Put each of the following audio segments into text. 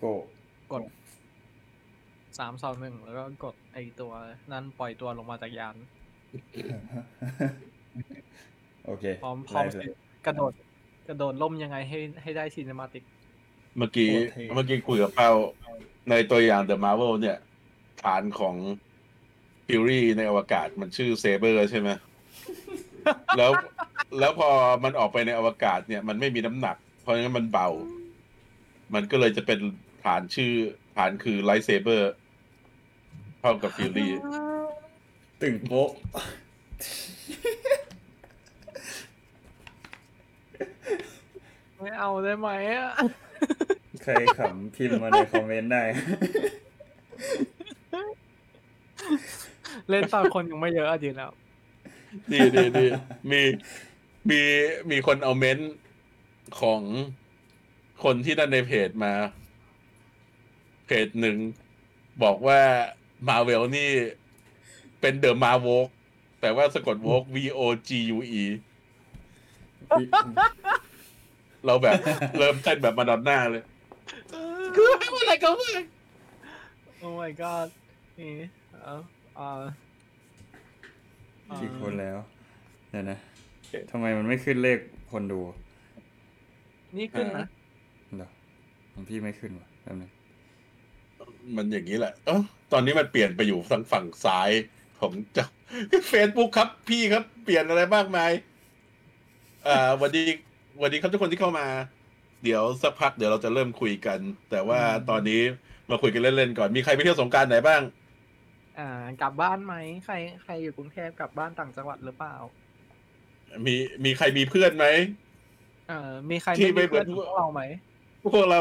โกะกดสามสองหนึ่งแล้วก็กดไอตัวนั้นปล่อยตัวลงมาจากยานโอเคพร้อมพร้อมไลฟ์เลยกระโดด กระโดดร่มยังไงให้ให้ได้ cinematic เมื่อกี้โอเคเมื่อกี้คุยกับเป้าในตัวอย่าง The Marvel เนี่ย ฐานของฟิวรี่ในอวกาศมันชื่อ Saber ใช่ไหมแล้วแล้วพอมันออกไปในอวกาศเนี่ย มันไม่มีน้ำหนัก เพราะงั้นมันเบา มันก็เลยจะเป็น ฐานชื่อฐานคือ lightsaber เท่ากับฟิวรี่ตึงโป๊ะไม่เอาได้ไหมอะใครขำพิมพ์มาในคอมเมนต์ได้ เล่นตอนคนยังไม่เยอะอะดีแล้ว ดีดีดีมีมีมีคนเอาเมนต์ของคนที่นั่นในเพจมา เพจหนึ่งบอกว่ามาเวลนี่เป็นเดอะมาโวกแต่ว่าสะกดโวก V O G U E เราแบบเริ่มเต้นแบบมาดอนน่าเลย คืออะไรก็ไม่โอ้ my god นี่เอาอ่าอ่ากี่คนแล้ว เดี๋ยวนะทำไมมันไม่ขึ้นเลขคนดู นี่ขึ้นนะเหรอของพี่ไม่ขึ้นวะแป๊บนึง มันอย่างนี้แหละเออตอนนี้มันเปลี่ยนไปอยู่ทางฝั่งซ้ายของเจ้าเฟซบุ๊กครับ พี่ครับ เปลี่ยนอะไรมากมายอ่าวันดีวันดีครับทุกคนที่เข้ามา เดี๋ยวสักพักเดี๋ยวเราจะเริ่มคุยกัน แต่ว่าตอนนี้มาคุยกันเล่นๆก่อนมีใครไปเที่ยวสงกรารไหนบ้าง อ่ากลับบ้านไหมใครใครอยู่กรุงเทพกลับบ้านต่างจังหวัดหรือเปล่า มีมีใครมีเพื่อนไหมเอ่อมีใครที่ไม่มีไม่เหมืเพื่ออนนพวกเราไหมพวกเรา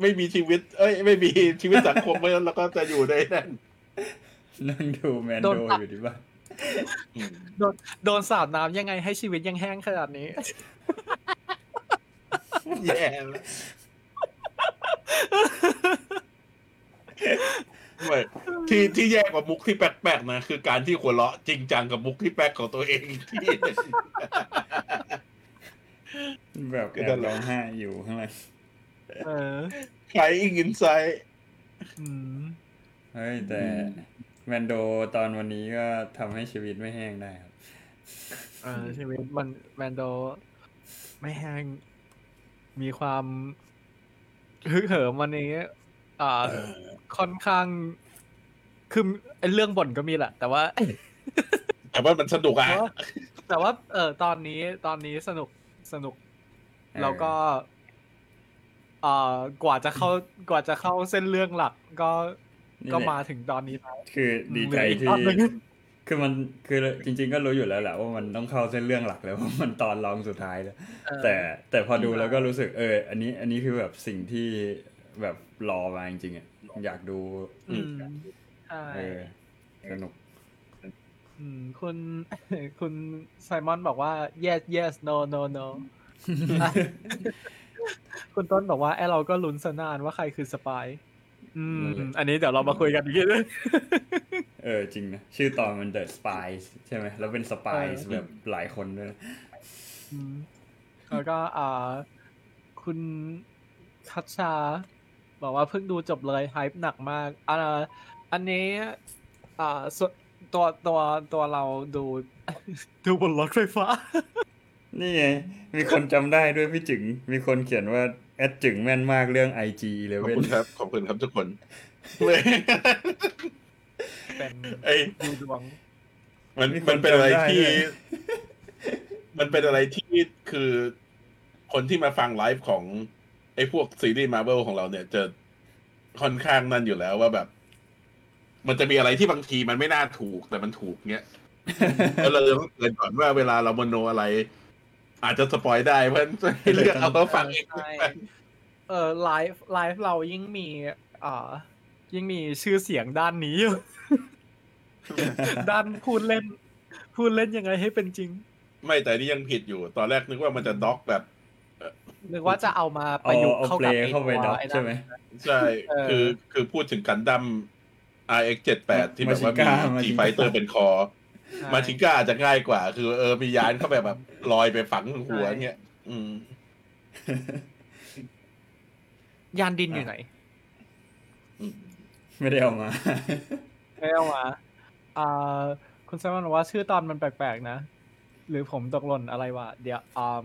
ไม่มีชีวิต เอ้ย ไม่มีชีวิตสังคมเพราะฉะนั้นเราก็จะอยู่ในนั่นนั่งดูแมนโดโดนตัดอยู่ที่บ้านอืมโดนสาดน้ำยังไงให้ชีวิตยังแห้งขนาดนี้แย่แล้วไม่ที่ที่แย่กว่ามุกที่แปลกๆนะคือการที่หัวเราะจริงจังกับมุกที่แปลกของตัวเองที่แบบแอบร้องไห้อยู่ข้างหลัง เออใครอิงอินไซด์อืมเฮ้ยแต่แมนโดตอนวันนี้ก็ทำให้ชีวิตไม่แห้งได้ครับ เออชีวิตมันแมนโดไม่แห้งมีความฮึกเหิมวันนี้อ่าค่อนข้างคือไอ้เรื่องบ่นก็มีแหละ แต่ว่า แต่ว่ามันสนุกอะแต่ว่าแต่ว่า เออตอนนี้ตอนนี้สนุกสนุกเออแล้วก็ เอ่อกว่าจะเข้ากว่าจะเข้าเส้นเรื่องหลักก็นี่ก็แหละมาถึงตอนนี้แล้วคือดีใจเหลืออีกที่ตอนหนึ่งคือมันคือจริง ๆ ก็รู้อยู่แล้วแหละว่ามันต้องเข้าเส้นเรื่องหลักแล้วว่ามันตอนรองสุดท้ายแล้วเออแต่แต่พอดูแล้วก็รู้สึกเออ อันนี้อันนี้คือแบบสิ่งที่แบบรอมาจริงๆอะอยากดูอืมใช่เออสนุกอืมคุณคุณไซมอนบอกว่า yes yes no no no คุณต้นบอกว่าไอเราก็ลุ้นสนานว่าใครคือสปายอืม อันนี้เดี๋ยวเรามาคุยกันอีกทีนึงเออจริงนะ ชื่อตอนมัน The Spies ใช่ไหมแล้วเป็น Spies เออแบบหลายคนด้วยนะอืมแล้วก็อ่า คุณคัชชา บอกว่าเพิ่งดูจบเลยไฮป์หนักมากอ่าอันนี้อ่าส่วนตัวตัวตัวเราดู ดูบนรถไฟฟ้า นี่ไง มีคนจำได้ด้วยพี่จึง มีคนเขียนว่าแอดจึงแม่นมากเรื่อง IG ขอบคุณ11ครับ ขอบคุณครับทุกคนเป็นไอ้ดูดวง มันมีคนมันเป็นอะไรจำได้ที่ด้วยมันเป็นอะไรที่คือคนที่มาฟังไลฟ์ของ ไอ้พวกซีรีส์มาร์เวลของเราเนี่ยจะค่อนข้างนั่นอยู่แล้วว่าแบบ มันจะมีอะไรที่บางทีมันไม่น่าถูกแต่มันถูกเนี้ยแล้วเราจะต้องเตือนก่อนว่าเวลาเรามโนอะไร อาจจะสปอยได้เพราะฉะนั้นให้เลือกเอาแล้วฟังเองใช่เออไลฟ์ไลฟ์เรายิ่งมีอ่ายิ่งมีชื่อเสียงด้านนี้อยู่ด้านพูดเล่น พูดเล่นยังไงให้เป็นจริง ไม่แต่นี่ยังผิดอยู่ ตอนแรกนึกว่ามันจะด็อกแบบนึกว่าจะเอามาปเอาระยุกต์เอาเข้าเพลกับงไอ้เข้าไปตัวด็อกไอ้นั่นใช่ไหมใช่เออคือคือพูดถึงกันดั้ม RX 78 ที่แบบว่ามี Machinga G Fighter เป็นคอใช่ มาชิก้าอาจจะง่ายกว่า คือเออมียานเข้าไปแบบลอยไปฝังหัวเงี้ยอืม ยานดินอยู่ไหน ไม่ได้เอามา ไม่เอามา อ่า คุณแซมมอนบอกว่าชื่อตอนมันแปลกๆนะ หรือผมตกหล่นอะไรวะ เดี๋ยวอ่า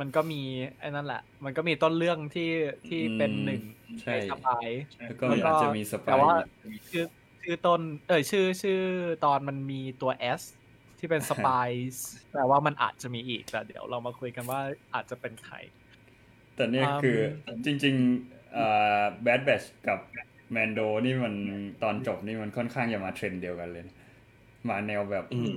มันก็มีไอ้นั่นแหละ มันก็มีต้นเรื่องที่ที่เป็นอืมหนึ่งใช่ในสปายแล้วก็แล้วก็อาจจะมีสปาแต่ยว่าชื่อ ชื่อต้น เออชื่อชื่อตอนมันมีตัว S ที่เป็น spy แต่ว่ามันอาจจะมีอีกแต่เดี๋ยวเรามาคุยกันว่าอาจจะเป็นใคร แต่เนี่ยอืมคือจริงๆอ่า Bad Batch กับ Mando นี่มันตอนจบนี่มันค่อนข้างจะมาเทรนด์เดียวกันเลยนะมาแนวแบบอืม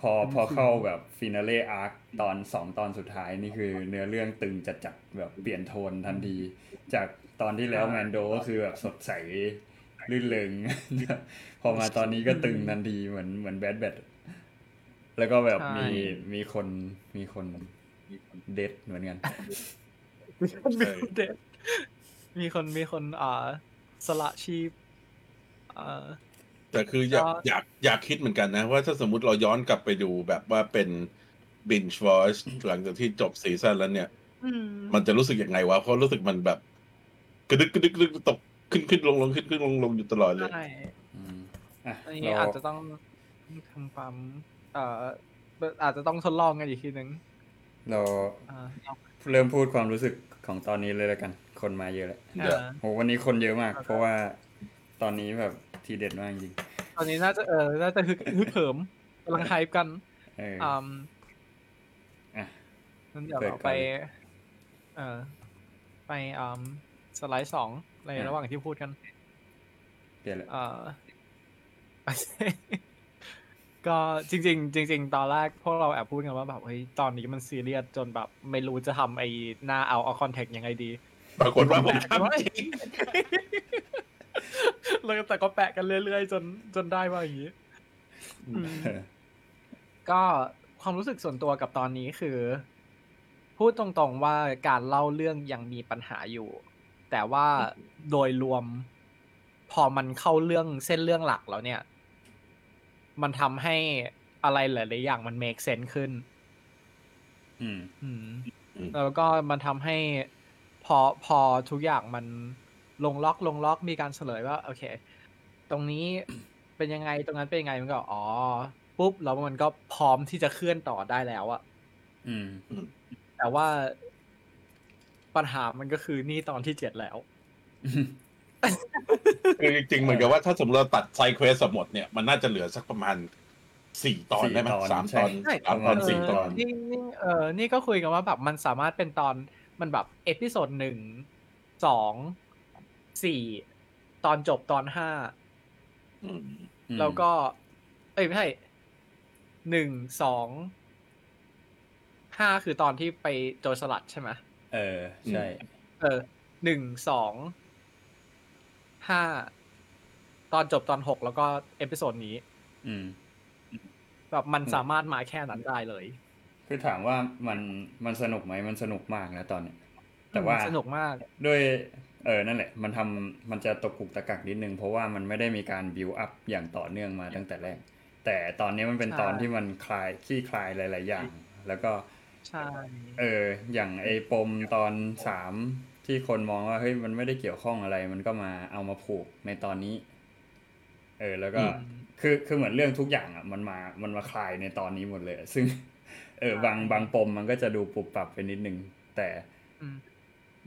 พอพอเข้าแบบ finale arc ตอนสองตอนสุดท้ายนี่คือเนื้อเรื่องตึงจัดจัดๆแบบเปลี่ยนโทนทันที จากตอนที่แล้วแมนโดก็คือแบบสดใส ลื่นเริงพอมาตอนนี้ก็ตึงทันทีเหมือนเหมือนแบดแบทแล้วก็แบบใช่มีมีคนมีคนเด็ดเหมือนกันมีคนมีคนเด็ดมีคนมีคนอ่าสละชีพอ่าแต่คืออยากก็อยากอยากคิดเหมือนกันนะ ว่าถ้าสมมติเราย้อนกลับไปดูแบบว่าเป็น binge watch หลังจากที่จบซีซั่นแล้วเนี่ยมันจะรู้สึกยังไงวะเพราะรู้สึกมันแบบกระดึกกระดึกกระดึกตก ขึ้นขึ้นลงลงขึ้นขึ้นลงลงอยู่ตลอดเลยใช่อืมอะอันนี้เราอาจจะต้องทำความเอ่ออาจจะต้องทดลองกันอีกทีนึงเราอ่าเริ่มพูดความรู้สึกของตอนนี้เลยแล้วกัน คนมาเยอะแล้วเดี๋ยวอ่าโหวันนี้คนเยอะมากครับเพราะว่าตอนนี้แบบทีเด็ดมากจริง ตอนนี้น่าจะเออน่าจะฮึกฮึกเหิมกำลังไฮป์กันเอออืมอะงั้นเดี๋ยวเปิดเราก่ไปอนเลยเอ่อไปอืมสไลด์สอง ในอะระหว่างที่พูดกันเปลี่ยนแล้วเอ่อก็จริง ๆ จริง ๆ ตอนแรกพวกเราแอบพูดกันว่าแบบเฮ้ยตอนนี้มันซีเรียสจนแบบ ไม่รู้จะทำไอ้หน้าเอาเอาคอนแทคยังไงดีปรากฏว่าผมทำจริงเลยแต่ก็แปะกันเรื่อยๆจนจนได้ว่าอย่างนี้อืมก็ความรู้สึกส่วนตัวกับตอนนี้คือ พูดตรงๆว่าการเล่าเรื่องยังมีปัญหาอยู่ แต่ว่าโดยรวม พอมันเข้าเรื่องเส้นเรื่องหลักแล้วเนี่ย มันทำให้อะไรหลายๆอย่างมัน make sense ขึ้นอืมอืม อืม แล้วก็มันทำให้พอพอทุกอย่างมันลงล็อกลงล็อกมีการเฉลยว่า โอเค ตรงนี้เป็นยังไงตรงนั้นเป็นยังไงมันก็ อ๋อ ปุ๊บ แล้วมันก็พร้อมที่จะเคลื่อนต่อได้แล้วอะอืม แต่ว่า ปัญหามันก็คือนี่ตอนที่เจ็ดแล้วคือจริงๆเหมือนกับว่าถ้าสมมติเราตัดไซเควสหมดเนี่ยมันน่าจะเหลือสักประมาณสี่ตอนสี่ได้ไหมตอนสามใช่ตอนใช่สามตอนเสี่ตอนนี่นี่เออนี่ก็คุยกันว่าแบบมันสามารถเป็นตอนมันแบบ episode หนึ่งสองสี่ตอนจบตอนห้าอืมอืมแล้วก็ เอ้ยไม่ใช่หนึ่งสองห้าคือตอนที่ไปโจรสลัดใช่ไหม เออ ใช่ เออหนึ่งสองห้าตอนจบตอนหกแล้วก็episode นี้ อืมแบบมันสามารถมาแค่นั้นได้เลย คือถามว่ามันมันสนุกไหมมันสนุกมากนะตอนเนี้ยแต่ว่าสนุกมากด้วยเออนั่นแหละ มันทำมันจะตกกุกตะกักนิดนึง เพราะว่ามันไม่ได้มีการบิวอัพอย่างต่อเนื่องมาตั้งแต่แรก แต่ตอนนี้มันเป็นใช่ตอนที่มันคลายคลี่คลายหลาย ๆ อย่าง แล้วก็ ใช่ เออ อย่างไอ้ปมตอนสามที่คนมองว่าเฮ้ยมันไม่ได้เกี่ยวข้องอะไร มันก็มาเอามาผูกในตอนนี้ เออ แล้วก็อืมคือคือเหมือนเรื่องทุกอย่างอะ มันมามันมาคลายในตอนนี้หมดเลยอะซึ่ง เออบางบางปมมันก็จะดูปรับปรับไปนิดนึง แต่อืม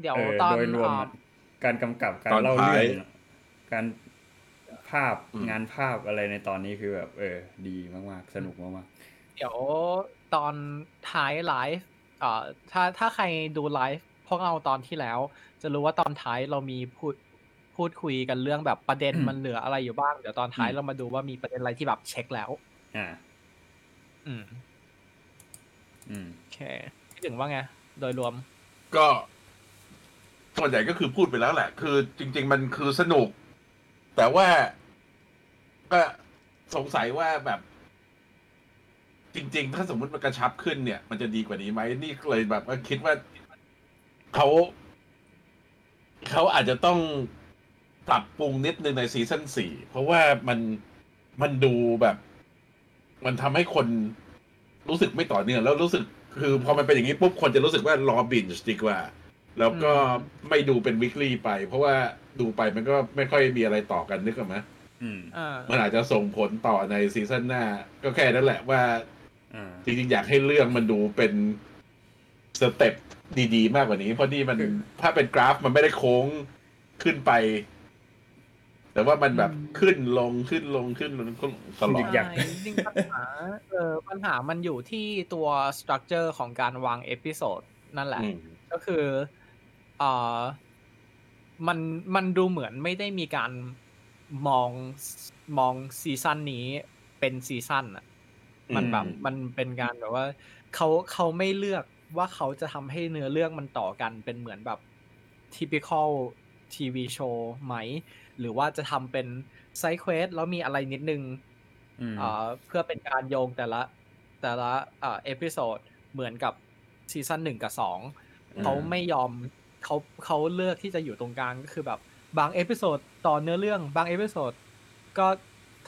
เดี๋ยวเออตอนโดยรวมอ่าอะการกำกับการตอนเล่าท้ายเรื่องอะการภาพอืมงานภาพอะไรในตอนนี้คือแบบ เออ ดีมากๆ สนุกมากเดี๋ยว ตอนท้ายไลฟ์เอ่อถ้าถ้าใครดูไลฟ์พวกเราตอนที่แล้ว จะรู้ว่าตอนท้ายเรามีพูดพูดคุยกันเรื่องแบบประเด็นมันเหลืออะไรอยู่บ้าง เดี๋ยวตอนท้ายเรามาดูว่ามีประเด็นอะไรที่แบบเช็คแล้วๆอ่า อืม อืมโอเคพี่ถึงว่าไง โดยรวม ก็ส่วนใหญ่ก็คือพูดไปแล้วแหละ คือ จริง ๆ มันคือสนุก แต่ว่าก็สงสัยว่าแบบ จริง ๆ ถ้าสมมติมันกระชับขึ้นเนี่ย มันจะดีกว่านี้ไหมนี่ก็เลยแบบว่าคิดว่าเขาเขาอาจจะต้องปรับปรุงนิดนึงใน season สี่เพราะว่ามันมันดูแบบ มันทำให้คนรู้สึกไม่ต่อเนื่องแล้วรู้สึกคือพอมันเป็นอย่างนี้ปุ๊บคนจะรู้สึกว่ารอ binge ดีกว่าแล้วก็ไม่ดูเป็น weekly ไป เพราะว่าดูไปมันก็ไม่ค่อยมีอะไรต่อกันนึกออกไหมอืมอ่ามันอาจจะส่งผลต่อใน season หน้า ก็แค่นั้นแหละว่าอ่า จริงๆอยากให้เรื่องมันดูเป็น step ดีๆ มากกว่านี้ เพราะนี่มันคือถ้าเป็นกราฟมันไม่ได้โค้งขึ้นไป แต่ว่ามันแบบขึ้นลงขึ้นลงขึ้นลงตลอดอยากใช่จริงๆปัญหาเออปัญหามันอยู่ที่ตัว structure ของการวาง episode นั่นแหละอืมก็คือเอ่อมันมันดูเหมือนไม่ได้มีการมองมอง season นี้เป็น season อะ มันแบบอืมมันเป็นการแบบว่าเขาเขาไม่เลือกว่าเขาจะทำให้เนื้อเรื่องมันต่อกันเป็นเหมือนแบบ typical TV show ไหม หรือว่าจะทำเป็น side quest แล้วมีอะไรนิดนึงอืมเอ่อเพื่อเป็นการโยงแต่ละแต่ละเอ่อ episode เหมือนกับ season หนึ่งกับสองอืมเขาไม่ยอมเขาเขาเลือกที่จะอยู่ตรงกลางก็คือแบบบาง episode ต่อเนื้อเรื่อง บาง episode ก็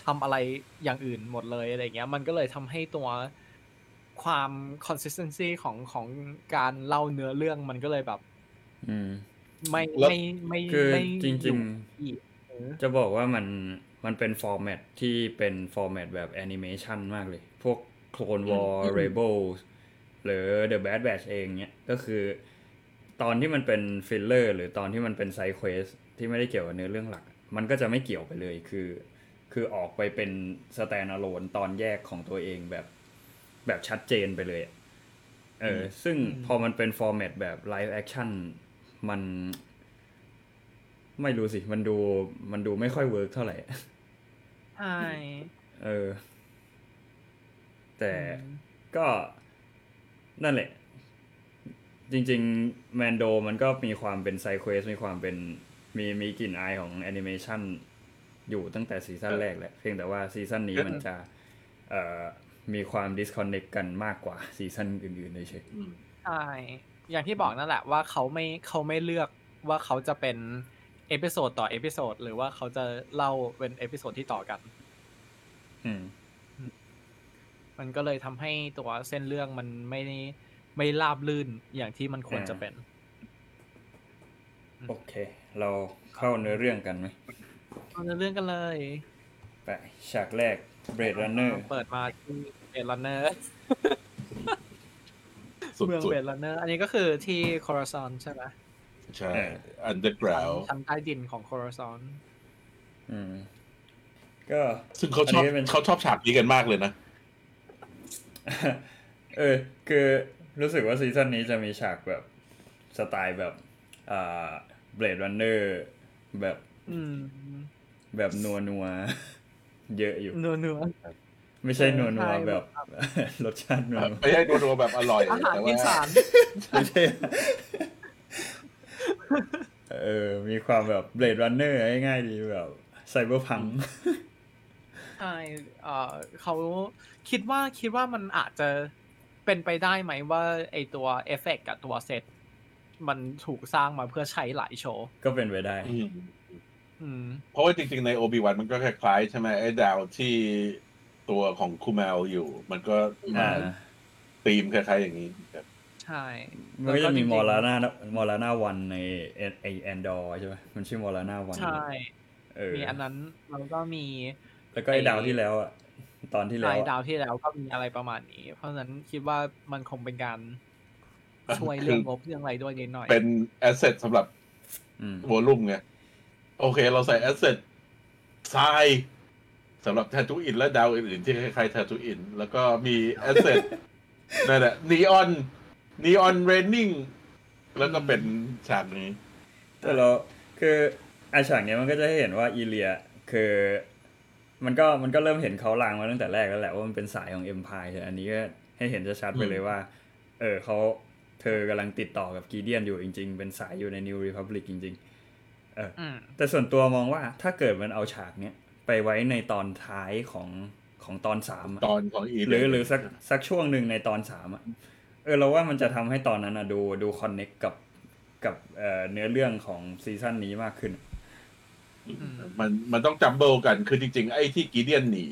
ทำอะไรอย่างอื่นหมดเลยอะไรเงี้ย มันก็เลยทำให้ตัวความ consistency ของของการเล่าเนื้อเรื่องมันก็เลยแบบ อืม ไม่แล้วไม่ไม่คือไม่จริงๆอยู่ที่เออจะบอกว่ามันมันเป็น format ที่เป็น format แบบแอนิเมชันมากเลย พวก Clone War อืม Rebels หรือ The Bad Batch เองเนี้ยก็คือ ตอนที่มันเป็นฟิลเลอร์หรือตอนที่มันเป็น side quest ที่ไม่ได้เกี่ยวกับเนื้อเรื่องหลัก มันก็จะไม่เกี่ยวไปเลยคือ คือออกไปเป็น standalone ตอนแยกของตัวเองแบบแบบชัดเจนไปเลยอะเออซึ่งอืมพอมันเป็น format แบบ live action มัน ไม่รู้สิ มันดูมันดูไม่ค่อย work เท่าไหร่ใช่เออ แต่อืมก็นั่นแหละ จริง ๆ แมนโดมันก็มีความเป็น side quest มีความเป็นมีมีกลิ่นอายของแอนิเมชัน อยู่ตั้งแต่ซีซั่นแรกแหละเพียงแต่ว่าซีซั่นนี้มันจะเอ่อมีความดิสคอนเน c กกันมากกว่าซีซั่นอื่นๆเฉยอืมใช่อย่างที่บอกนั่นแหละว่าเขาไม่เขาไม่เลือกว่าเขาจะเป็น episode ต่อ episode หรือว่าเขาจะเล่าเป็น episode ที่ต่อกันๆอืม มันก็เลยทำให้ตัวเส้นเรื่องมันไม่ได้ไม่ราบลื่นอย่างที่มันควรจะเป็น โอเค เราเข้าเนื้อเรื่องกันไหม เอาเนื้อเรื่องกันเลยไปฉากแรก Blade Runner เปิดมาที่ Blade Runner สุดเมืองๆ Blade Runner อันนี้ก็คือที่ Coruscant ใช่ไหมใช่เออ underground ชั้นใต้ดินของโคราซอนอืมก็ซึ่งเขาชอบอันนี้เป็นเขาชอบฉากนี้กันมากเลยนะ เออ คือรู้สึกว่าซีซั่นนี้จะมีฉากแบบสไตล์แบบ อ่าเบลดรันเนอร์แบบอืม แบบนัวนัวๆเยอะอยู่ นัวนัวไม่ใช่นัวนัวใช่แบบรสชาตินัวไม่ใช่ดูๆแบบอร่อยอาหารแต่อีว่าสานไม่ใช่เออ มีความแบบ Blade Runner ง่ายๆดีแบบ cyberpunkใช่เอ่อเขาคิดว่าคิดว่ามันอาจจะเป็นไปได้ไหมว่า ไอตัวเอฟเฟกกับตัวเซตมันถูกสร้างมาเพื่อใช้หลายโชว์ ก็เป็นไปได้อืมอืม เพราะว่าจริงๆใน Obi-Wan มันก็คล้ายๆใช่ไหมไอ้ดาวที่ตัวของ Kumail อยู่ มันก็มาอ่าธีมคล้ายๆอย่างนี้ครับใช่มันก็จะมีแล้วมอจริงๆลาน่า Morlana One ในไอ Andor ใช่ไหมมันชื่อ Morlana One ใช่เออมีอันนั้นแล้วก็มี แล้วก็ไอ้ดาวที่แล้วอะตอนที่แล้วรายอะดาวที่แล้วก็มีอะไรประมาณนี้ เพราะฉะนั้นคิดว่ามันคงเป็นการช่วยเรื่องงบเรื่องอะไรด้วยนิดหน่อย เป็น asset สำหรับอืม Volume ไง โอเค เราใส่ assetทรายสำหรับ Tatooine และดาวอื่นๆที่คล้ายๆ Tatooine แล้วก็มี asset นั่นแหละ neon neon raining แล้วก็เป็นฉากนี้ แต่เราคือไอฉากเนี้ยมันก็จะให้เห็นว่า Elia คือ มันก็มันก็เริ่มเห็นเขาลางมาตั้งแต่แรกแล้วแหละว่ามันเป็นสายของ Empire อันนี้ก็ให้เห็นชัดๆไปเลยว่า เออเขาเธอกำลังติดต่อกับ Gideon อยู่จริง ๆ เป็นสายอยู่ใน New Republic จริง ๆ เอออืมแต่ส่วนตัวมองว่าถ้าเกิดมันเอาฉากเนี้ยไปไว้ในตอนท้ายของของตอนสามอะตอนของอีหรือหรือสักสักช่วงหนึ่งในตอนสามอะเออเราว่ามันจะทำให้ตอนนั้นอะดูดู connect กับกับเอ่อเนื้อเรื่องของซีซั่นนี้มากขึ้น มันมันต้อง jumble กันคือจริง ๆ ไอ้ที่ Gideon หนี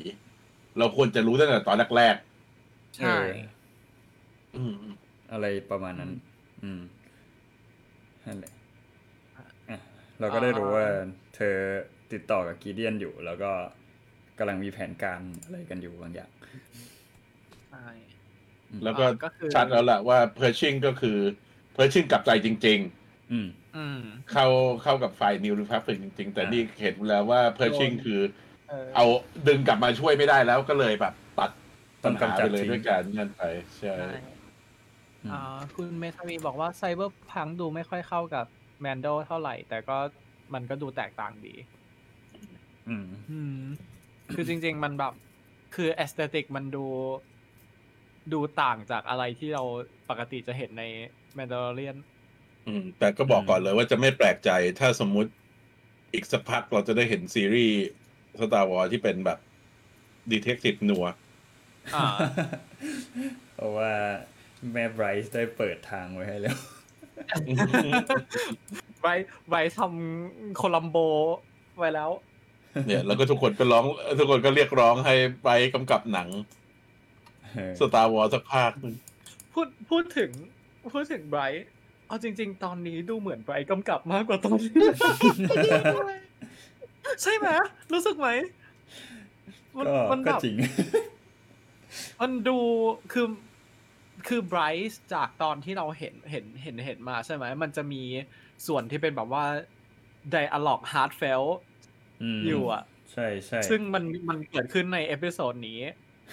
เราควรจะรู้ตั้งแต่ตอนแรกใช่เออๆอืมอะไรประมาณนั้น อืมนั่นแหละอะ เราก็ได้รู้ว่าเธอติดต่อกับ Gideon อยู่ แล้วก็กำลังมีแผนการอะไรกันอยู่บางอย่างใช่แล้วก็อ่าก็คือชัดแล้วแหละว่าเพอร์ชิงก็คือเพอร์ชิงกลับใจจริงอืมอืมๆเข้าเข้ากับฝ่าย New Republic จริง ๆ แต่อ่านี่นี่เห็นแล้วว่าเพอร์ชิงคือเออเอาดึงกลับมาช่วยไม่ได้แล้วก็เลยแบบตัดต้ปัอญงหากำจัไปดเลยทิ้งด้วยการเงื่อนไปใช่ใช่อืมอ่าคุณเมทาวีบอกว่าไซเบอร์พังดูไม่ค่อยเข้ากับ แมนโดเท่าไหร่ แต่ก็มันก็ดูแตกต่างดี อืม อืม คือจริง ๆ มันแบบ คือแอสเตติกมันดู ดูต่างจากอะไรที่เราปกติจะเห็นในแมนดาร์เรียนอืม แต่ก็บอกก่อนเลยว่าจะไม่แปลกใจถ้าสมมุติอีกสักพักเราจะได้เห็นซีรีส์Star Wars ที่เป็นแบบ detective noirอ่าเพราะว่าแม่ Bryce ได้เปิดทางไว้ให้แล้ว ไว้ไว้ทำ Columbo ไว้แล้ว เนี่ย แล้วก็ทุกคนก็ร้อง ทุกคนก็เรียกร้องให้ไปกำกับหนัง Star Wars สักภาคหนึ่งพูดพูดถึง พูดถึง Bryce เอาจริง ๆ ตอนนี้ดูเหมือน Bryce กำกับมากกว่าตอนที่ใช่ไหมรู้สึกไหมมันก็มันแบก็บจริงมันดูคือ คือไบรท์จากตอนที่เราเห็นเห็นเห็นเห็นมาใช่ไหมมันจะมีส่วนที่เป็นแบบว่า dialog hard f e l มอยู่อะ ใช่ใช่ซึ่งมันมันเกิดขึ้นในเอพิโซดนี้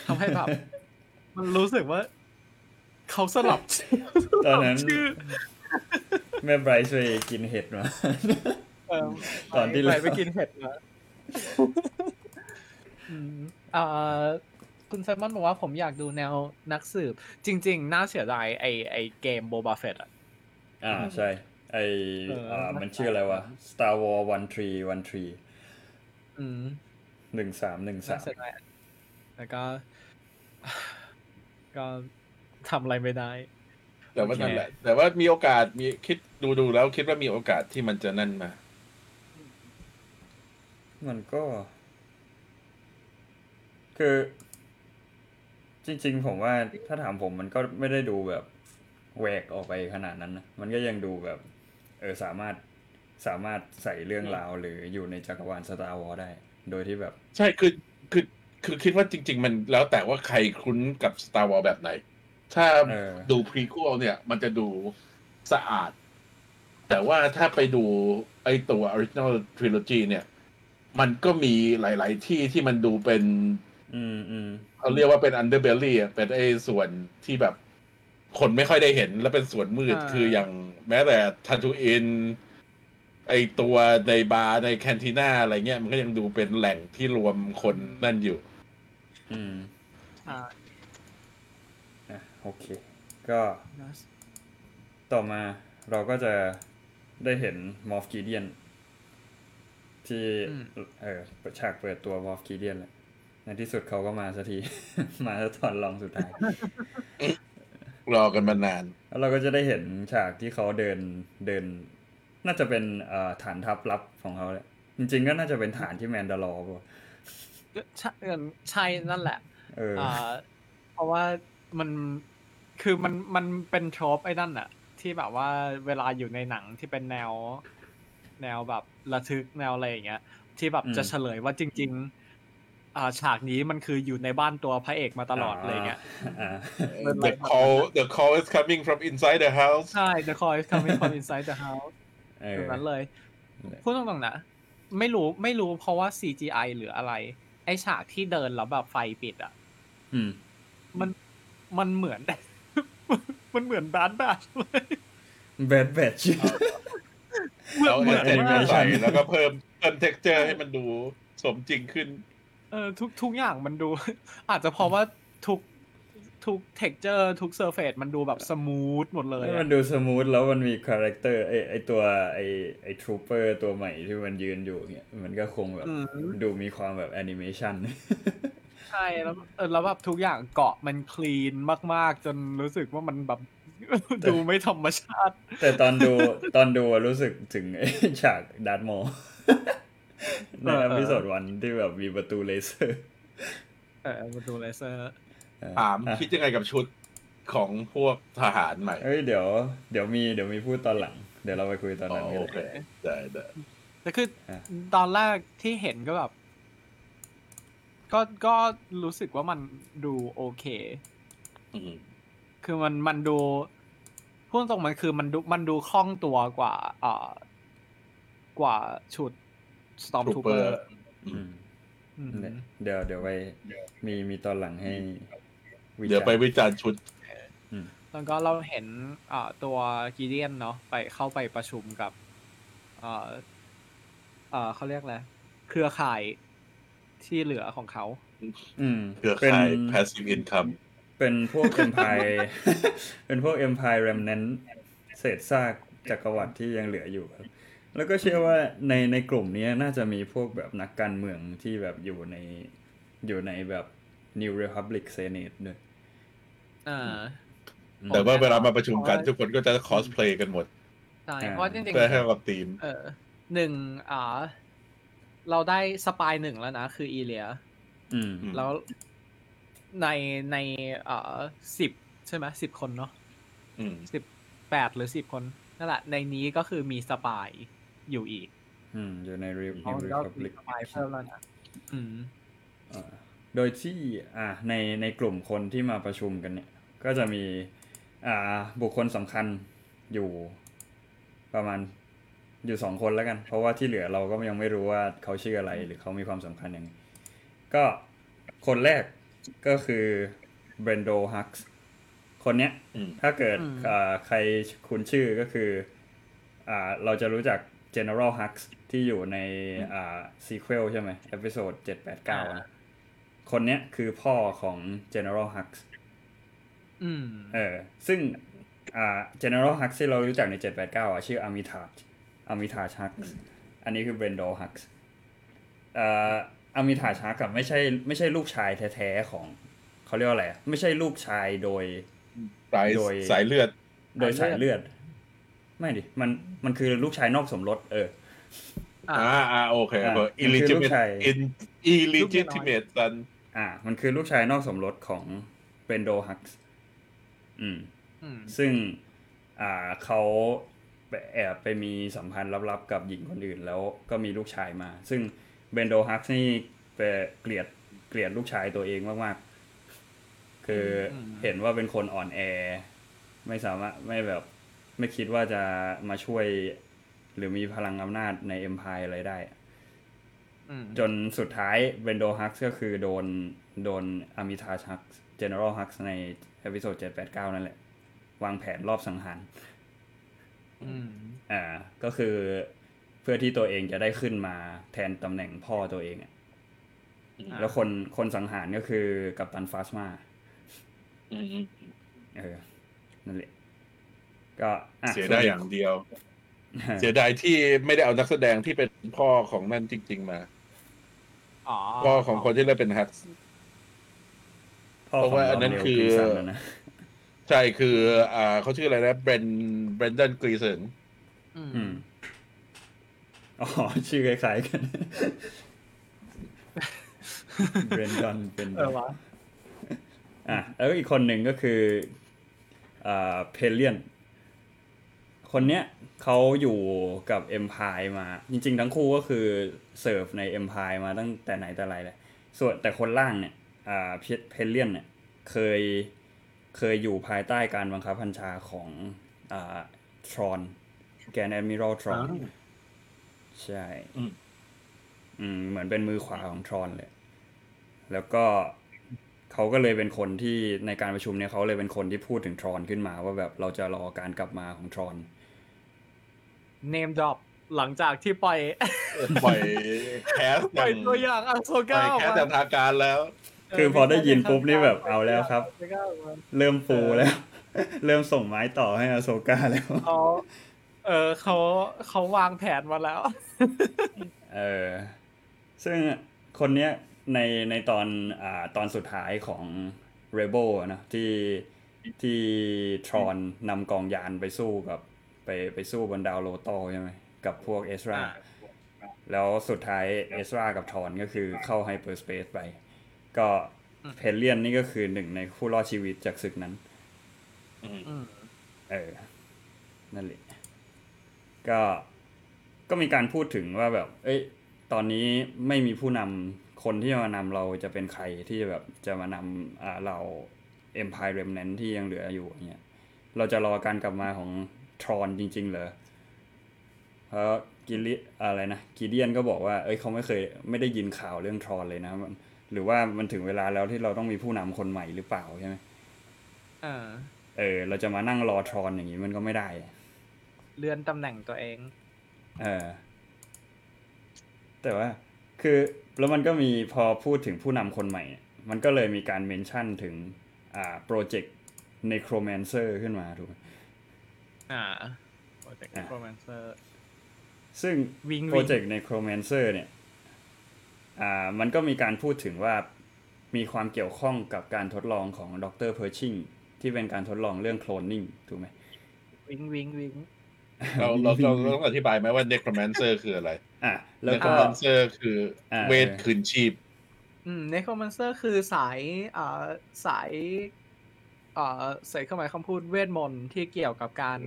ทำให้แบบ มันรู้สึกว่า เขาสลับตอนนั้นชื่อแม่ไบรท์ไปกินเห็ดมาเออตอนที่ไปแล้วไปกินเห็ดมาอืมอ่า คุณไซมอนบอกว่าผมอยากดูแนวนักสืบ จริง ๆ น่าเสียดายไอไอเกมโบบาเฟตอะอ่าใช่ ไอเอออ่อ่ามันชื่ออะไรวะ Star War One Tree One Tree อืมหนึ่งสามหนึ่งน่าสามเสียดายแล้วก็ ก็ทำอะไรไม่ได้ แต่ว่านั่นแหละ แต่ว่ามีโอกาสมีคิดดูดูแล้วคิดว่ามีโอกาสที่มันจะนั่นมา มันก็ คือ จริง ๆ ผมว่าถ้าถามผมมันก็ไม่ได้ดูแบบแหวกออกไปขนาดนั้นนะมันก็ยังดูแบบ เออสามารถสามารถใส่เรื่องราวหรืออยู่ในจักรวาล Star Wars ได้ โดยที่แบบ ใช่คือคือคือคิดว่าจริง ๆ มันแล้วแต่ว่าใครคุ้นกับ Star Wars แบบไหน ถ้าเออดูพรีควลเนี่ย มันจะดูสะอาด แต่ว่าถ้าไปดูไอตัว Original Trilogy เนี่ย มันก็มีหลาย ๆ ที่ที่มันดูเป็น อืมอืมเขาเรียกว่าเป็น underbelly อะเป็นไอ้ส่วนที่แบบ คนไม่ค่อยได้เห็นและเป็นส่วนมืดอ่าคืออย่างแม้แต่ทัตูอินไอตัวในบาร์ในแคนทีน่าอะไรเงี้ย มันก็ยังดูเป็นแหล่งที่รวมคนนั่นอยู่ อืมอ่าอะโอเค ก็ต่อมาเราก็จะได้เห็นมอฟกีเดียนที่อืมเออฉากเปิดตัวมอฟกีเดียนแหละ ในที่สุดเขาก็มาสักที มาตอนลองสุดท้าย รอกันมานาน แล้วเราก็จะได้เห็นฉากที่เขาเดินเดิน น่าจะเป็นเอ่อฐานทัพลับของเขาแหละจริง ๆ ก็น่าจะเป็นฐานที่แมนดาลอร์ป่ะใช่เออใช่นั่นแหละเอออ่าเพราะว่ามันคือมันมันเป็นทรอปไอ้นั่นอะที่แบบว่าเวลาอยู่ในหนังที่เป็นแนว แนวแบบระทึกแนวอะไรอย่างเงี้ย ที่แบบจะเฉลยว่าจริง ๆ อ่าฉากนี้มันคืออยู่ในบ้านตัวพระเอกมาตลอดอะไรเงี้ยอ่า the call the call is coming from inside the house ใช่ The Call is coming from inside the house เอตอรงนั้นเลยนั่นแหละพูดตรงๆนะ ไม่รู้ไม่รู้เพราะว่า CGI หรืออะไร ไอฉากที่เดินแล้วแบบไฟปิดอะอืมมันมันเหมือน มันเหมือนบาร์บาชเลยแบดแบดเหมือนเอาเหมือนเอมากใส่แล้วก็เพิ่มเพิ่ม texture ให้มันดูสมจริงขึ้น เออทุกทุกอย่างมันดู อาจจะเพราะว่าทุกทุก texture ทุก surface มันดูแบบ smooth หมดเลยให้อะมันดู smooth แล้วมันมีคาแรคเตอร์ไอไอตัวไอไอ trooper ตัวใหม่ที่มันยืนอยู่เนี่ยมันก็คงแบบอืมดูมีความแบบแอนิเมชันใช่แล้วเออแล้วแบบทุกอย่างเกราะมัน clean มาก ๆ จนรู้สึกว่ามันแบบดูไม่ธรรมชาติ แต่ตอนดูตอนดูอะรู้สึกถึงไอ้ฉาก Darth Maul ในเอออเออพิโซดวันที่แบบมีประตูเลเซอร์เออประตูเลเซอร์เออถามอะคิดยังไงกับชุดของพวกทหารใหม่เอ้ยเดี๋ยวเดี๋ยวมีเดี๋ยวมีพูดตอนหลัง เดี๋ยวเราไปคุยตอนอ๋อนั้นกันโอเคได้ได้แต่คืออะตอนแรกที่เห็นก็แบบ ก็ก็รู้สึกว่ามันดูโอเคอืมคือมันมันดูพูดตรงๆมันคือมันดูมันดูคล่องตัวกว่า เอ่อกว่าชุด Stormtrooper อือืมมอืมนั่นแหละเดี๋ยวเดี๋ยวไปมีมีตอนหลังให้วิจารณ์เดี๋ยวไปวิจารณ์ชุดอืมแล้วก็เราเห็นอ่าตัวกีเดียนเนาะไปเข้าไปประชุมกับเอ่อเอ่อเขาเรียกอะไรเครือข่ายที่เหลือของเขาอืมเครือเป็นข่าย passive income เป็นพวก Empire เป็นพวก Empire Remnant เศษซากจักรวรรดิที่ยังเหลืออยู่ครับ แล้วก็เชื่อว่าในในกลุ่มนี้น่าจะมีพวกแบบนักการเมืองที่แบบอยู่ในอยู่ในแบบ New Republic Senate ด้วยอ่าอืมแต่ว่าเวลามาประชุมกันเพราะว่าทุกคนก็จะคอสเพลย์กันหมดใช่อ่าเพราะจริงเพื่อให้กับทีมๆเออหนึ่งอ่า เราได้สปายหนึ่งแล้วนะ คืออีเลียอืมอืมแล้วในในเอ่อสิบใช่ไหมสิบคนเนาะอืมสิบแปดหรือสิบคนนั่นแหละในนี้ก็คือมีสปาย อยู่อีก อืม อยู่ใน Re- เพราะ New มันก็มี Republic สปายเพิ่มแล้วนะอืมอ่าโดยที่อ่าในในกลุ่มคนที่มาประชุมกันเนี่ย ก็จะมี อ่า บุคคลสำคัญอยู่ประมาณอยู่สองคนแล้วกัน เพราะว่าที่เหลือเราก็ยังไม่รู้ว่าเขาชื่ออะไรหรือเขามีความสำคัญยังไงก็คนแรกก็คือ Brendol Hux คนเนี้ยอืมถ้าเกิดอืมอ่าใครคุ้นชื่อก็คือ อ่า เราจะรู้จัก General Hux ที่อยู่ในอ่า sequel ใช่ไหม episode เจ็ดแปดเก้าคนเนี้ยคือพ่อของ General Hux อืมเออ ซึ่งอ่า General Hux ที่เรารู้จักใน789อะชื่ออามิทาจอามิทาชักอันนี้คือเบรนโดฮักส์อ่าอามิทาชักกับไม่ใช่ไม่ใช่ลูกชายแท้ๆของเขาเรียกว่าอะไรอะไม่ใช่ลูกชายโดยสายโดยสายเลือด โดยสายเลือด ไม่ดิมันมันคือลูกชายนอกสมรสเอออ่าอ่าอ่าโอเคอ่าเบอร์มันคือลูก illegitimate ชาย in illegitimate son อ่า มันคือลูกชายนอกสมรสของเบนโดฮักส์อืมอืมซึ่งอ่าเขาไปแอบไปมีสัมพันธ์ลับๆกับหญิงคนอื่น แล้วก็มีลูกชายมา ซึ่งเบนโดฮักส์นี่ไปเกลียดเกลียดลูกชายตัวเองมากๆ คืออมเห็นว่าเป็นคนอ่อนแอ ไม่สามารถไม่แบบ ไม่คิดว่าจะมาช่วย หรือมีพลังอำนาจใน Empire อะไรได้อืมจนสุดท้าย Brendol Hux ก็คือโดนโดน Armitage Hux General Hux ใน Episode 789นั่นแหละ วางแผนลอบสังหารอืมอ่า ก็คือเพื่อที่ตัวเองจะได้ขึ้นมาแทนตำแหน่งพ่อตัวเองอะอ่าแล้วคนคนสังหารก็คือกัปตัน Phasmaอืมเออนั่นแหละ ก็อะเสียได้อย่างเดียวส่วนเสียดายที่ไม่ได้เอานักแสดงที่เป็นพ่อของนั่นจริง ๆ มาอ๋อพ่อของคนที่เล่นเป็นฮักพ่อเพราะของว่าอันนั้น Daniel คือ Gleeson นะนะใช่คือ อ่าเขาชื่ออะไรนะเบรนเบรนดันกรีเซนอือืมมอ๋อ ชื่อคล้ายๆกันBrendol เป็นเออวะอะแล้วอีกคนหนึ่งก็คืออ่า Pellaeon คนเนี้ยเขาอยู่กับ Empire มา จริง ๆ ทั้งคู่ก็คือเสิร์ฟใน Empire มาตั้งแต่ไหนแต่ไรเลยส่วนแต่คนล่างเนี่ยอ่า Pellaeon เนี่ยเคยเคยอยู่ภายใต้การบังคับบัญชาของอ่า Thrawn Grand Admiral Thrawnใช่อืมอืมเหมือนเป็นมือขวาของ Thrawn เลย แล้วก็เขาก็เลยเป็นคนที่ในการประชุมเนี่ยเขาเลยเป็นคนที่พูดถึง Thrawn ขึ้นมาว่าแบบเราจะรอการกลับมาของ Thrawn name drop หลังจากที่ปล่อยปล่อย cast ปล่อยอย่างตัวอย่าง Ahsoka ปล่อยออก cast มาอย่างทางการแล้ว คือพอได้ยินปุ๊บนี่แบบเอาแล้วครับ เริ่มฟูแล้ว เริ่มส่งไม้ต่อให้ Ahsokaแล้วเขาเออเขาเขาวางแผนมาแล้ว เออ ซึ่งคนเนี้ยในในตอนอ่าตอนสุดท้ายของ Rebel อะนะที่ที่ทรอนนำกองยานไปสู้กับ ไปไปสู้บนดาวโลโตใช่ไหมกับพวกเอสราอ่าแล้วสุดท้ายเอสรากับทรอนก็คือเข้าไฮเปอร์สเปซไป ก็เพลเลียนนี่ก็คือหนึ่งในผู้รอดชีวิตจากศึกนั้นอืมเออ นั่นแหละ ก็ ก็มีการพูดถึงว่าแบบ เอ้ย ตอนนี้ไม่มีผู้นำคนที่จะมานำเราจะเป็นใครที่แบบจะมานำอ่าเรา Empire Remnant ที่ยังเหลืออยู่อย่างเงี้ยเราจะรอการกลับมาของ ทรอนจริง ๆ เหรอเพราะกิลิอะไรนะกิเดียนก็บอกว่า เอ้ยเขาไม่เคยไม่ได้ยินข่าวเรื่องทรอนเลยนะมันหรือว่ามันถึงเวลาแล้วที่เราต้องมีผู้นำคนใหม่หรือเปล่าใช่ไหมเออ เออ เราจะมานั่งรอทรอนอย่างนี้มันก็ไม่ได้ เลื่อนตำแหน่งตัวเอง เออ แต่ว่า คือแล้วมันก็มีพอพูดถึงผู้นำคนใหม่ มันก็เลยมีการเมนชั่นถึง อ่าโปรเจกต์ Necromancer ขึ้นมาถูกไหม อ่าโปรเจกต์อะโปรแมนเซอร์ซึ่งวิงโปรเจกต์ Necromancer เนี่ย อ่า มันก็มีการพูดถึงว่ามีความเกี่ยวข้องกับการทดลองของดร Pershing ที่เป็นการทดลองเรื่องโคลนนิ่งถูกไหมวิงวิงวิงเราเราเราเราต้องอธิบายไหมว่า necromancer คืออะไร อะแล้วก็ necromancer คืออาเวทคืนชีพ อืม necromancer คือสายอ่าสายอ่า ใส่เครื่องหมายคำพูดเวทมนต์ที่เกี่ยวกับการ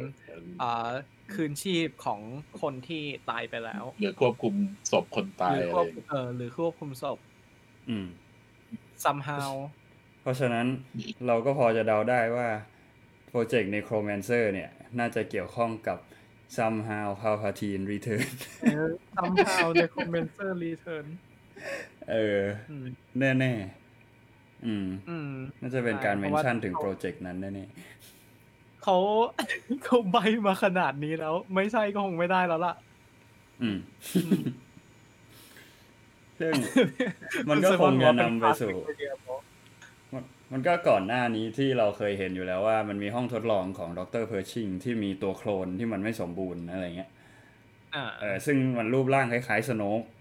อ่าคืนชีพของคนที่ตายไปแล้วหรือควบคุมศพคนตาหยรืออะควไรบเออหรือควบคุมศพ อืม somehow เพราะฉะนั้นเราก็พอจะเดาได้ว่าโปรเจกต์ Necromancer เนี่ย น่าจะเกี่ยวข้องกับ somehow Palpatine Return เออ somehow เนโครมันเซอร์ return เอออืมแน่แน่ๆ อืมอืม น่าจะเป็นการใช่เมเพนราะว่าชั่นถึงโปรเจกต์นั้นแน่เขาเขาใบ้มาขนาดนี้แล้ว ไม่ใช่ก็คงไม่ได้แล้วล่ะๆอืมซึ่งมันก็คงจะนำไปสู่มันมันก็ก่อนหน้านี้ที่เราเคยเห็นอยู่แล้วว่ามันมีห้องทดลองของดร Pershing ที่มีตัวโคลนที่มันไม่สมบูรณ์อะไรเงี้ยอ่าเออซึ่งมันรูปร่างคล้ายๆ Snoke อย่า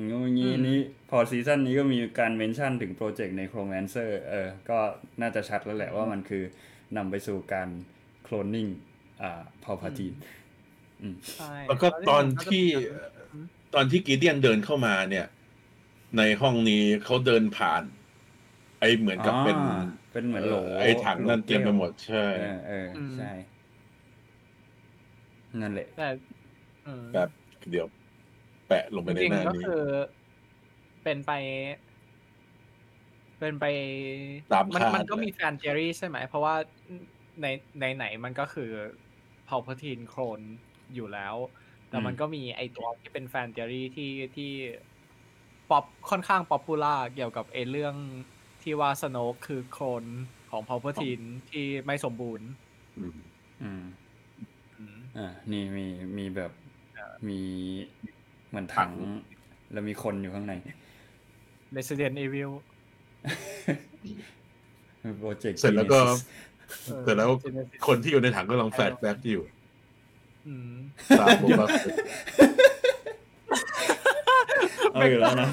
งงี้อืมนี้พอซีซั่นนี้ก็มีการ mention ถึง Project Necromancer เออ ก็น่าจะชัดแล้วแหละว่ามันคือนำไปสู่การโคลนนิ่งอ่าพอพาทีนใช่แล้วก็ตอนที่ตอนที่กีเดียนเดินเข้ามาเนี่ย ในห้องนี้เขาเดินผ่าน ไอเหมือนกับเป็นอ่าเป็นเหมือนโหลไอถังนั่นเต็มไปหมดใช่เออเออใช่ นั่นแหละแต่เออแบบเดี๋ยวแปะลงไปจในริงหน้าๆก็นี้คือ เป็นไป เป็นไปตามมันคาดมันก็เลยมี fan theory ใช่ไหม เพราะว่าในในไหนมันก็คือพาวเ r อร์ทีนโครนอยู่แล้ว แต่มันอืมก็มีไอตัวที่เป็น fan theory ที่ที่ป๊อปค่อนข้าง popular เกี่ยวกับไอเรื่องที่ว่า Snoke คือโคลนของพาวเ r อร์ทีนที่ไม่สมบูรณ์ อืมอืมอืมอ่านี่มีมีแบบเออมี เหมือนถัง แล้วมีคนอยู่ข้างใน Resident Evil โปรเจกต์เสร็จแล้วก็ Genesis เออเสร็จแล้ว Genesis คนที่อยู่ในถังก็ลอง flashback อยู่อืมตามผมว่าเอาอยู่แล้วนะ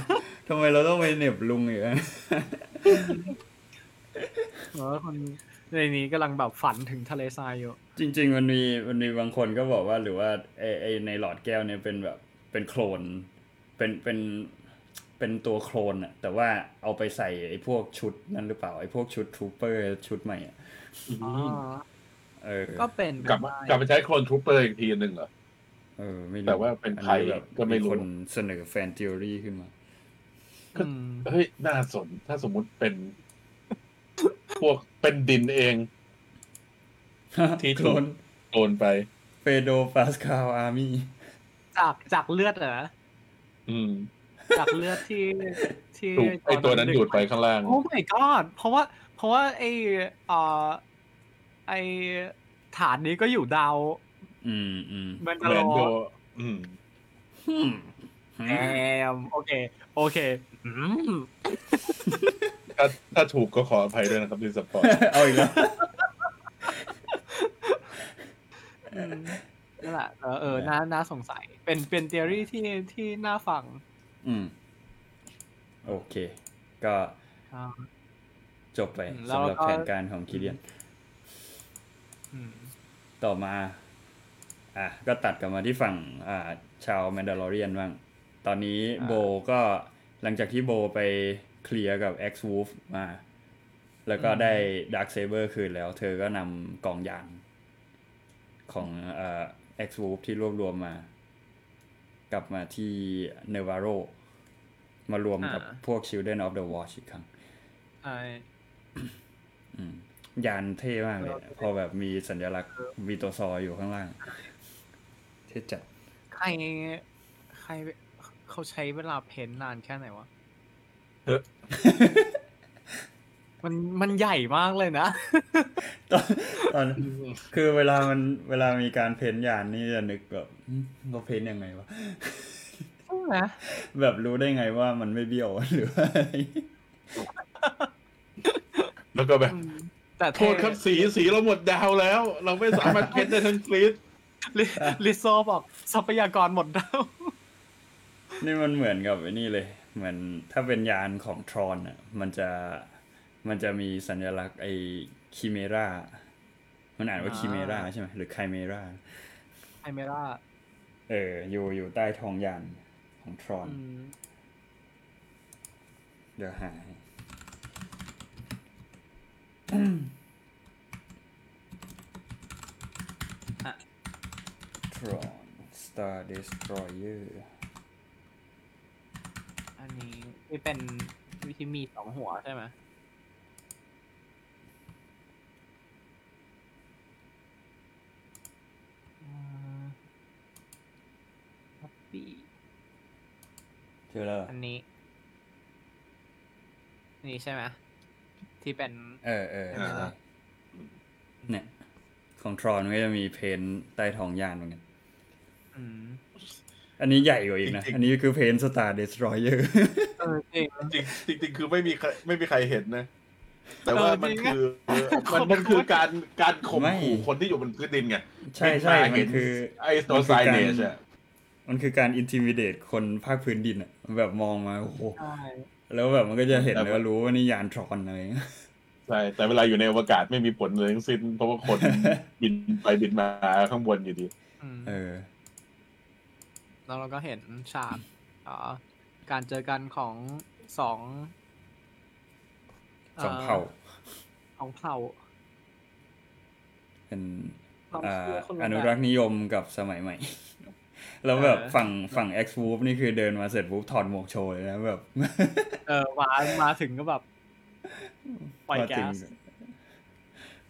ทำไมเราต้องไปเหน็บลุงอีกอะเออคนในนี้กำลังแบบฝันถึงทะเลทรายอยู่ จริง ๆ มันมีมันมีบางคนก็บอกว่าหรือว่าไอไอในหลอดแก้วเนี่ยเป็นแบบ เป็นโคลนเป็นเป็นเป็นตัวโคลนอะแต่ว่าเอาไปใส่ไอพวกชุดนั่นหรือเปล่าไอพวกชุด trooper ชุดใหม่อะอ๋อเออก็เป็นกลับไปมาได้กลับไปใช้ clone trooper อีกทีหนึ่งเหรอเออไม่รู้แต่ว่าเป็นใครอัแบบก็ไม่รู้คนเสนอ fan theory ขึ้นมาอืมเฮ้ยน่าสนถ้าสมมุติเป็น พวกเป็นดินเอง ที่โคถูลกนโอนไปเฟโดปาสคาลอาร์มี่ จากจากเลือดเหรออืมจากเลือดที่ที่ถูกไอตัวนั้นดูดไปข้างล่าง โอ้ my god เพราะว่า เพราะว่าไอเอ่อไอฐานนี้ก็อยู่ดาว อืมอืมมันแมจะรนอโดอืมแอมโอเค โอเคอืมถ้าถ้าถูกก็ขออภัยด้วยนะครับที่สปอยล์เอาอีกแล้วอืม นั่นแหละเออเออน่าน่าสงสัย เป็นเป็น theory ที่ที่น่าฟัง อืม โอเค ก็อ่าจบไปอืมแล้วสำหรับก็แผนการของ Gideonอืมต่อมา อะ ก็ตัดกลับมาที่ฝั่ง อ่า ชาวแมนดาลอเรียนบ้าง ตอนนี้โบก็หลังจากที่โบไปเคลียร์กับ X Wolf มา แล้วก็ได้ด a r k กเซเบอร์คืนแล้ว เธอก็นำกองยานของอ่า X w o l f ที่รวบรวมมา กลับมาที่เนวาโรมารวมกับอ่าพวก Children of the Watch อีกครั้งใช่อืมยานเท่มากเลยอะพอแบบมีสัญลักษณ์วีโตซออยู่ข้างล่าง เท่จัด ใคร ใครเขาใช้เวลาเพ้นท์นานแค่ไหนวะเฮ้ย มันมันใหญ่มากเลยนะตอนตอนคือเวลามันเวลามีการเพ้นท์ยานนี่จะนึกแบบอืมเราเพ้นท์ยังไงวะใช่ไหมแบบรู้ได้ไงว่ามันไม่เบี้ยวหรือว่าอะไรแล้วก็แบบอืมแต่โทษครับสีสีเราหมดดาวแล้ว เราไม่สามารถเพ้นได้ทั้งฟลีดลิลิโซบอกทรัพยากรหมดแล้วนี่มันเหมือนกับไอ้นี่เลย เหมือนถ้าเป็นยานของทรอนอะ มันจะ มันจะมีสัญลักษณ์ไอ้คิเมรา มันอ่านว่าอ่าคิเมราใช่ไหมหรือไคเมราไอเมร่าเออ อยู่อยู่ใต้ท้องยานของทรอนอืมเดี๋ยวหาให้ทรอน Star Destroyer อันนี้ที่เป็นวิธีมีสองหัวใช่ไหม ฮัปปี้เจอแล้วเหรออันนี้ นี่ใช่ไหมที่เป็น เออเอออ่าใช่เนี่ย ของทรอนก็จะมีเพนท์ใต้ท้องยานเหมือนกันอืมอันนี้ใหญ่กว่าอีกนะจริงๆอันนี้คือเพนท์ Star Destroyer เออจริงจริงจริงจริงคือไม่มีใครไม่มีใครเห็นนะ แต่ว่าเออมันจริงคืออะมันมันคือการการข่มไม่ขู่คนที่อยู่บนพื้นดินไงใช่ใช่บิมันเห็คือไอ้ตัวไซเนชอะมันคือการ intimidate คนภาคพื้นดินอะแบบมองมาโอ้โหใช่แล้วแบบมันก็จะเห็นแต่แล้วรู้ว่านี่ยานทรอนอะไรเงี้ยใช่แต่เวลาอยู่ในอวกาศไม่มีผลเลยทั้งสิ้น เพราะว่าคนบินไปบินมาข้างบนอยู่ดีอืมเออแล้วเราก็เห็นฉากอ่าการเจอกันของสอง สองเผ่าของเผ่า เป็นความอ่าเชื่อคนละอนุแบบรักษ์นิยมกับสมัยใหม่ แล้วแบบเออฝั่งฝั่ง X w o o p นี่คือเดินมาเสร็จปุ๊บถอดหมวกโชว์เลยนะแบบ เออมามาถึงก็แบบปล่อยมาแก๊ถึงส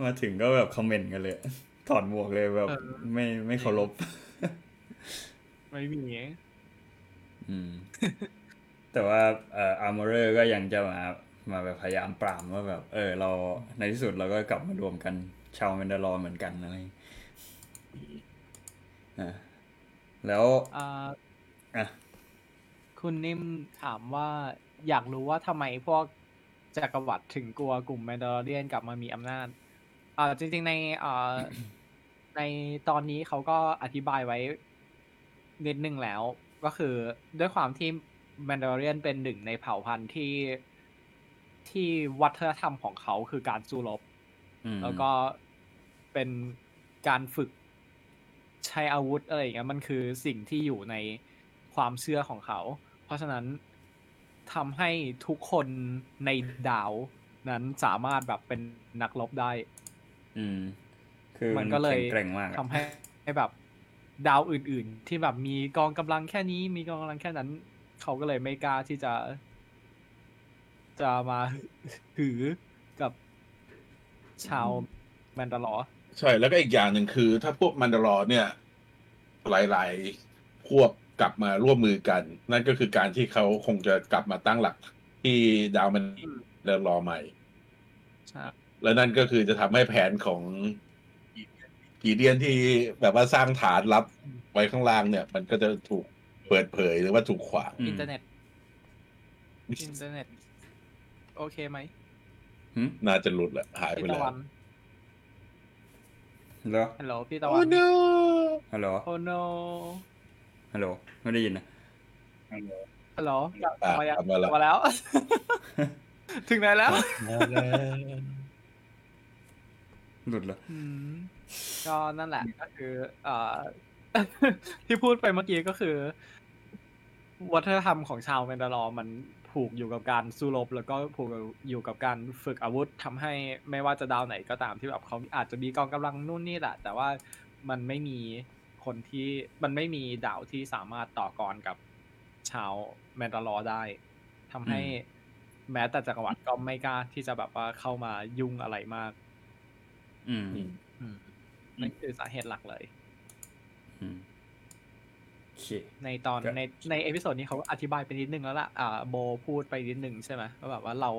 มาถึงก็แบบคอมเมนต์กันเลย ถอดหมวกเลยแบบเออไม่ไม่เคารพไม่มีอืม แต่ว่าเอ่อ Armorer ก็ยังจะมา มาแบบพยายามปรามว่าแบบ เออ เราในที่สุดเราก็กลับมารวมกันชาว Mandalore เหมือนกันอะไรอะแล้วอ่าอะคุณนิ่มถามว่าอยากรู้ว่าทำไมพวกจักรวรรดิถึงกลัวกลุ่ม Mandalorian กลับมามีอำนาจอ่าจริง ๆ ในอ่าในตอนนี้เขาก็อธิบายไว้นิดนึงแล้ว ก็คือด้วยความที่แมนดาร์เรียนเป็นหนึ่งในเผ่าพันธุ์ที่ ที่วัฒนธรรมของเขาคือการสู้รบอืมแล้วก็เป็นการฝึกใช้อาวุธอะไรอย่างเงี้ยมันคือสิ่งที่อยู่ในความเชื่อของเขา เพราะฉะนั้นทำให้ทุกคนในดาวนั้นสามารถแบบเป็นนักรบได้ อืม คือมัมันนก็เลยแข็งแกร่งมากอะทำให้ให้แบบดาวอื่น ๆ ที่แบบมีกองกำลังแค่นี้มีกองกำลังแค่นั้น เขาก็เลยไม่กล้าที่จะ จะมาหือกับชาวแมนดาลอร์ใช่แล้วก็อีกอย่างหนึ่งคือ ถ้าพวกมันดารอเนี่ย หลาย ๆ พวกกลับมาร่วมมือกัน นั่นก็คือการที่เขาคงจะกลับมาตั้งหลักที่ดาวมันดารอใหม่ใช่และนั่นก็คือจะทำให้แผนของ Gideon ที่แบบว่าสร้างฐานรับไว้ข้างล่างเนี่ย มันก็จะถูกเปิดเผยหรือว่าถูกขวางอืมอินเทอร์เน็ตอินเทอร์เน็ต โอเคไหมหืมน่าจะหลุดแหละหายไปพี่ตะวันแล้วเหรอฮัลโหลพี่ตะวัโอ้น no ฮัลโหลโอ้ no ฮัลโหลไม่ได้ยินนะฮัลโหลกลับอะมายังกลับมาแล้วกลับมาแล้ว ถึงไหนแล้วหลุดเหรออืมก็นั่นแหละก็คือเอ่อที่พูดไปเมื่อกี้ก็คือวัฒนธรรมของชาวแมนดาลอร์มัน ผูกอยู่กับการสู้รบแล้วก็ผูกอยู่กับการฝึกอาวุธทำให้ไม่ว่าจะดาวไหนก็ตามที่แบบเขาอาจจะมีกองกำลังนู่นนี่แหละ แต่ว่ามันไม่มีคนที่มันไม่มีดาวที่สามารถต่อกรกับชาวแมนดาลอร์ได้ทำให้แม้แต่จักรวรรดิก็ไม่กล้าที่จะแบบว่าเข้ามายุ่งอะไรมาก อืมอืมอืมนั่นคือสาเหตุหลักเลย อืมโอเค ในตอนก็ในใน episode นี้เขาอธิบายไปนิดนึงแล้วล่ะอ่าโบพูดไปนิดนึงใช่ไหมว่าแบบว่าเรา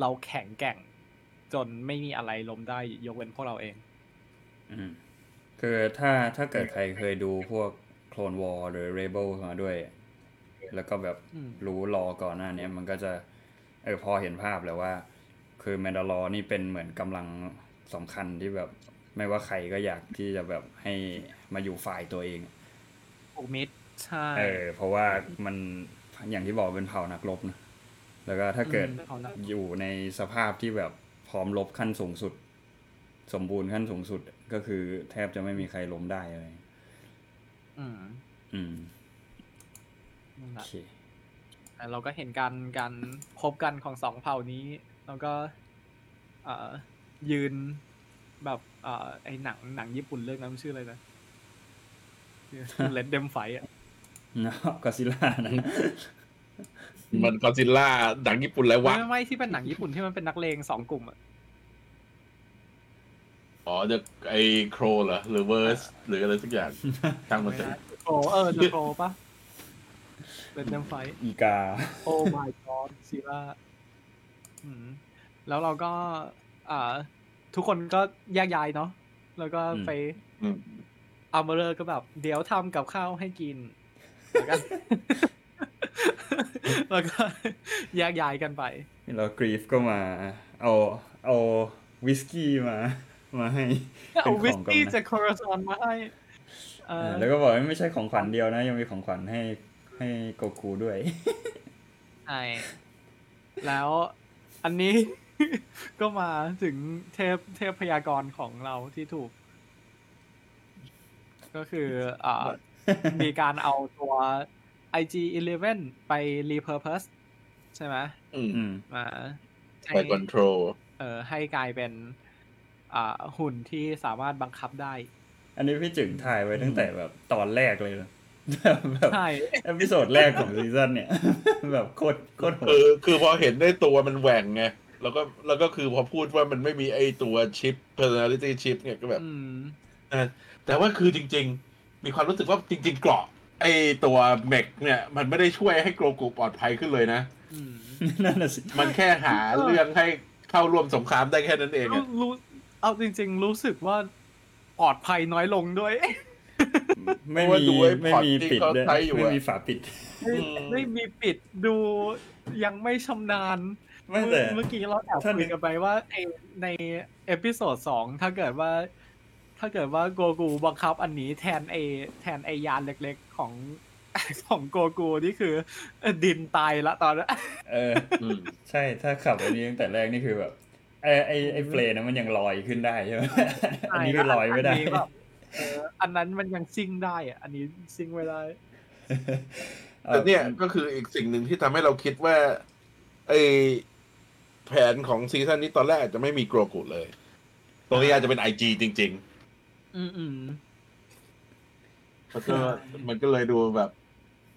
เราแข็งแกร่ง จนไม่มีอะไรล้มได้ยกเว้นพวกเราเอง อืมคือถ้าถ้าเกิดใครเคยดูพวกโคลนวอลหรือ Rebel มาด้วย แล้วก็แบบอืมรู้รอก่อนหน้าเนี้ยมันก็จะเออพอเห็นภาพแล้วว่า คือแมนดาลอนี่เป็นเหมือนกำลังสำคัญที่แบบ ไม่ว่าใครก็อยากที่จะแบบให้มาอยู่ฝ่ายตัวเองผู กมิดใช่เออเพราะว่ามันอย่างที่บอกเป็นเผ่านักรบนะแล้วก็ถ้าเกิดอืมเผ่านักรบอยู่ในสภาพที่แบบพร้อมรบขั้นสูงสุด สมบูรณ์ขั้นสูงสุดก็คือแทบจะไม่มีใครล้มได้อะไรอืมอืมนั่นแหโอละเคแต่เราก็เห็นการการพบกันของสองเผ่านี้ แล้วก็เอ่อยืนแบบเอ่อไอหนังหนังญี่ปุ่นเรื่องนั้นมันชื่ออะไรนะ เลดเดมไฟอะนะก็ซิล่านะมันกอซิลล่าดังญี่ปุ่นแล้ววะไม่ไม่ที่เป็นหนังญี่ปุ่นที่มันเป็นนักเลงสองกลุ่มอะอ๋อเดอะไอโครเหรอหรือเวอร์สหรืออะไรสักอย่างช่างมันเถอะโอ้เออเดอะโ o ปะเป็นเดมไฟอีกา โอ้ my god ซีร่าอืมแล้วเราก็ อ่า ทุกคนก็แยกย้ายเนาะแล้วก็อืมไป อืมอัลเมอร์ก็แบบ เดี๋ยวทำกับข้าวให้กิน แล้วก็แล้วก็แยกย้ายกันไป แล้วกรีฟก็มา เอาเอาวิสกี้มา มาให้เอาเป็นวิขสองกำกี้นันจากคอร์ซอนมาให้เอออ่าแล้วก็บอกว่าไม่ใช่ของขวัญเดียวนะ ยังมีของขวัญให้ให้โกคูด้วยใช่แล้วอันนี้ก็มาถึงเทพเทพพยากรณ์ของเราที่ถูก ก็คืออ่ามีการเอาตัว IG11 ไป repurpose ใช่ไหมอืมอืมมาให้ไป control เอ่อให้กลายเป็นอ่าหุ่นที่สามารถบังคับได้ อันนี้พี่จึงทายไว้ตั้งแต่แบบตอนแรกเลยนะแบบใช่ episode แรกของซีซั่นเนี่ย แบบโคตรโคตรโหคือดคือพอเห็นได้ตัวมันแหว่งไงแล้วก็แล้วก็คือพอพูดว่ามันไม่มีไอตัวชิป personality chip เนี่ยก็แบบอืมนะ แต่ว่าคือจริง ๆ มีความรู้สึกว่าจริง ๆ เกราะไอตัวเมกเนี่ย มันไม่ได้ช่วยให้โกรกูปลอดภัยขึ้นเลยนะอืมนั่นน่ะสิมันแค่หาเรื่องให้เข้าร่วมสงครามได้แค่นั้นเองรู้อะรู้เอาจริง ๆ รู้สึกว่าปลอดภัยน้อยลงด้วย ไม่มีไม่มีปิดด้วยไม่มีฝาปิด ไม่ไม่มีปิดดูยังไม่ชำนาญไม่แต่เมื่อกี้เราแอบถ้าคุยกันไปว่าในใน episode สองถ้าเกิดว่า ถ้าเกิดว่าโกกูบังคับอันนี้แทนไอแทนไอยานเล็กๆของของโกกูนี่คือเอ่อดินตายละตอนนั้นเอออืมใช่ถ้าขับอันนี้ตั้งแต่แรกนี่คือแบบไอไอไอเฟลนะมันยังลอยขึ้นได้ใช่ไหมอันนี้คือลอยไม่ได้นนี้แบบเอออันนั้นมันยังซิ่งได้อะอันนี้ซิ่งไม่ได้แต่เนี่ยก็คืออีกสิ่งหนึ่งที่ทำให้เราคิดว่าไอแผนของซีซั่นนี้ตอนแรกอาจจะไม่มีโกรกุเลย ตรงนี้อาจจะเป็นไอจีจริง อืมอืมๆแล้วก็มันก็เลยดูแบบ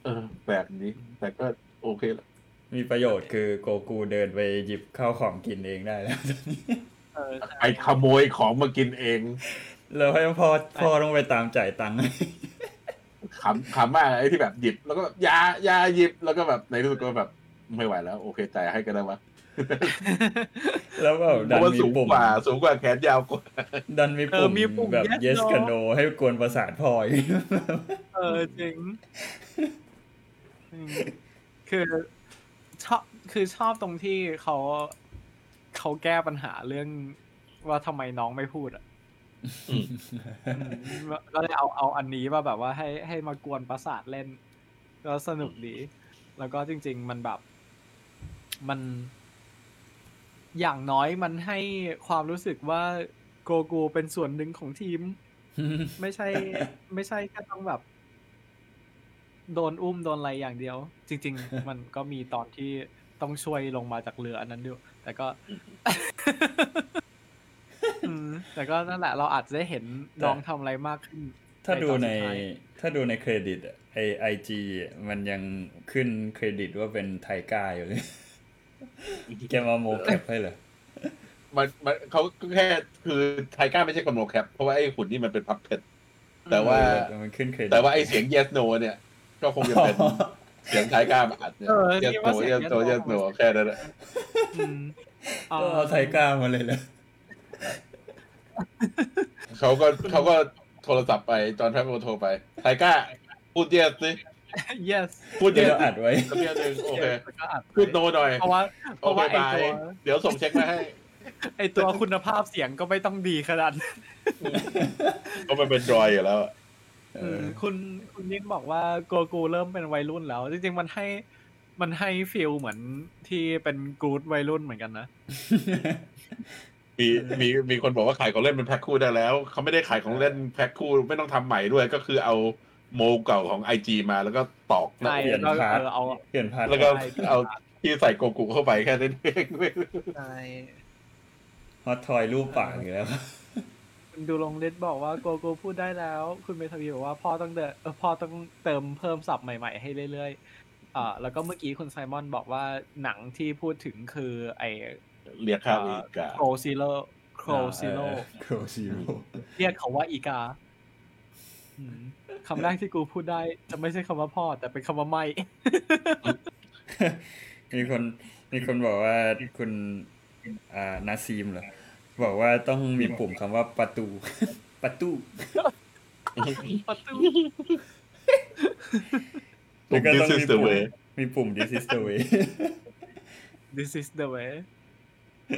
เออแบบนี้ แต่ก็โอเคแหละมีประโยชน์คือโกกูเดินไปหยิบข้าวของกินเองได้แล้วเออใช่ไปขโมยของมากินเอง แล้วให้พ่อพ่อต้องไปตามจ่ายตังค์ให้ขำขำมากไอ้ที่แบบหยิบ แล้วก็แบบอยาอยาหยิบแล้วก็แบบในที่สุดก็แบบไม่ไหวแล้ว โอเคจ่ายให้ก็ได้วะ แล้วก็เพดันราะว่ามีสูงปุ่มกว่าสูงกว่าแขนยาวกว่าดันมีเออปุ่มมีปุ่มแบบ yes yes no กับ no ให้กวนประสาทพ่ออีกเออจริงอืมคือชอบคือชอบตรงที่เขาเขาแก้ปัญหาเรื่องว่าทำไมน้องไม่พูดอะอืมอืมก็เลยเอาเอาอันนี้มาแบบว่าให้ให้มากวนประสาทเล่น ก็สนุกดี แล้วก็จริง ๆ มันแบบ มัน อย่างน้อยมันให้ความรู้สึกว่าโกกูเป็นส่วนหนึ่งของทีม ไม่ใช่ ไม่ใช่แค่ต้องแบบ โดนอุ้มโดนอะไรอย่างเดียว จริง ๆ มันก็มีตอนที่ต้องช่วยลงมาจากเรืออันนั้นด้วยแต่ก็อืมแต่ก็นั่นแหละเราอาจจะได้เห็นน้องทำอะไรมากขึ้น ถ้าดูในตอสุท้ยถ้าดูในเครดิตอะไอไอจีมันยังขึ้นเครดิตว่าเป็นไทก้าอยู่เลย แกมาโมแคปให้เหรอมันมันเขาแค่คือไทก้าไม่ใช่คน mocap เพราะว่าไอ้หุ่นนี่มันเป็นพับเพชรแต่ว่าเออมันขึ้นเครดิตแต่ว่าไอ้เสียง yes no เนี่ย ก็คงจะเป็นเสียงไทก้ามาอัดเนี่ยเออ yes นี่ no ว่าเสียง yes no yes no แค่นั้นแหละอืมก็เอาไทก้ามาเลยเลยเขาก็เขาก็โทรศัพท์ไปจอนแฟฟโรโทรไปไทก้าพูด yes สิ yes พูดเดี๋ยว yes เราอัดไว้สักเดียวหนึ่งโอเคแล้วก็อัดพูด no หน่อยเพราะว่าเพโอราะเคว่าไอ้บายตัวเดี๋ยวส่งเช็คมาให้ ไอ้ตัวคุณภาพเสียงก็ไม่ต้องดีขนาดนั้นเพราะมันเป็นดรอยอยู่แล้วเออือมคุณคุณยิ่งบอกว่าโกกูเริ่มเป็นวัยรุ่นแล้ว จริงๆมันให้มันให้ฟีลเหมือนที่เป็นกรูดวัยรุ่นเหมือนกันนะ มีมีมีคนบอกว่าขายของเล่นเป็นแพ็คคู่ได้แล้ว เขาไม่ได้ขายของเล่นแพ็คคู่ไม่ต้องทำใหม่ด้วยก็คือเอา โมเก่าของไอจีมาแล้วก็ตอกหน้าใช่เปลี่ยนแล้ว part เออเอาเปลี่ยน part แล้วก็ใช่เอาที่ใส่โกกุเข้าไปแค่นั้นเองใช่ Hot Toys รูปปากอยู่แล้วคุณดูลงเล็ดบอกว่าโกกูพูดได้แล้ว คุณเมทวีบอกว่าพ่อต้องเดินเออพ่อต้องเติมเพิ่มศัพท์ใหม่ๆให้เรื่อยๆอ่าแล้วก็เมื่อกี้คุณไซมอนบอกว่าหนังที่พูดถึงคือไอ้เรียกค่าอีกา Crows Zero Crows Zero Crows Zero เรียกเขาว่าอีกาอืม คำแรกที่กูพูดได้ จะไม่ใช่คำว่าพ่อ แต่เป็นคำว่าไม่มีคนมีคนบอกว่าคุณอ่านาซีมเหรอบอกว่าต้องมีปุ่มคำว่าประตู ประตูประตูผม this is the way มีปุ่ม this is the way this is the way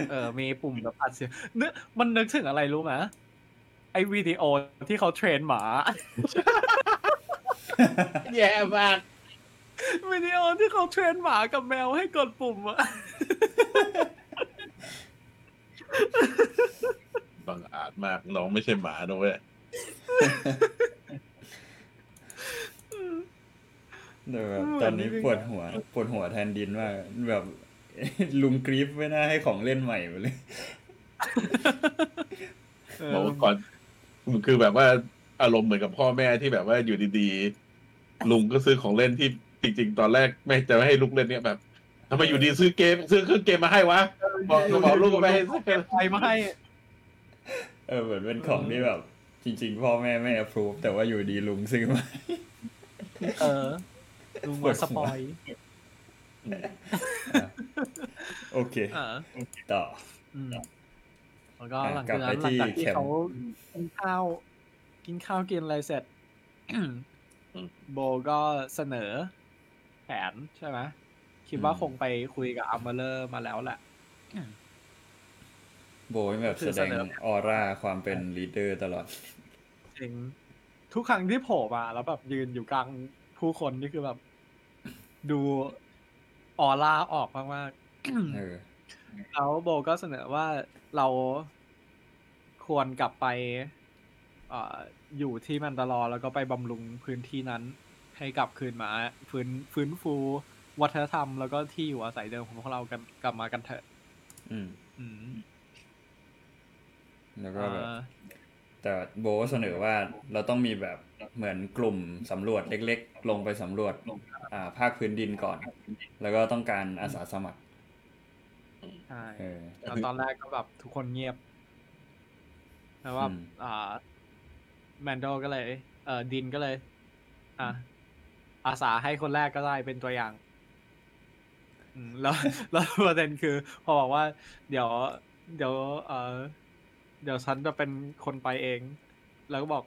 เออมีปุ่มแบบอัดเสียงเนื้อมันนึกถึงอะไรรู้ไหม ไอวิดีโอที่เขาเทรนหมา แย่มากวิดีโอที่เขาเทรนหมากับแมวให้กดปุ่มอะบังอาจมากน้องไม่ใช่หมานะเว้ยแต่แบบตอนนี้ปวดหัวปวดหัวแทนดินมากแบบลุงกรีฟไม่น่าให้ของเล่นใหม่มาเลยเออบอกว่าก่อนมัน คือแบบว่าอารมณ์เหมือนกับพ่อแม่ที่แบบว่าอยู่ดีๆ ลุงก็ซื้อของเล่นที่จริง ๆ ตอนแรกไม่จะไม่ให้ลูกเล่นเนี่ยแบบทำไมอยู่ดีซื้อเกม ซื้อเครื่องเกมมาให้วะบอกบอกลูกไม่ให้ซื้อเกมไปมาให้ เออเหมือนเป็นของที่แบบ จริง ๆ พ่อแม่ไม่ approve แต่ว่าอยู่ดีลุงซื้อมาเออลุงมา spoil โอเคอ่าต่ออืม แล้วก็อะหลังจากนั้นกลับไปหลังจากที่ที่แคมป์เขากินข้าว กินข้าวกินอะไรเสร็จ โบก็เสนอ แผนใช่ไหมคิดว่าคงไปคุยกับอัมเบอร์มาแล้วแหละโบยแบบคือแสดงเสนอออร่าความเป็น leader ตลอดจริงทุกครั้งที่โผล่มาแล้วแบบยืนอยู่กลางผู้คนนี่คือแบบ ดูออร่าออกมากๆเออแล้วโบก็เสนอว่าเรา ควรกลับไปเอ่ออยู่ที่มันตลอแล้วก็ไปบำรุงพื้นที่นั้น ให้กลับคืนมาฟื้นฟื้นฟูวัฒนธรรมแล้วก็ที่อยู่อาศัยเดิมของพวกเรากันกลับมากันเถอะ อืม อืม แล้วก็แบบอ่าแต่โบก็เสนอว่าเราต้องมีแบบเหมือนกลุ่มสำรวจเล็ก ๆ ลงไปสำรวจอ่า ภาคพื้นดินก่อน แล้วก็ต้องการอาสาสมัครใช่เออแล้วตอนแรกก็แบบทุกคนเงียบ แล้วว่าอืมอ่าแมนโดก็เลย เออดินก็เลย อะอาสาให้คนแรกก็ได้เป็นตัวอย่างอืมแล้วแล้วประเด็นคือ พอบอกว่า เดี๋ยว เดี๋ยว เออเดี๋ยวฉันจะเป็นคนไปเอง แล้วก็บอก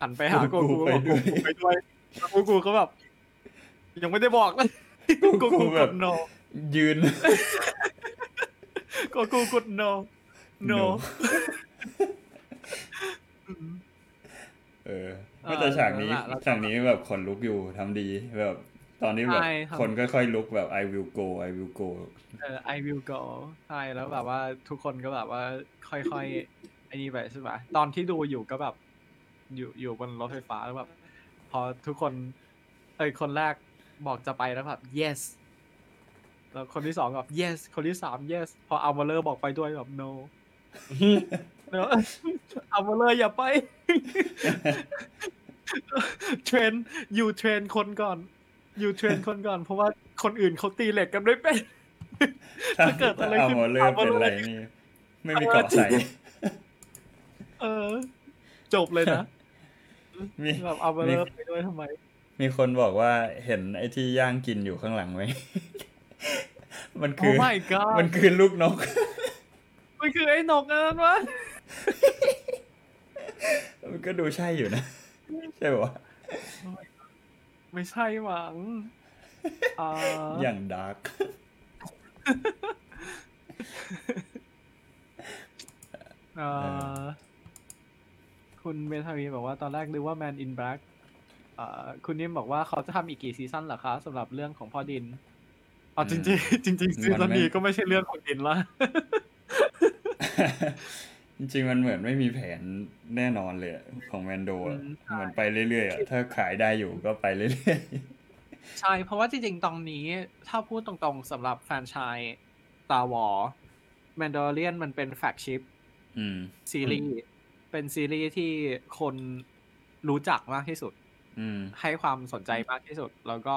หันไปหากูกูกูไปบอกด้วยกูไปด้วยแล้วกูกูก็แบบ ยังไม่ได้บอกเลยกูกูกูกูแบกบด no ยืนก็กูกด no no No อืม เออเออแต่ฉากนี้นั่นแหละแล้วก็ฉากนี้แบบขนลุกอยู่ทำดีแบบ ตอนนี้แบบใช่ทำคนค่อยๆลุกแบบ I will go I will go เออ I will go ใช่แล้วแบบว่าทุกคนก็แบบว่าค่อยๆไอ้นี่ไปใช่ไหมตอนที่ดูอยู่ก็แบบ อยู่อยู่บนรถไฟฟ้าแล้วแบบพอทุกคนเอยคนแรกบอกจะไปแล้วแบบ yes แล้วคนที่สองแบบ yes คนที่สาม yes พอ Armorer บอกไปด้วยแบบ no no Armorer อย่าไป เทรนอยู่เทรนคนก่อน อยู่เทรนคนก่อน เพราะว่าคนอื่นเขาตีเหล็กกันไม่เป็นถ้าถ้าเกิดอะไรเอาขึ้นหมอเริ่มเป็นอะไรนี่ไม่มีเกาะใส่เออ จบเลยนะมีแบบเอาไปมีเริ่มไปด้วยทำไม มีคนบอกว่าเห็นไอ้ที่ย่างกินอยู่ข้างหลังไหมมันโอ้คือ my god มันคือลูกนก มันคือไอ้นกอันนั้นวะ มันก็ดูใช่อยู่นะ ใช่ปะไม่ใช่หวังอ่าอย่างดาร์กอ่าคุณเมทาวีบอกว่าตอนแรกนึกว่า Man in Black อ่าคุณนิ่มบอกว่าเขาจะทำอีกกี่ซีซั่นเหรอคะสำหรับเรื่องของพ่อดินอ๋อจริงๆจริงๆซีซั่นนี้ก็ไม่ใช่เรื่องของดินละ จริงๆมันเหมือนไม่มีแผนแน่นอนเลยอะของแมนโดอะอืมใช่เหมือนไปเรื่อยๆอะถ้าขายได้อยู่ก็ไปเรื่อยใช่ เพราะว่าจริงๆ ตอนนี้ถ้าพูดตรงๆสำหรับแฟรนไชายตาวอ m มนด a เ i ียนมันเป็นแฟกชิปๆอืมซีรีส์เป็นซีรีส์ที่คนรู้จักมากที่สุดอืมให้ความสนใจมากที่สุด แล้วก็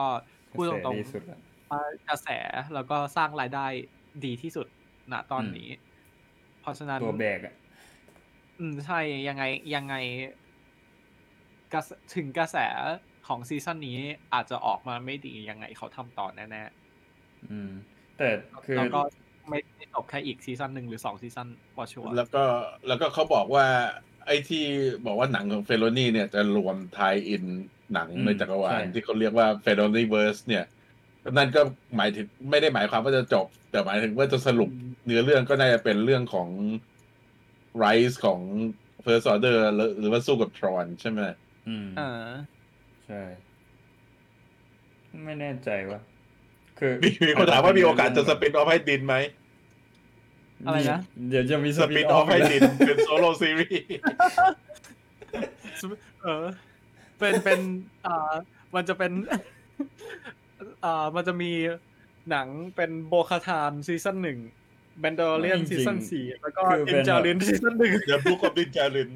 พูดตรงกะแสดีสุดละๆว่ากระแสแล้วก็สร้างรายได้ดีที่สุดณตอนนี้ เพราะฉะนั้นตัวแบกอะ อืมใช่ยังไงยังไงกระแสถึงกระแสของซีซั่นนี้อาจจะออกมาไม่ดียังไงเขาทำต่อแน่อืม แต่คือๆแล้วก็ไม่ได้จบแค่อีกซีซั่นหนึ่งหรือสองซีซั่นวอชัวแล้วก็แล้วก็เขาบอกว่า ไอ้ที่บอกว่าหนังของฟิโลนี่เนี่ยจะรวม tie-in หนังในจักรวาลที่เขาเรียกว่า Filoniverse เนี่ยนั่นก็หมายถึงไม่ได้หมายความว่าจะจบ แต่หมายถึงว่าจะสรุปเนื้อเรื่องก็น่าจะเป็นเรื่องของ ไรส์ของ First Order หรือหรือว่าสู้กับทรอนใช่ไหมอืมเออใช่ ไม่แน่ใจว่าคือมีมีคนถามว่ามีโอกาสจะสปินออฟให้ดินไหมอะไรนะ เดี๋ยวจะมีสปินออฟให้ดิน เป็นโซโล่ซีรีส์เออ เป็นเป็นอ่ามันจะเป็นอ่ามันจะมีหนังเป็นโบคาทานซีซั่นหนึ่ง แมนดาลอเรียนซีซั่นสี่แล้วก็อินจารินซีซั่นหนึ่ง The Book of ดินจาริน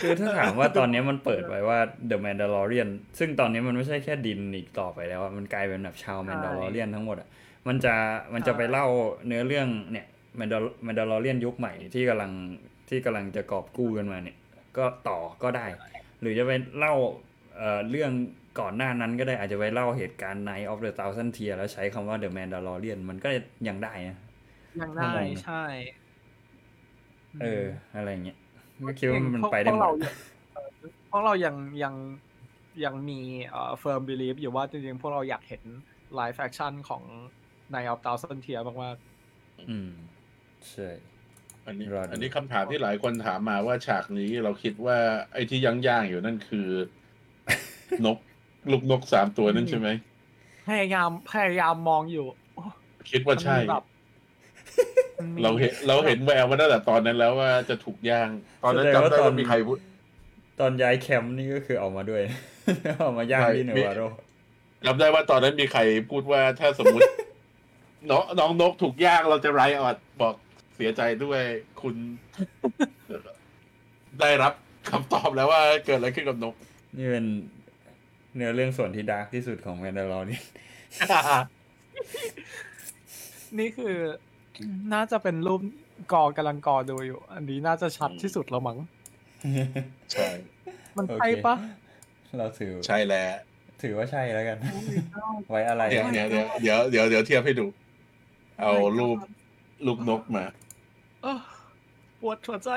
คือถ้าถามว่าตอนนี้มันเปิดไว้ว่า The Mandalorian ซึ่งตอนนี้มันไม่ใช่แค่ดินอีกต่อไปแล้วอะมันกลายเป็นแบบชาว Mandalorian ทั้งหมดอะมันจะมันจะไปเล่าเนื้อเรื่องเนี่ย Mandal- Mandalorian ยุคใหม่ที่กำลังที่กำลังจะกอบกู้กันมาเนี่ย ก็ต่อก็ได้ หรือจะไปเล่าเอ่อเรื่องก่อนหน้านั้นก็ได้อาจจะไปเล่าเหตุการณ์ Night of the Thousand Tear แล้วใช้คำว่า The Mandalorian มันก็ยังได้นะ ยังได้อืมใช่ เออ อะไรเงี้ยก็คิดว่ามันไปได้พหวกมเราดเพราะเรายังยังยังมีเอ่อ firm belief อยู่ว่าจริงๆ พวกเราอยากเห็น live action ของ Night of Thousand Tear มากอืม ใช่อันนี้รอดูอันนี้คำถามที่หลายคนถามมาว่าฉากนี้เราคิดว่า ไอ้ที่ย่างๆอยู่นั่นคือ นกลูกนกสามตัวนั่นใช่ไหมๆพยายามพยายามมองอยู่ คิดว่าใช่มันมีแบบมันมี เราเห็นเราเห็นแววมาตั้งแต่ตอนนั้นแล้วว่าจะถูกย่าง ตอนนั้นจำได้ว่ามีใครพูดตอนย้ายแคมป์นี่ก็คือเอามาด้วยเอามาย่างใช่ที่เนมีวาโรจำได้ว่าตอนนั้นมีใครพูดว่าถ้าสมมติน้องน้องนกถูกย่างเราจะไรออดบอกเสียใจด้วยคุณ ได้รับคำตอบแล้วว่าเกิดอะไรขึ้นกับนก นี่เป็นเนื้อเรื่องส่วนที่ดาร์กที่สุดของแมนดาลอนี่นี่คือ น่าจะเป็นรูปกอกำลังกอดูอยู่ อันนี้น่าจะชัดที่สุดแล้วมั้งใช่ มันโอเคใช่ปะเราถือใช่แล้ว ถือว่าใช่แล้วกัน ไว้อะไร เดี๋ยวเดี๋ยวเดี๋ยวเดี๋ยวเดี๋ยวเดี๋ยวเทียบให้ดู เอารูปลูกนกมาเออปวดหัวใจ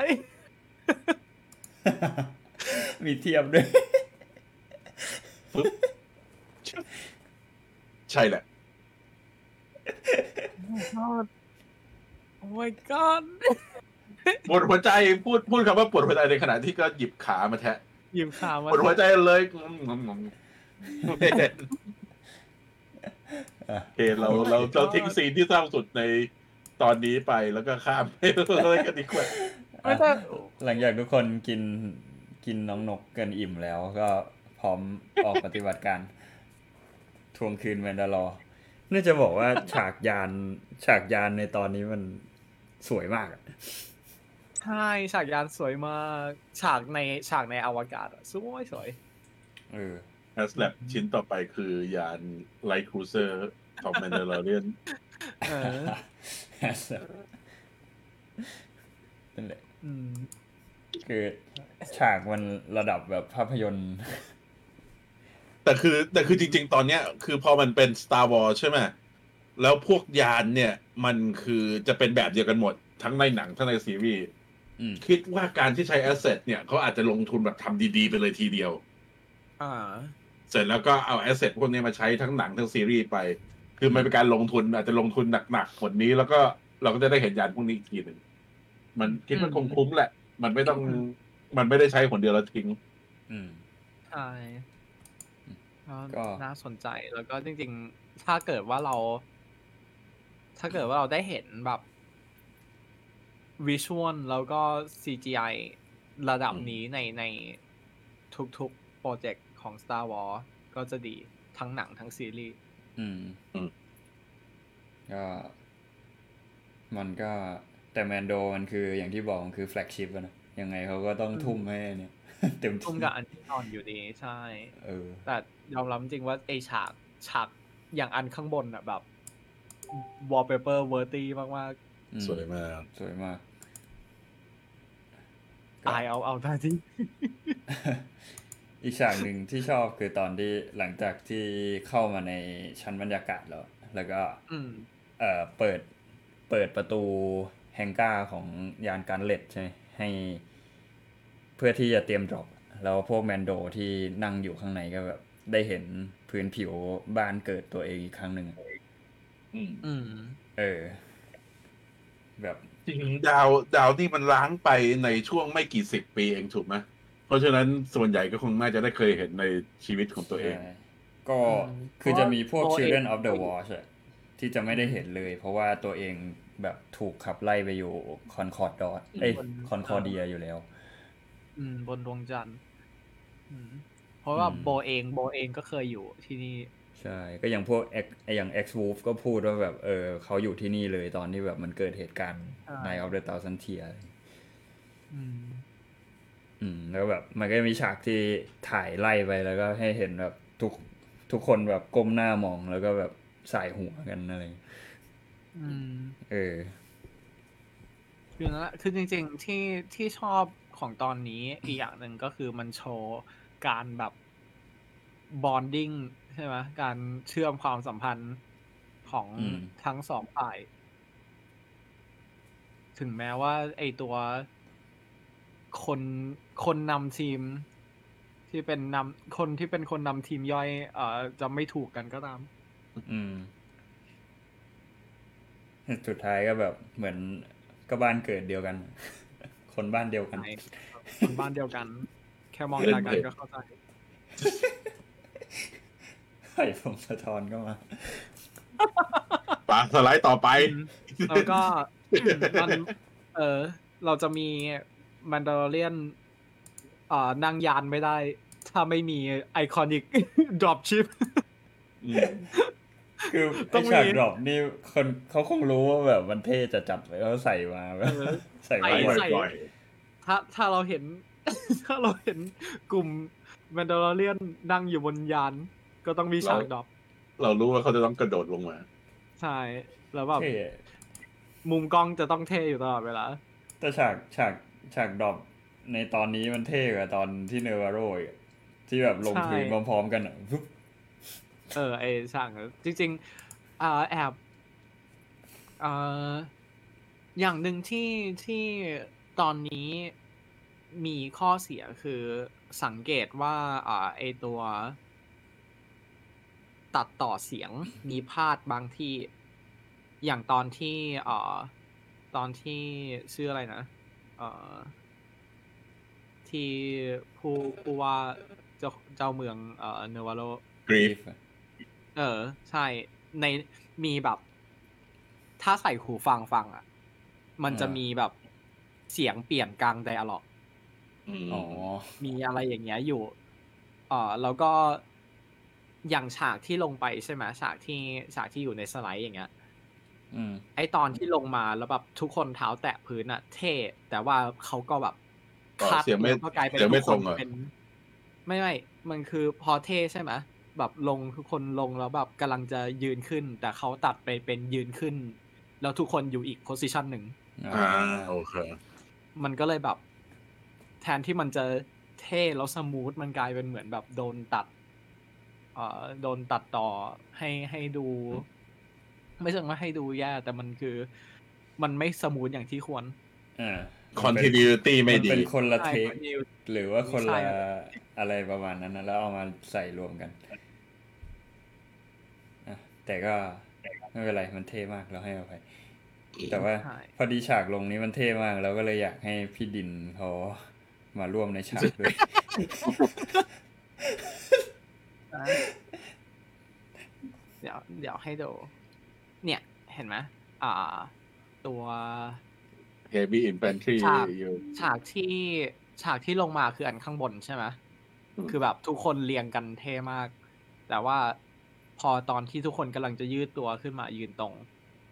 มีเทียบด้วยใช่แหละ โอ้ my god ปวดหัวใจพูดพูดคำว่าปวดหัวใจในขณะที่ก็หยิบขามาแทะหยิบขามาปวดหัวใจเลยงงงโอเคเราเราเราทิ้งซีนที่เศร้าสุดในตอนนี้ไปแล้วก็ข้ามไปเลยกันดีกว่าไม่แต่หลังจากทุกคนกินกินน้องนกเกินอิ่มแล้วก็พร้อมออกปฏิบัติการทวงคืนแมนดาลอร์น่าจะบอกว่าฉากยานฉากยานในตอนนี้มัน สวยมากอะใช่ฉากยานสวยมากฉากในฉากในอวกาศอะสวยสวยเออแอสแลบชิ้นต่อไปคือยานไลท์ครูเซอร์ของแมนเดลเรียนเออนั่นแหละอืมคือฉากมันระดับแบบภาพยนตร์ แต่คือแต่คือจริง ๆ ตอนเนี้ย คือพอมันเป็น Star Wars ใช่ไหม แล้วพวกยานเนี่ย มันคือจะเป็นแบบเดียวกันหมด ทั้งในหนังทั้งในซีรีส์อืมคิดว่าการที่ใช้ asset เนี่ยเขาอาจจะลงทุนแบบทำดีๆ ไปเลยทีเดียวอ่าเสร็จแล้วก็เอา asset พวกนี้มาใช้ทั้งหนังทั้งซีรีส์ไป คือมันเป็นการลงทุนอาจจะลงทุนหนักๆผลนี้ แล้วก็เราก็จะได้เห็นยานพวกนี้อีกทีหนึ่งมันคิดว่าคงคุ้มแหละ มันไม่ต้องมันไม่ได้ใช้ผลเดียวแล้วทิ้งอืมใช่ก็ก็น่าสนใจแล้วก็จริง ๆ ถ้าเกิดว่าเรา ถ้าเกิดว่าเราได้เห็นแบบวิชวลแล้วก็ CGI ระดับอืมนี้ในในทุกๆ โปรเจกต์ของ Star Wars ก็จะดีทั้งหนังทั้งซีรีส์อืมอืมก็มันก็แต่แมนโดมันคืออย่างที่บอกมันคือแฟลกชิพอะนะยังไงเขาก็ต้องทุ่มให้เนี่ยเต็มทุ่มที่กับอันที่นอนอยู่ดีใช่ เออ แต่ยอมรับจริงว่าไอฉากฉากอย่างอันข้างบนอะแบบ wallpaper worthy มากอืมสวยมาก สวยมากๆอายเอาเอาได้ที่ อีกฉากหนึ่งที่ชอบคือตอนที่หลังจากที่เข้ามาในชั้นบรรยากาศแล้ว แล้วก็อืมเอ่อเปิดเปิดประตูแฮงก้าของยานการเล็ดใช่ไหมให้ เพื่อที่จะเตรียมดรอปแล้วพวกแมนโดที่นั่งอยู่ข้างในก็แบบได้เห็นพื้นผิวบ้านเกิดตัวเองอีกครั้งหนึ่ง อะอืมอืม เออ แบบจริงๆดาวดาวนี่มันล้างไปในช่วงไม่กี่สิบปีเองถูกไหมเพราะฉะนั้นส่วนใหญ่ก็คงน่าจะได้เคยเห็นในชีวิตของตัวเองใช่ก็อืมคือจะมีพวกเพราะว่า Children ตัวเอง of the Watch อะที่จะไม่ได้เห็นเลย เพราะว่าตัวเองแบบถูกขับไล่ไปอยู่คอนคอร์ดดอว์นเอ้ยบนคอนคอร์เดียอยู่แล้ว อืม บนดวงจันทร์อืมเพราะว่าอืมโบเองโบเองก็เคยอยู่ที่นี่ ใช่ ก็อย่างพวก Axe อย่าง Axe Woves ก็พูดว่าแบบเออเขาอยู่ที่นี่เลยตอนที่แบบมันเกิดเหตุการณ์อ่าใน of the Thousand Tear อืมอืมแล้วแบบมันก็มีฉากที่ถ่ายไล่ไปแล้วก็ให้เห็นแบบทุกทุกคนแบบก้มหน้ามองแล้วก็แบบส่ายหัวกันอะไรอืมเออคือนั่นแหละคือจริง ๆ ที่ที่ชอบของตอนนี้อีกอย่างหนึ่งก็คือมันโชว์การแบบ bonding ใช่ไหมการเชื่อมความสัมพันธ์ของอืมทั้งสองฝ่าย ถึงแม้ว่าไอตัวคนคนนำทีม ที่เป็นนำคนที่เป็นคนนำทีมย่อย เอ่อจะไม่ถูกกันก็ตาม อืมสุดท้ายก็แบบเหมือนก็บ้านเกิดเดียวกัน คนบ้านเดียวกันใช่คนบ้านเดียวกัน แค่มองตากันก็เข้าใจ ไข่ผมสะท้อนก็มาป่ะสไลด์ต่อไป แล้วก็มันเออ เราจะมี Mandalorian อ่านั่งยานไม่ได้ ถ้าไม่มี iconic dropshipอืมคือต้องมีฉาก dropนี่คนเขาคงรู้ว่าแบบมันเท่จะจัดเลยเขาใส่มาแบบเออใส่ใส่ไว้ปล่อยปล่อยถ้าถ้าเราเห็น ถ้าเราเห็นกลุ่ม Mandalorianนั่งอยู่บนยาน ก็ต้องมีฉากดรอปเรารู้ว่าเขาจะต้องกระโดดลงมา ใช่ แล้วแบบเท่มุมกล้องจะต้องเท่อยู่ตลอดเวลา แต่ฉากฉากฉากดรอปในตอนนี้มันเท่กว่าตอนที่เนวาโรอีกอะที่แบบลงพื้นใช่พร้อมๆกันอะปุ๊บเออไอฉากนั้นจริงๆอ่าแอบอ่าอย่างหนึ่งที่ที่ตอนนี้มีข้อเสียคือสังเกตว่าอ่าไอตัว ตัดต่อเสียงมีพลาดบางที่ อย่างตอนที่อ่าตอนที่ชื่ออะไรนะเอ่อที่ผู้ผู้ว่าเจ้าเจ้าเมืองเอ่อเนวาโรกรีฟเออ ใช่ในมีแบบ ถ้าใส่หูฟังฟังอะ มันจะอ่ามีมีแบบเสียงเปลี่ยนกลางไดอะล็อกอ๋อมีอะไรอย่างเงี้ยอยู่เอ่อแล้วก็ อย่างฉากที่ลงไปใช่ไหมฉากที่ฉากที่อยู่ในสไลด์อย่างเงี้ยอืมไอตอนที่ลงมาแล้วแบบทุกคนเท้าแตะพื้นอะเท่ แต่ว่าเขาก็แบบอ๋อคัดเสียงไม่แล้วก็กลายเป็นเสียงไม่ทุกคนตรงอะเป็น ไม่ไม่มันคือพอเท่ใช่ไหมแบบลงทุกคนลงแล้วแบบกำลังจะยืนขึ้น แต่เขาตัดไปเป็นยืนขึ้น แล้วทุกคนอยู่อีก position หนึ่งอ่าโอเคมันก็เลยแบบ แทนที่มันจะเท่แล้ว smooth มันกลายเป็นเหมือนแบบโดนตัดเอ่อ โดนตัดต่อให้ให้ดู ไม่ใช่ว่าให้ดูแย่แต่มันคือ มันไม่ smooth อย่างที่ควรอ่า continuity ไม่มันดีเป็นคนละใช่ take มันมีหรือว่าคนใช่ละอะไรประมาณนั้นนะแล้วเอามาใส่รวมกันอะแต่ก็ไม่เป็นไรมันเท่มากเราให้อภัยแต่ว่าใช่พอดีฉากลงนี้มันเท่มากเราก็เลยอยากให้พี่ดินเขามาร่วมในฉากด้วยนะ เดี๋ยวเดี๋ยวให้ดู เนี่ย เห็นไหมอ่า ตัว heavy infantry ฉากอยู่ฉากที่ฉากที่ลงมาคืออันข้างบนใช่ไหมอืมคือแบบทุกคนเรียงกันเท่มาก แต่ว่าพอตอนที่ทุกคนกำลังจะยืดตัวขึ้นมายืนตรง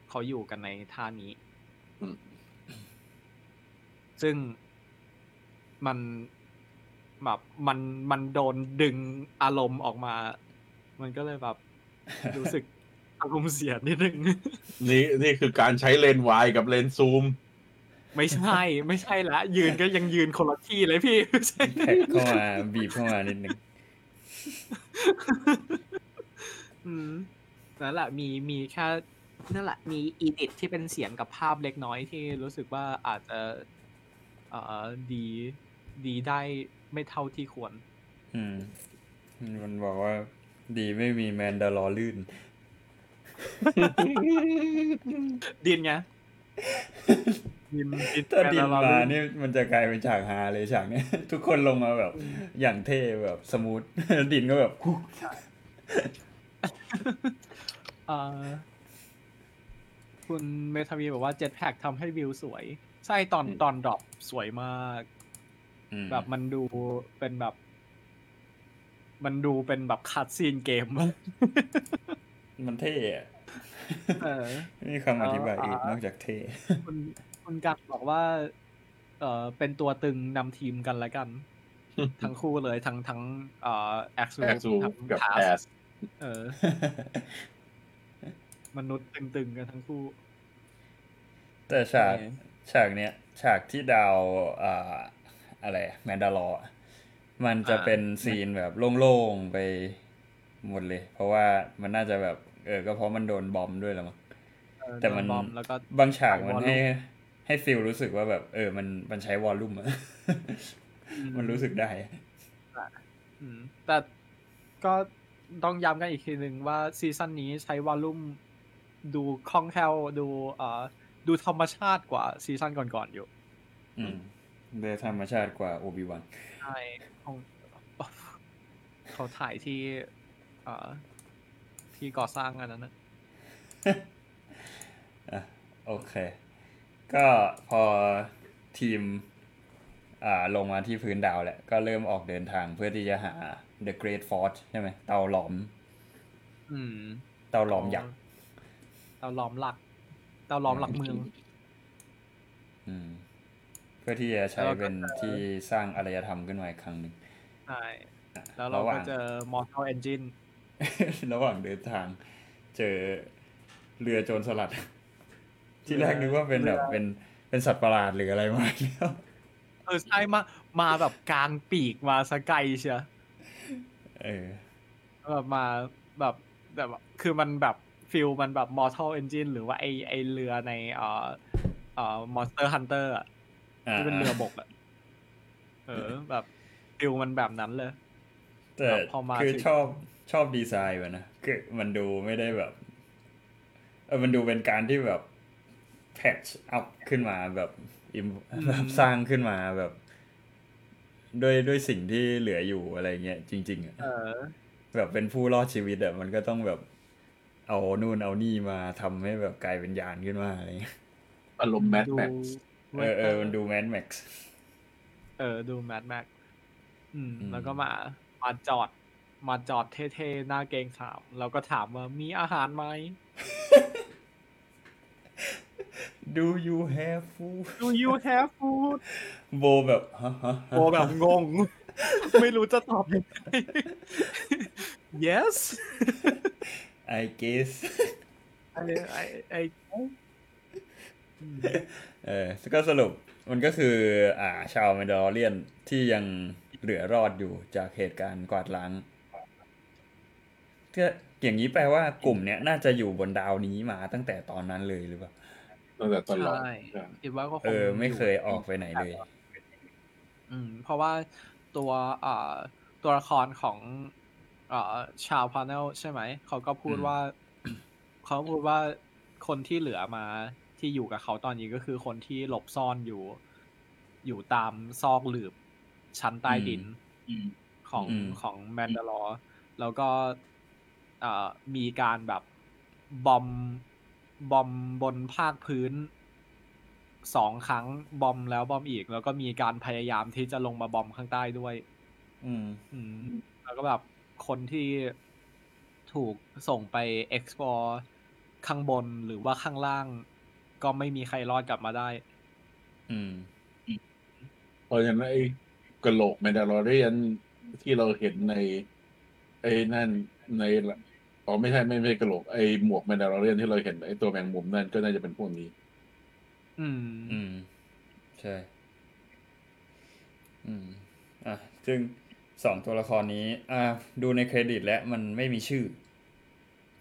เขาอยู่กันในท่านี้อืมซึ่งมัน แบบมันมันโดนดึงอารมณ์ออกมา มันก็เลยแบบรู้สึกอารมณ์เสียนิดนึงนี่นี่คือการใช้เลนส์วายกับเลนส์ซูม ไม่ใช่ ไม่ใช่ละ ยืนก็ยังยืนคนละที่เลยพี่ไม่ใช่แท็กเข้ามาบีบเข้ามานิดนึงอืมนั่นแหละมีมีแค่นั่นแหละมีอีดิทที่เป็นเสียงกับภาพเล็กน้อยที่รู้สึกว่าอาจจะเอ่อดีดีได้ ไม่เท่าที่ควร อืม มันบอกว่า ดีไม่มีแมนดาลอร์ลื่น Din ไง Din Din ถ้า Din Mandalore มาลื่นนี่มันจะกลายเป็นฉากฮาเลยฉากเนี้ย ทุกคนลงมาแบบ อย่างเท่แบบ smooth Din ก็แบบคุกเอ่อคุณเมทาวีบอกว่า jetpack ทำให้วิวสวย ใช่ตอนอืมตอน drop สวยมากอืม แบบมันดูเป็นแบบ มันดูเป็นแบบ cutscene เกม มันเท่อะเออไม่มีคำอธิบายอื่นอ่านนอกจากเท่คุณคุณกันบอกว่า เออเป็นตัวตึงนำทีมกันแล้วกัน ทั้งคู่เลยทั้งทั้งเอ่อแอคซูแอคซูทั้งกับพาแอสสเออ มนุษย์ตึงๆกันทั้งคู่ แต่ฉากโอเคฉากเนี้ย ฉากที่ดาวอ่า อะไร Mandalore มันจะอ่าเป็น scene แบบโล่งๆไปหมดเลย เพราะว่ามันน่าจะแบบ เออ ก็เพราะมันโดน bomb ด้วยแหละมั้งเออแต่มันโดบอมแล้วก็บางฉากมัน Volume ให้ให้ feel รู้สึกว่าแบบ เออ มันมันใช้ Volume อะมันรู้สึกได้อืมแต่ก็ต้องย้ำกันอีกทีหนึ่งว่า season นี้ใช้ Volume ดูคล่องแคล่วดูเอ่อดูธรรมชาติกว่า season ก่อนๆอยู่ อืมโดยธรรมชาติกว่าโอบิวันใช่ของเขาถ่ายที่เอ่อที่ก่อสร้างอันนั้นนะอะโอเค ก็พอทีมอ่าลงมาที่พื้นดาวแหละ ก็เริ่มออกเดินทางเพื่อที่จะหา The Great Forge ใช่ไหมเตาหลอมอืมเตาหลอมยักษ์เตาล้อมหลัก เตาล้อมหลักเมือง อืมเพื่อที่จะใช้แล้วก็เป็นที่สร้างอารยธรรมขึ้นมาอีกครั้งหนึ่งใช่อะแล้วเราระหก็ว่างเจอ Mortal Engine ระหว่างเดินทาง เจอเรือโจรสลัด ที่แรกนึกว่าเป็นแบบเป็นเป็นสัตว์ประหลาดหรืออะไรมาแล้วเออใช่มามาแบบกลางปีกมาสกไกลเชียเออแบบมาแบบแบบว่าคือมันแบบฟิลมันแบบ Mortal Engine หรือว่าไอไอเรือในเอ่อเอ่อ Monster Hunter อะอ่า ที่เป็นเรือบกอะเออแบบฟิลมันแบบนั้นเลย แต่แบบพอมาคือถึงชอบชอบดีไซน์มันนะคือมันดูไม่ได้แบบเออมันดูเป็นการที่แบบแพ t ชอัพขึ้นมาแบบอิมแบบสร้างขึ้นมาแบบด้วยด้วยสิ่งที่เหลืออยู่อะไรเงี้ยจริง ๆอะเออแบบเป็นผู้รอดชีวิตอะมันก็ต้องแบบ เอานู่นเอานี่มาทำให้แบบกลายเป็นยานขึ้นมาอะไรเงี้ยอารมณ์แมทดูแม็ก เออเออมันดูแมนแม็กซ์เออดู Mad Max อืมอืม แล้วก็มามาจอด มาจอดเท่ๆหน้าเกรงขามแล้วก็ถามว่ามีอาหารไหมดู you have food Do you have food โบแบบฮะฮะฮะโอแบบงง ไม่รู้จะตอบยังไง yes I guess ไอไอไอ เออก็สรุปมันก็คือ อ่า ชาวแมนดาลเรียนที่ยังเหลือรอดอยู่จากเหตุการณ์กวาดล้างก็อย่างนี้แปลว่ากลุ่มเนี้ยน่าจะอยู่บนดาวนี้มาตั้งแต่ตอนนั้นเลยหรือเปล่าตั้งแต่ตอนหลังใช่คิดว่าก็คงเออ ไม่เคยออกไปไหนเลย อืม เพราะว่าตัวอ่าตัวละครของอ่าชาวพาเนลใช่ไหม เขาก็พูดอืมว่า เขาพูดว่าคนที่เหลือมา ที่อยู่กับเขาตอนนี้ก็คือคนที่หลบซ่อนอยู่ อยู่ตามซอกหลืบ ชั้นใต้ดินอืมของอืมของแมนดาลอร์แล้วก็เอ่อมีการแบบบอมบอมบนภาคพื้นสองครั้งบอมแล้วบอมอีก แล้วก็มีการพยายามที่จะลงมาบอมข้างใต้ด้วย อืม อืม แล้วก็แบบคนที่ถูกส่งไป explore ข้างบนหรือว่าข้างล่าง ก็ไม่มีใครรอดกลับมาได้ อืม เพราะฉะนั้นไอ้กระโหลกแมนดาลอเรียนที่เราเห็นใน ไอ้นั่นในอ๋อไม่ใช่ไม่ไม่ใช่กระโหลกไอ้หมวกแมนดาลอเรียนที่เราเห็นไอ้ตัวแมงมุมนั่นก็น่าจะเป็นพวกนี้ อืม อืม ใช่ อืม อะซึ่งสองตัวละครนี้ อ่า ดูในเครดิตแล้วมันไม่มีชื่อ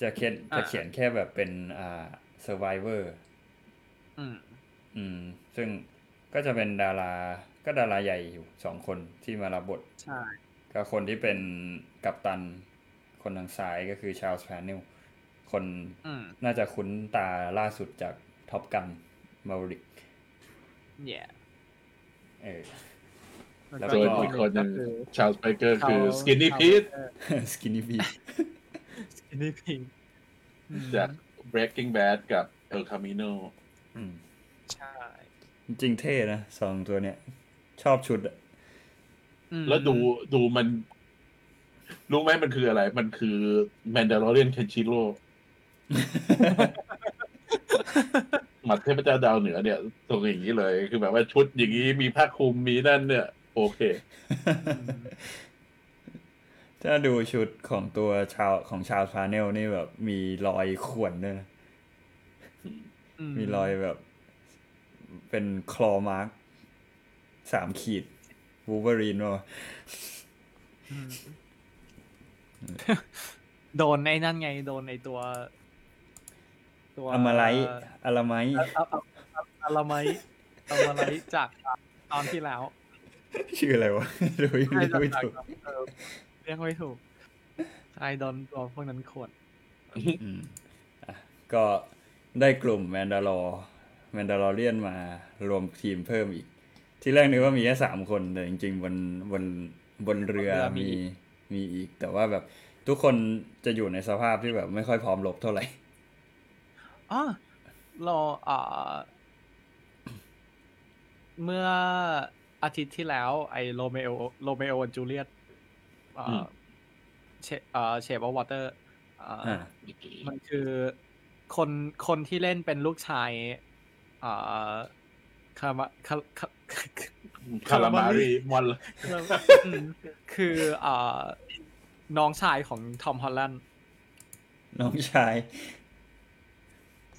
จะเขียนอ่าจะเขียนแค่แบบเป็นอ่า survivor อืมอืม ซึ่งก็จะเป็นดารา ก็ดาราใหญ่อยู่สองคนที่มารับบท ใช่ ก็คนที่เป็นกัปตัน คนทางซ้ายก็คือชา l ส์แพนนิลคนอืมน่าจะคุ้นตาล่าสุดจาก Top Gun Maverick yeah เออแล้แล้วก็ส่วนก็อีกคนหนึ่งคือชาลส์ไ i เกอร์คือเขา Skinny Pete Skinny Pete Skinny Peteงจาก Breaking Bad กับ El Camino ใช่ จริงๆเท่นะสองตัวเนี้ย ชอบชุดอะอืมแล้วดูดูมัน รู้ไหมมันคืออะไร มันคือ Mandalorian Kenshiro หมัดเทพเจ้าดาวเหนือเนี่ยตรงอย่างนี้เลย คือแบบว่าชุดอย่างนี้มีผ้าคลุมมีนั่นเนี่ย โอเค ถ้าดูชุดของตัวชาวของ Charles Parnell นี่แบบมีรอยข่วนด้วยนะอื มีรอยแบบ เป็น claw mark สามขีดวูเวอรีนว่ะอืมโดนไอ้นั่นไง โดนไอ้ตัว ตัวอามาไลท์ Alamite เอาเอาเอา Alamite Alamite จากตอนที่แล้ว ชื่ออะไรวะดูใช่ไม่จากถูกเออเรียกไม่ถูกใช่โดนตัวพวกนั้นขวดอืมอะก็ ได้กลุ่มแมนดาลอแมนดาลอเรียนมารวมทีมเพิ่มอีก ที่แรกนึกว่ามีแค่สามคนแต่จริง ๆ บนบนบนเรือเรือมีมีมีอีก แต่ว่าแบบทุกคนจะอยู่ในสภาพที่แบบไม่ค่อยพร้อมรบเท่าไหร่อ๋อรออ่าเมื่ออาทิตย์ที่แล้ว ไอ้โรเมโอโรเมโอจูเลียตอ่าอืมเชอ่าเชฟวอเตอร์อ่าอ่ามันคือ คนคนที่เล่นเป็นลูกชายอ่าคามาคาคาคารามารีมอนอืมคืออ่าน้องชายของทอมฮอลแลนด์น้องชาย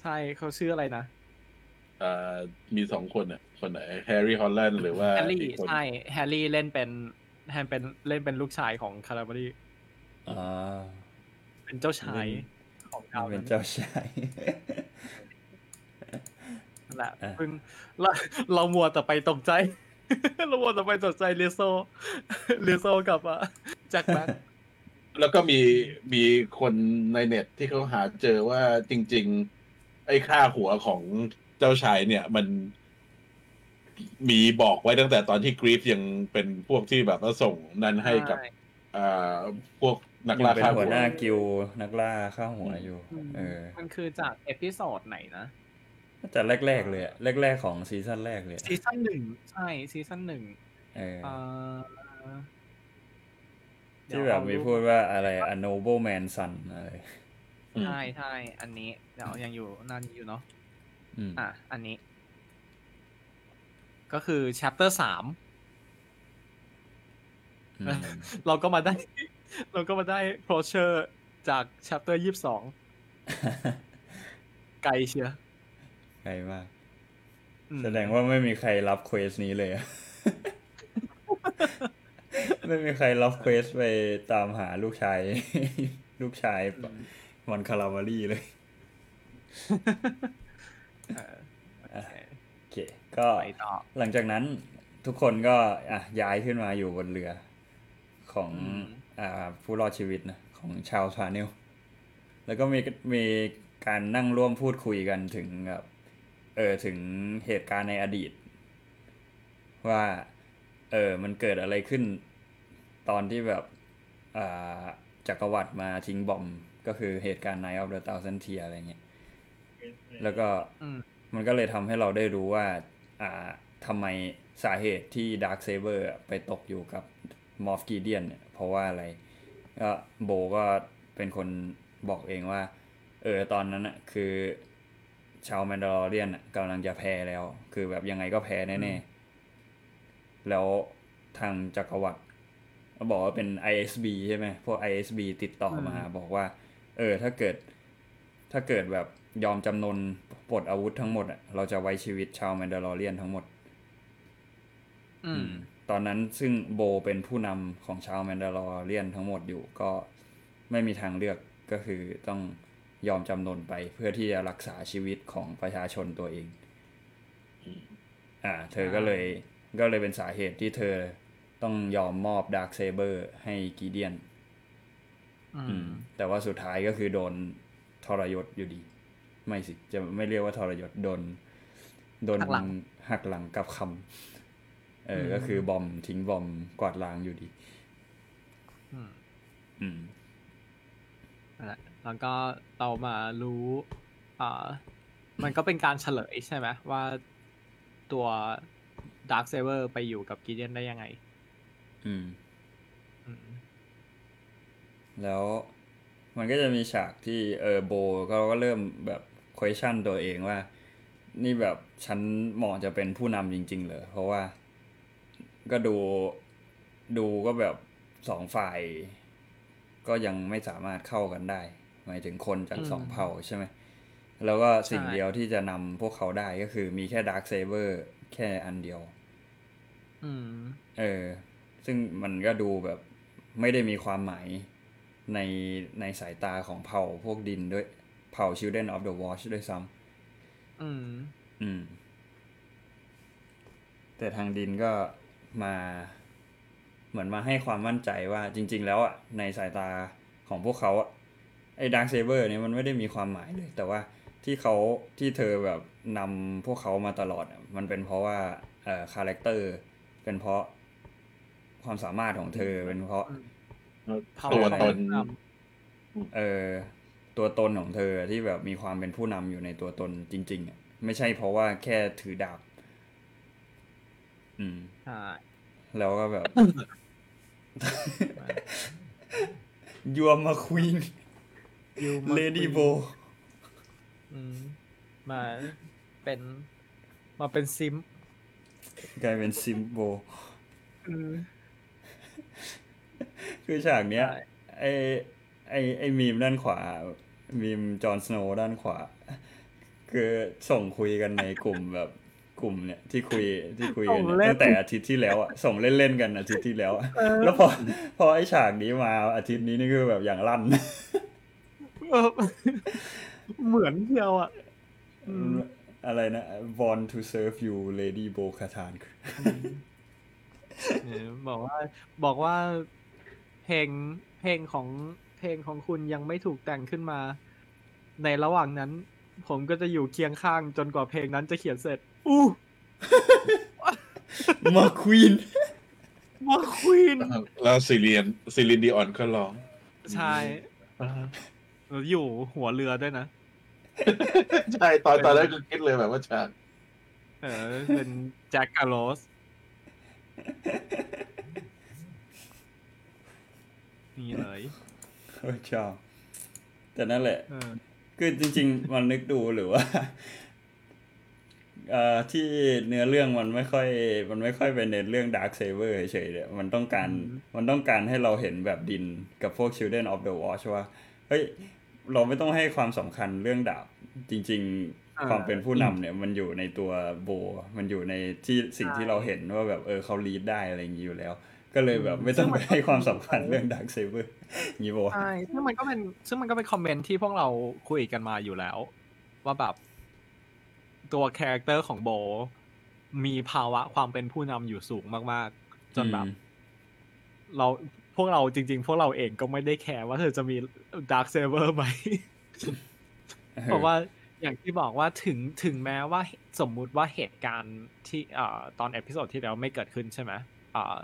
ใช่เขาชื่ออะไรนะอ่ามีสองคนอะ คนไหน Harry Holland หรือว่าแฮร์รี่อีกคนใช่แฮร์รี่เล่นเป็นแฮนเป็นเล่นเป็นลูกชายของ Calamari อ่าเป็นเจ้าชาย ของดาวเป็นั้นเป็นเจ้าชายนั่นแหละอะเพิ่งเราเรามัวแต่ไปตกใจเรามัวแต่ไปตกใจ Lizzoเลโซกับอะแจ็คแบ็คแล้วก็มีมีคนในเน็ตที่เขาหาเจอว่าจริง ๆ ไอ้ค่าหัวของเจ้าชายเนี่ย มันมีบอกไว้ตั้งแต่ตอนที่กรีฟยังเป็นพวกที่แบบว่าส่งนั่นให้กับช่อ่าพวก นักยังล่าเป็นค่าหัหัววหน้ากิลด์นักล่าข้าหัวอยู่อืมเออ มันคือจากเอพิโซดไหนนะน่าจะแรก ๆ เลยอะแรก ๆ ของซีซั่นแรกเลยอะซีซั่นหนึ่งใช่ซีซั่นหนึ่งเออเอ่อที่แบบมีพูดว่าอะไร a noble man son อะไรอืมใช่ใช่อันนี้เดี๋ยวยังอยู่หนานี้อยู่เนาะอืมอะ อันนี้ ก็คือ chapter สามออืมเราก็มาได้ เราก็มาได้โ o รเชอร์จาก chapter ยี่สิบสองไกลเชียวไกลมากอืมแสดงว่าไม่มีใครรับ quest นี้เลยอะไม่มีใครรับ quest ไปตามหาลูกชาย ลูกชาย Mon Calamari เลยเออโอเคโอเค ก็ไปต่อหลังจากนั้นทุกคนก็อะย้ายขึ้นมาอยู่บนเรือของอืมอ่า ผู้รอดชีวิตนะของ Charles Parnellแล้วก็มีมีการนั่งร่วมพูดคุยกันถึงแบบเออถึงเหตุการณ์ในอดีต ว่า เออมันเกิดอะไรขึ้น ตอนที่แบบอ่าจักรวรรดิมาทิ้งบอม ก็คือเหตุการณ์ Night of the Thousand Tear อะไรเงี้ยแล้วก็อืมมันก็เลยทำให้เราได้รู้ว่า อ่าทำไมสาเหตุที่ Dark Saber อะไปตกอยู่กับ มอฟกีเดียนเนี่ยเพราะว่าอะไรก็โบก็เป็นคนบอกเองว่า เออตอนนั้นน่ะคือชาวแมนดาลอเรียนน่ะกำลังจะแพ้แล้ว คือแบบยังไงก็แพ้แน่ๆ แล้วทางจักรวรรดิก็บอกว่าเป็น ISB ใช่ไหมพวก ISB ติดต่อมาบอกว่า เออถ้าเกิด ถ้าเกิดแบบยอมจำนนปลดอาวุธทั้งหมดอะเราจะไว้ชีวิตชาวแมนดาลอเรียนทั้งหมด อืม ตอนนั้นซึ่ง Bo เป็นผู้นำของชาว Mandalorian ทั้งหมดอยู่ก็ไม่มีทางเลือกก็คือต้องยอมจำนนไปเพื่อที่จะรักษาชีวิตของประชาชนตัวเอง อ่า เธอก็เลยก็เลยเป็นสาเหตุที่เธอต้องยอมมอบ Darksaber ให้ Gideon อือืมมแต่ว่าสุดท้ายก็คือโดนทรยศอยู่ดี ไม่สิ จะไม่เรียกว่าทรยศโดน โดนหักหลังหักหลังกับคำ เอออมก็คือบอมทิ้งบอมกวาดล้างอยู่ดี อืม อืมนั่นแหละแล้วก็เรามารู้อ่ามันก็เป็นการเฉลยใช่ไหมว่าตัว Dark Saber ไปอยู่กับกิเดียนได้ยังไงอืมอืม แล้วมันก็จะมีฉากที่เออโบก็ก็เริ่มแบบ question ตัวเองว่า นี่แบบฉันเหมาะจะเป็นผู้นำจริง ๆ เหรอ เพราะว่า ก็ดูดูก็แบบสองฝ่าย ก็ยังไม่สามารถเข้ากันได้ หมายถึงคนจากอืมสองเผ่าใช่ไหมแล้วก็สิ่งใช่เดียวที่จะนำพวกเขาได้ก็คือมีแค่ดาร์คเซเบอร์แค่อันเดียวอืมเออ ซึ่งมันก็ดูแบบไม่ได้มีความหมายในในสายตาของเผ่าพวกดินด้วยเผ่า Children of the Watch ด้วยซ้อืมำอืม แต่ทางดินก็ มาเหมือนมาให้ความมั่นใจว่าจริง ๆ แล้วอะในสายตาของพวกเขาอะไอ้ดาร์ s เซเบอร์เนี่ยมันไม่ได้มีความหมายเลย แต่ว่าที่เขาที่เธอแบบนำพวกเขามาตลอดอะมันเป็นเพราะว่าเอ่อ character เป็นเพราะความสามารถของเธอเป็นเพราะเผ่าตัวตนเออตัวตนของเธอที่แบบมีความเป็นผู้นำอยู่ในตัวตนจริงๆอะไม่ใช่เพราะว่าแค่ถือดาบ อืมใช่แล้วก็แบบ you're my queen you're my lady Boอืมมาเป็น มาเป็นซิมกลายเป็นซิมโบอืมคือฉากเนี้ยใช่ไอไอไอมีมด้านขวา มีมจอห์นสโนว์ด้านขวา คือส่งคุยกันในกลุ่มแบบ กลุ่มเนี่ยที่คุยที่คุยกันเนี่ยตั้งแต่อาทิตย์ที่แล้วอะส่งเล่นๆกันอาทิตย์ที่แล้วอะแล้วพอพอไอฉากนี้มาอาทิตย์นี้นี่คือแบบอย่างลั่นเออเหมือนเดียวอะอืมอะไรนะ born to serve you lady Bo Katan เออบอกว่าบอกว่าเพลงเพลงของเพลงของคุณยังไม่ถูกแต่งขึ้นมา ในระหว่างนั้น ผมก็จะอยู่เคียงข้างจนกว่าเพลงนั้นจะเขียนเสร็จ อู้มาควีนมาควีนแล้วซิเลียนซิลินดีออนก็ร้อง ใช่แล้วอยู่หัวเรือด้วยนะ ใช่ ตอนตอนแรกก็คิดเลยแบบว่าฉากเออ เป็นแจ็คกาโรสนี่เลยโอ้ยชอบแต่นั่นแหละเออคือจริง ๆ มันนึกดูหรือว่า เอ่อที่เนื้อเรื่องมันไม่ค่อย มันไม่ค่อยไปเน้นเรื่อง Darksaber เฉยๆเนี่ยมันต้องการมันต้องการให้เราเห็นแบบดินกับพวก Children of the Watch ว่าเฮ้ยเราไม่ต้องให้ความสำคัญเรื่องดาบจริงอ่าๆความเป็นผู้นำเนี่ยมันอยู่ในตัวโบ มันอยู่ในที่สิ่งที่เราเห็นว่าแบบเออเขา lead ได้อะไรอย่างนี้อยู่แล้ว ก็เลยแบบไม่ต้องไปให้ความสำคัญเรื่อง Darksaber งี้บอกใช่ซึ่งมันก็เป็นซึ่งมันก็เป็นคอมเมนต์ที่พวกเราคุยกันมาอยู่แล้ว ว่าแบบ ตัว character ของโบ มีภาวะความเป็นผู้นำอยู่สูงมาก ๆ จนแบบเราพวกเราจริง ๆ พวกเราเองก็ไม่ได้แคร์ว่าเธอจะมี Darksaber ไหมเพราะว่าอย่างที่บอกว่าถึงถึงแม้ว่าสมมุติว่าเหตุการณ์ที่เอ่อตอน episode ที่แล้วไม่เกิดขึ้นใช่ไหมเอ่อ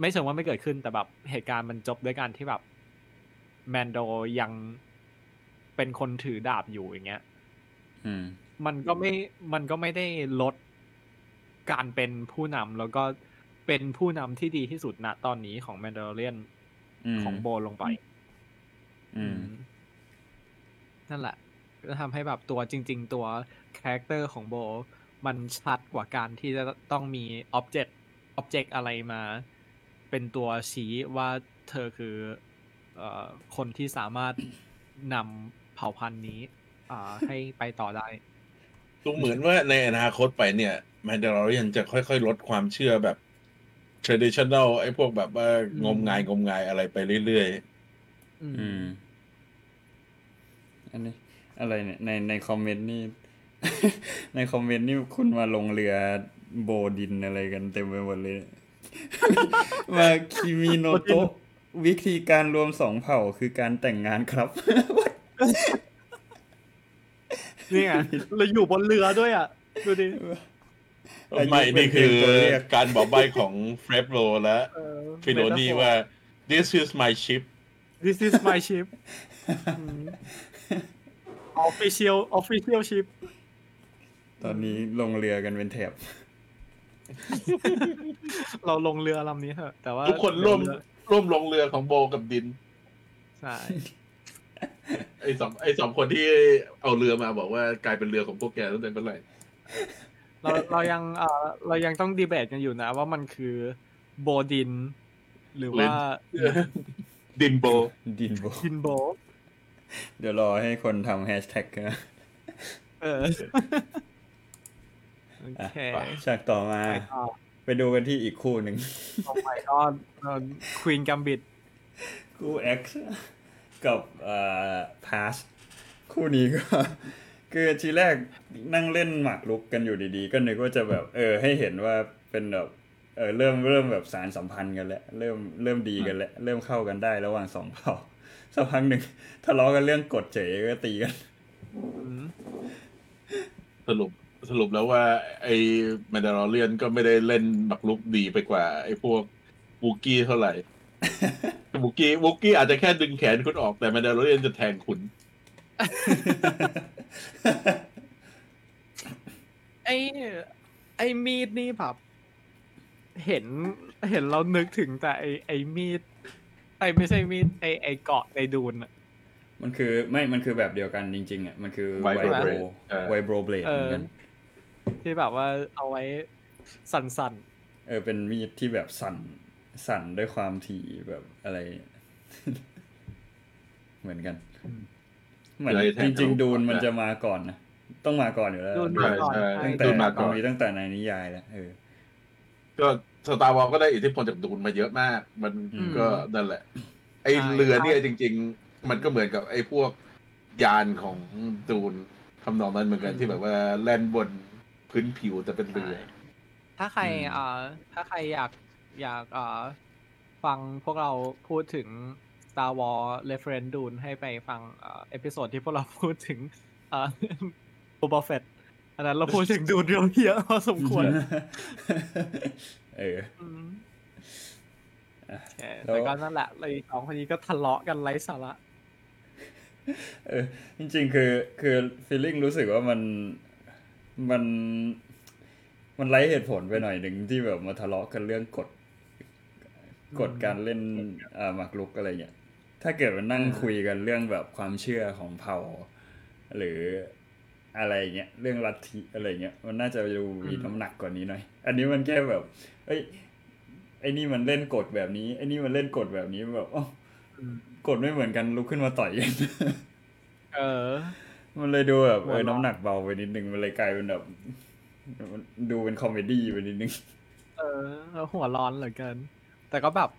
ไม่เชิงว่าไม่เกิดขึ้นแต่แบบเหตุการณ์มันจบด้วยการที่แบบแมนโดยังเป็นคนถือดาบอยู่อย่างเงี้ยอื มมันก็ไม่มันก็ไม่ได้ลดการเป็นผู้นำแล้วก็เป็นผู้นำที่ดีที่สุดณตอนนี้ของแมนดาลอเรียนอืมของโบลงไปอืมนั่นแหละก็ทำให้แบบตัวจริง ๆ ตัว character ของโบ มันชัดกว่าการที่จะต้องมี object object อะไรมา เป็นตัวชี้ว่าเธอคือเอ่อคนที่สามารถนำเผ่าพันธุ์นี้อ่าให้ไปต่อได้ ดูเหมือนว่าในอนาคตไปเนี่ยแมนดาริ a นจะค่อยๆ ลดความเชื่อแบบ traditional ไอ้พวกแบบว่างมงายงมงายอะไรไปเรื่อยอืมอืม อันนี้ อะไรเนี่ยในในคอมเมนต์นี่ ในคอมเมนต์นี่คุณมาลงเรือโบดินอะไรกันเต็มไปหมดเลยมาคิมิโนโตะวิธีการรวมสองเผ่าคือการแต่งงานครับ นี่ไงเราอยู่บนเรือด้วยอะ ดูดิๆไม่นี่คือเป็นเพลงตัวเรียกการบอกใบของเฟร b โรและเออฟิโดนี่ว่า this is my ship This is my ship อืม official official ship ตอนนี้ลงเรือกันเป็นแถบ เราลงเรือลำนี้เถอะ แต่ว่า ทุกคนร่วมเรือร่วมลงเรือของโบกับดิน ใช่ ไอ้สองไอ้สองคนที่เอาเรือมาบอกว่ากลายเป็นเรือของพวกแกตั้งแต่เมื่อไหร่เราเรายังเอ่อเรายังต้องดีเบตกันอยู่นะ ว่ามันคือโบดิน หรือว่า ดินโบ ดินโบดินโบ เดี๋ยวรอให้คนทำแฮชแท็กนะเออโอเคฉากต่อมา ไปต่อไปดูกันที่อีกคู่หนึ่งต่อไปก็ควีนกัมบิดคู่ X กับเอ่อ Pass คู่นี้ก็ คือทีแรกนั่งเล่นหมากรุกกันอยู่ดีๆ ก็นึกว่าจะแบบ เออ ให้เห็นว่าเป็นแบบเออเริ่มเริ่มแบบสานสัมพันธ์กันแล้วเริ่มเริ่มดีกันแล้วเริ่มเข้ากันได้ระหว่างสองเผ่าสักพักหนึ่งทะเลาะกันเรื่องกฎเฉยก็ตีกันสรุปสรุปแล้วว่า ไอ้แมนดาลอเรียนก็ไม่ได้เล่นหมากรุกดีไปกว่า ไอ้พวกวูกี้เท่าไหร่ วูกี้วูกี้อาจจะแค่ดึงแขนคุณออกแต่แมนดาลอเรียนจะแทงคุณ ไอ้ไอ้มีดนี่แบบเห็นเห็นเรานึกถึงแต่ไอ้ไอ้มีดไอ้ไม่ใช่มีดไอ้ไอ้เกาะในดูนอะมันคือไม่ มันคือแบบเดียวกันจริง ๆอะ มันคือไวโบรไวโบรเบลดเหมือนกันที่แบบว่าเอาไว้สั่นๆ เออ เป็นมีดที่แบบสั่น สั่นด้วยความถี่แบบอะไร เหมือนกัน เหมือนเลยแทจนริงเอาๆดูนก่อนมันนะจะมาก่อนนะต้องมาก่อนอยู่แล้วๆดูนใช่มาก่อนใช่ใช่ตั้งแต่ดูนมาก่อนมีตั้งแต่ในนิยายแล้วเออ ก็สตาร์วอลก็ได้อิทธิพลจากดูนมาเยอะมาก มันอืมก็นั่นแหละ ไอ้เรือเนี่ยจริง ๆ มันก็เหมือนกับไอ้พวกยานของดูนทำนองนั้นเหมือนกันที่แบบว่าแล่นบนพื้นผิวแต่เป็นเรือ ถ้าใครอืมเอ่อถ้าใครอยาก อยากเอ่อฟังพวกเราพูดถึง Star Wars Reference Dune ให้ไปฟังเอ่อ episode ที่พวกเราพูดถึงเอ่อ Boba Fett อันนั้นเราพูดถึง Dune แล้วเยอะพอสมควร เอออืมอะโอเคแล้วแต่ก็นั่นแหละเลยสองคนนี้ก็ทะเลาะกันไร้สาระเออจริงๆ คือคือ feeling รู้สึกว่ามันมัน มันไร้เหตุผลไปหน่อยหนึ่งที่แบบมาทะเลาะกันเรื่องกฎ กฎการเล่นอ่าหมากรุกอะไรเงี้ยถ้าเกิดมานั่งอ่าคุยกันเรื่องแบบความเชื่อของเผ่า หรืออะไรอย่างเงี้ยเรื่องลัทธิอะไรเงี้ยมันน่าจะดูมีน้ำหนักกว่านี้หน่อย อันนี้มันแค่แบบเอ้ยไอ้นี่มันเล่นกฎแบบนี้ไอ้นี่มันเล่นกฎแบบนี้แบบอ๋ออืมกฎไม่เหมือนกันลุกขึ้นมาต่อยกันเออ มันเลยดูแบบเอหัวเราะน้ำหนักเบาไปนิดนึงมันเลยกลายเป็นแบบมันดูเป็น comedy ไปนิดนึง เออแล้วหัวร้อนเหลือเกิน แต่ก็แบบ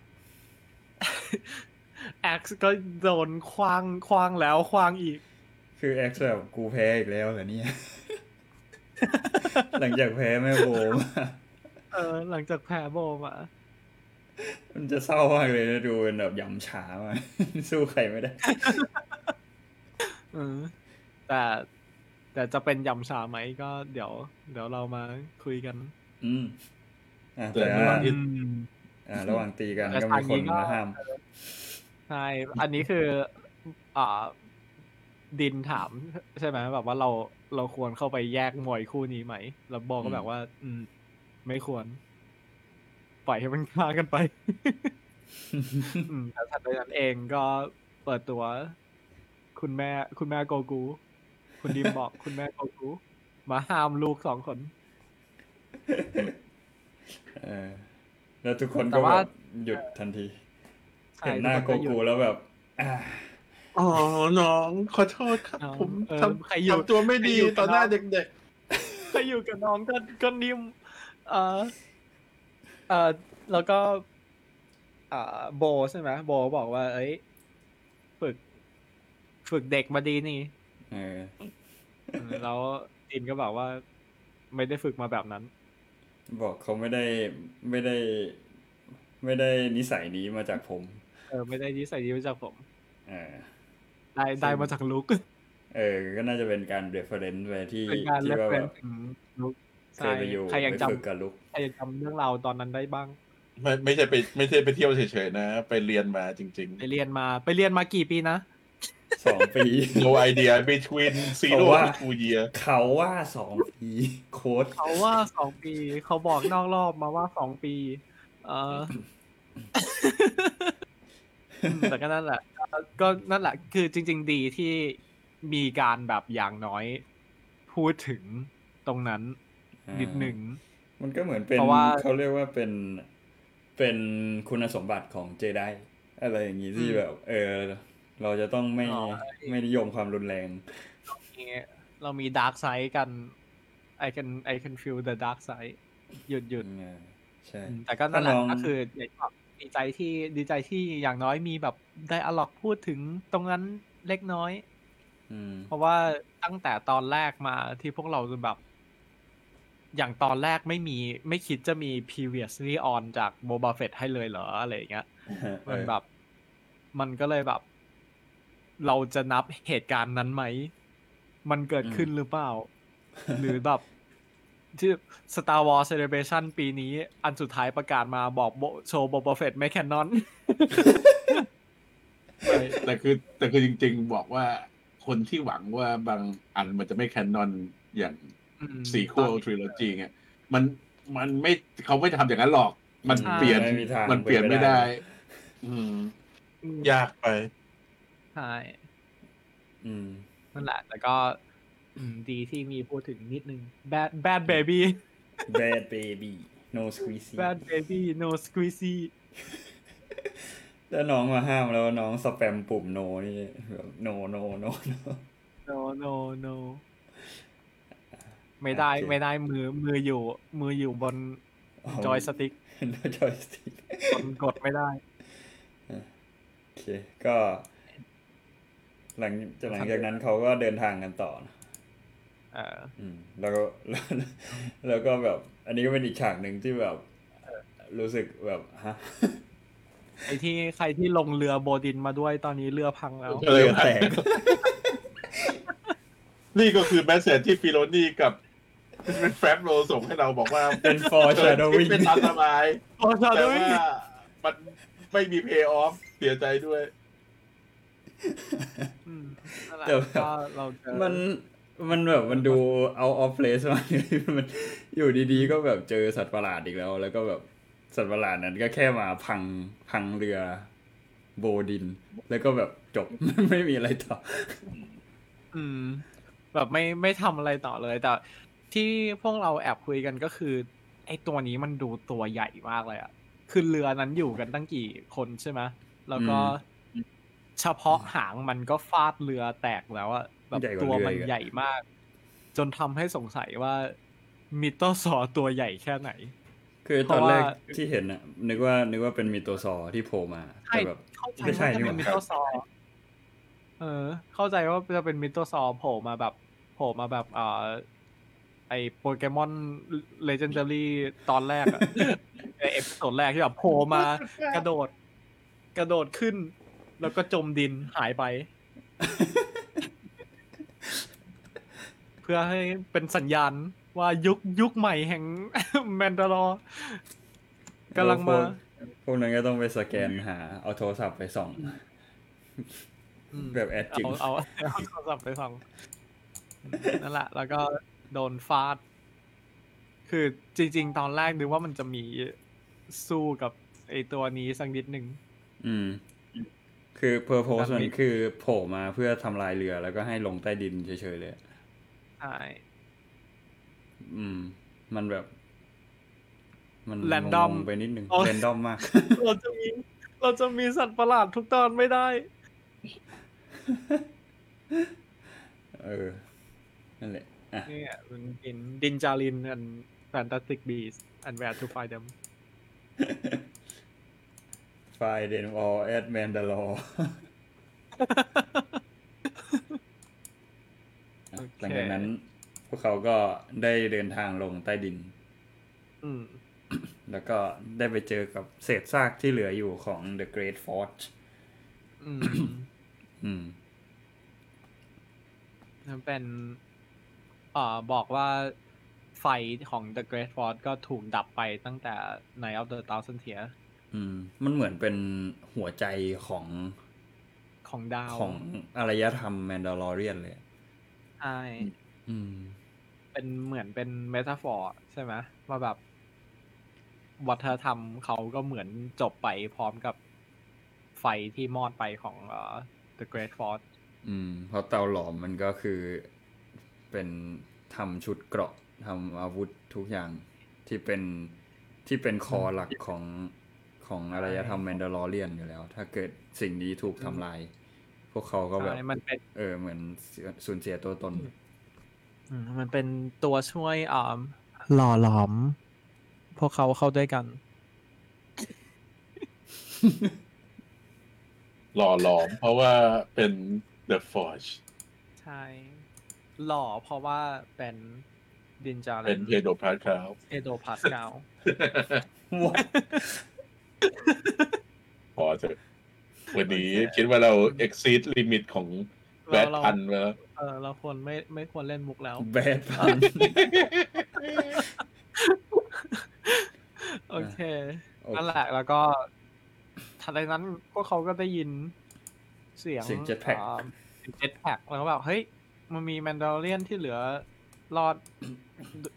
แอ็กซ์ก็โดนขว้างขว้างแล้วขว้างอีกคือแอ็กซ์แบบกูแพ้อีกแล้วเหรอเนี่ย หลังจากแพ้แม่โบมาเออ หลังจากแพ้โบมามันจะเศร้ามากเลยนะดูเป็นแบบหยำฉามากสู้ใครไม่ได้เออแต่แต่จะเป็นยำชาไหมก็เดี๋ยว เดี๋ยวเรามาคุยกัน อืมอะแต่แต่ระหว่างที่ อืมอ่าระหว่างตีกันแต่ก็มีคนทางนี้ก็มาห้ามใช่อันนี้คืออ่าดินถาม ใช่ไหมแบบว่าเราเราควรเข้าไปแยกมวยคู่นี้ไหมแล้วบอกก็แบบว่า อืม ไม่ควร ปล่อยให้มันฆ่ากันไปอืมแต่ถัดจากนั้นเองก็เปิดตัว คุณแม่ คุณแม่โกกู คุณดิมบอกคุณแม่โกกู มาห้ามลูกสองคน เออ แล้วทุกคนแต่ก็ว่าแบบหยุดทันทีใช่เห็นหน้าทุโกคก็หยุดกูแล้วแบบอ่าอ๋อน้องขอโทษครับน้องผมเออทใครอยู่ำทำตัวไม่ดีใครอยู่ต่อหน้ากับน้องเด็กถ้าอยู่กับน้องก็ก็นิ่มเออเออแล้วก็อ่าโบใช่ไหมโบบอกว่า เอ้ย ฝึก ฝึกเด็กมาดีนี่เออเออแล้วดินก็บอกว่า ไม่ได้ฝึกมาแบบนั้น บอกเขาไม่ได้ไม่ได้ ไม่ได้นิสัยนี้มาจากผม เออ ไม่ได้นิสัยนี้มาจากผมเออได้ได้มาจากลุกเออ ก็น่าจะเป็นการเรฟเฟรนซ์ไปที่เป็นการที่เล่นว่าเป็แบนบถึงลุกเคยไปอยู่ใครยังไปจฝึกกับลุกำใครยังจำเรื่องราวตอนนั้นได้บ้างๆไม่ไม่ใช่ไปไม่ใช่ไปเที่ยวเฉยๆนะ ไปเรียนมาจริงไปเรียนมา ไปเรียนมากี่ปีนะ สองปีๆ no idea between zero เพราะว่า and two year เขาว่าสองปีโค้ดเขาว่าสองปี เขาบอกนอกรอบมาว่าสองปี เอออืมแต่ก็นั่นแหละก็ก็นั่นแหละ คือจริง ๆ ดีที่มีการแบบอย่างน้อย พูดถึงตรงนั้นนิดหนึ่ง มันก็เหมือนเป็นเพราะว่าเขาเรียกว่าเป็นเป็นคุณสมบัติของเจไดอะไรอย่างนี้ที่อืมแบบ เออ เราจะต้องไม่อ๋อไม่นิยมความรุนแรงมีเรามี dark side กัน I can I can feel the dark side หยุดหยุดเออใช่อืมแต่ก็นั่นแหละถ้าน้องก็คืออย่างที่บอกดีใจที่ดีใจที่อย่างน้อยมีแบบไดอะล็อกพูดถึงตรงนั้นเล็กน้อยอืมเพราะว่าตั้งแต่ตอนแรกมาที่พวกเราแบบ อย่างตอนแรกไม่มีไม่คิดจะมี previously on จาก Boba Fett ให้เลยเหรออะไรอย่างเงี้ยมันแบบ มันก็เลยแบบ เราจะนับเหตุการณ์นั้นไหม มันเกิดขึ้นหรือเปล่า หรือแบบที่ Star Wars Celebration ปีนี้ อันสุดท้ายประกาศมาบอกโบโชว์ Boba Fett ไม่แคนนอนไม่แต่คือ แต่คือจริง ๆ บอกว่าคนที่หวังว่าบางอันมันจะไม่แคนนอนอย่างซีโคทริโลจีไงมันมันไม่เขาไม่ทำอย่างนั้นหรอก มันใช่เปลี่ยนไม่มีทางมันเปลี่ยนเป็นไปไม่ได้ได้ อืมยากไป ใช่อืมนั่นแหละแต่ก็อืมดีที่มีพูดถึงนิดนึง bad bad baby bad baby no squeezy bad baby no squeezy ถ้าน้องมาห้ามแล้วน้องสแปมปุ่มโนนี่แบบ no no no no no no no ไม่ได้โอเคไม่ได้มือมืออยู่ มืออยู่บนจอยสติ๊ก no joystick บนกดไม่ได้ โอเค ก็ หลังจากหลังจากนั้นเขาก็เดินทางกันต่อนะเอออืมแล้วก็แล้วแล้วก็แบบ อันนี้ก็เป็นอีกฉากหนึ่งที่แบบ รู้สึกแบบฮะไอที่ใครที่ลงเรือโบดินมาด้วยตอนนี้เรือพังแล้วเออเรือแตกนี่ก็คือ message ที่ฟิโลนี่กับจอนแฟฟโรว์ส่งให้เราบอกว่าเป็น foreshadowing เป็นตามสบายโอ้ชาแต่ด้วยว่ามันไม่มีเพย์ออฟเสียใจด้วยอืมนั่น แหละแต่แบบก็เราเจอมันมันแบบมันดู out of place มากเลยมันอยู่ดีๆ ก็แบบเจอสัตว์ประหลาดอีกแล้ว แล้วก็แบบสัตว์ประหลาดนั้นก็แค่มาพังพังเรือโบดิน แล้วก็แบบจบไม่มีอะไรต่อ อืม แบบไม่ไม่ทำอะไรต่อเลย แต่ ที่พวกเราแอบคุยกันก็คือ ไอ้ตัวนี้มันดูตัวใหญ่มากเลยอะคือเรือนั้นอยู่กันตั้งกี่คนใช่ไหมแล้วก็ เฉพาะหางมันก็ฟาดเรือแตกแล้วอะแบบใหญ่กว่าตัวเรือมันอีกอะใหญ่มาก จนทำให้สงสัยว่ามิโตซอร์ตัวใหญ่แค่ไหน คือเพตอราะตอนแรกว่าที่เห็นน่ะนึกว่านึกว่าเป็นมิโตซอร์ที่โผล่มาใช่แต่แบบเข้าใจไม่ใช่ว่าจะนี่เป็นว่ามิโตซอร์เออ เข้าใจว่าจะเป็นมิโตซอร์โผล่มาแบบโผล่มาแบบเอ่อไอโปเกมอน legendary ตอนแรกอะใน episode แรกที่แบบโผล่มากระโดด กระโดดขึ้น แล้วก็จมดินหายไป เพื่อให้เป็นสัญญาณว่ายุคยุคใหม่แห่งแมนดาลอร์กำลังาพวกพวกนั้นก็ต้องไปสแกนหา เอาโทรศัพท์ไปส่องอืมแบบแอดจริงเอาเอาเอาโทรศัพท์ไปฟังนั่นแหละ แล้วก็โดนฟาด คือจริง ๆ ตอนแรกนึกว่ามันจะมีสู้กับไอตัวนี้สักนิดหนึ่งอืม คือเพอร์โพสแบบมันนี้คือโผล่มาเพื่อทำลายเรือ แล้วก็ให้ลงใต้ดินเฉยๆเลยใช่อืม มันแบบ มัน Random งงๆไปนิดนึงโอ้ยเรนดอมมาก เราจะมีเราจะมีสัตว์ประหลาดทุกตอนไม่ได้ เออ นั่นแหละอะเนี่ยมันเป็นดินจาริน and fantastic beasts and where to find them ไฟเดนออแอดแมนดา ลอโอเคหลังจากนั้น พวกเขาก็ได้เดินทางลงใต้ดินอืมแล้วก็ได้ไปเจอกับเศษซากที่เหลืออยู่ของ The Great Forge อืมอืมมันเป็นเอ่อบอกว่าไฟของ The Great Fort ก็ถูกดับไปตั้งแต่ Night of the Thousand Tears อืม มันเหมือนเป็นหัวใจของของดาวของอารยธรรมแมนดาลอเรียนเลยใช่อืม เป็นเหมือนเป็นเมตาฟอร์ใช่ไหมว่าแบบวัฒนธรรมเขาก็เหมือนจบไปพร้อมกับไฟที่มอดไปของเอ่อ The Great Fort อืม เพราะเตาหลอมมันก็คือเป็นทำชุดเกราะทำอาวุธทุกอย่างที่เป็นที่เป็นคอหลักของ ของอารยธรรมแมนดาลอเรียนอยู่แล้ว ถ้าเกิดสิ่งนี้ถูกทำลาย พวกเขาก็แบบใช่มันเป็นเออเหมือนเสียสูญเสียตัวตนอืมมันเป็นตัวช่วยอ่าหล่อหลอม พวกเขาเข้าด้วยกัน หล่อหลอม เพราะว่าเป็น The Forge ใช่ หล่อเพราะว่าเป็นดินจาเป็นเพโดพาร์คาวเอโดพาสกาล พอเถอะวันนี้คิดว่าเรา exceed limit ของแบเราทเราพันไปแล้วเออเราควรไม่ไม่ควรเล่นมุกแล้วแบดพันโอเคโอเคนั่นแหละแล้วก็ทันใดนั้นพวกเขาก็ได้ยินเสียงเสียง jetpack อ่าเสียงเจ็ตแพ็กแล้วก็แบบเฮ้ย มันมีแมนดาเรียนที่เหลือรอด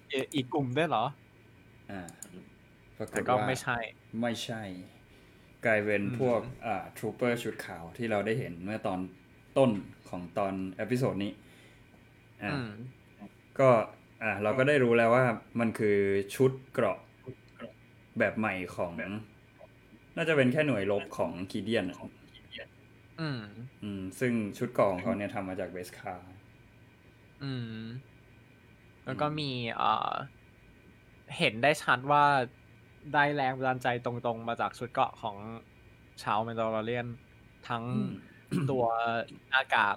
เอ่ออีกกลุ่มได้วยเหรอ อ่าแต่ก็ปรากฏว่าไม่ใช่ ไม่ใช่ กลายเป็นอืมพวกอ่า trooper ชุดขาวที่เราได้เห็นเมื่อตอนต้นของตอน episode นี้อ่าอืมก็อ่าเราก็ได้รู้แล้วว่ามันคือชุดเกราะแบบใหม่ของ น่าจะเป็นแค่หน่วยรบของกิเดียนอะอืม อืม ซึ่งชุดเกราะของเขาเนี่ยทำมาจาก beskarอืม แล้วก็มีเอ่อเห็นได้ชัดว่า ได้แรงบันดาลใจตรงๆ มาจากชุดเกราะของชาวแมนดาลเรียน ทั้งตัวอากาศ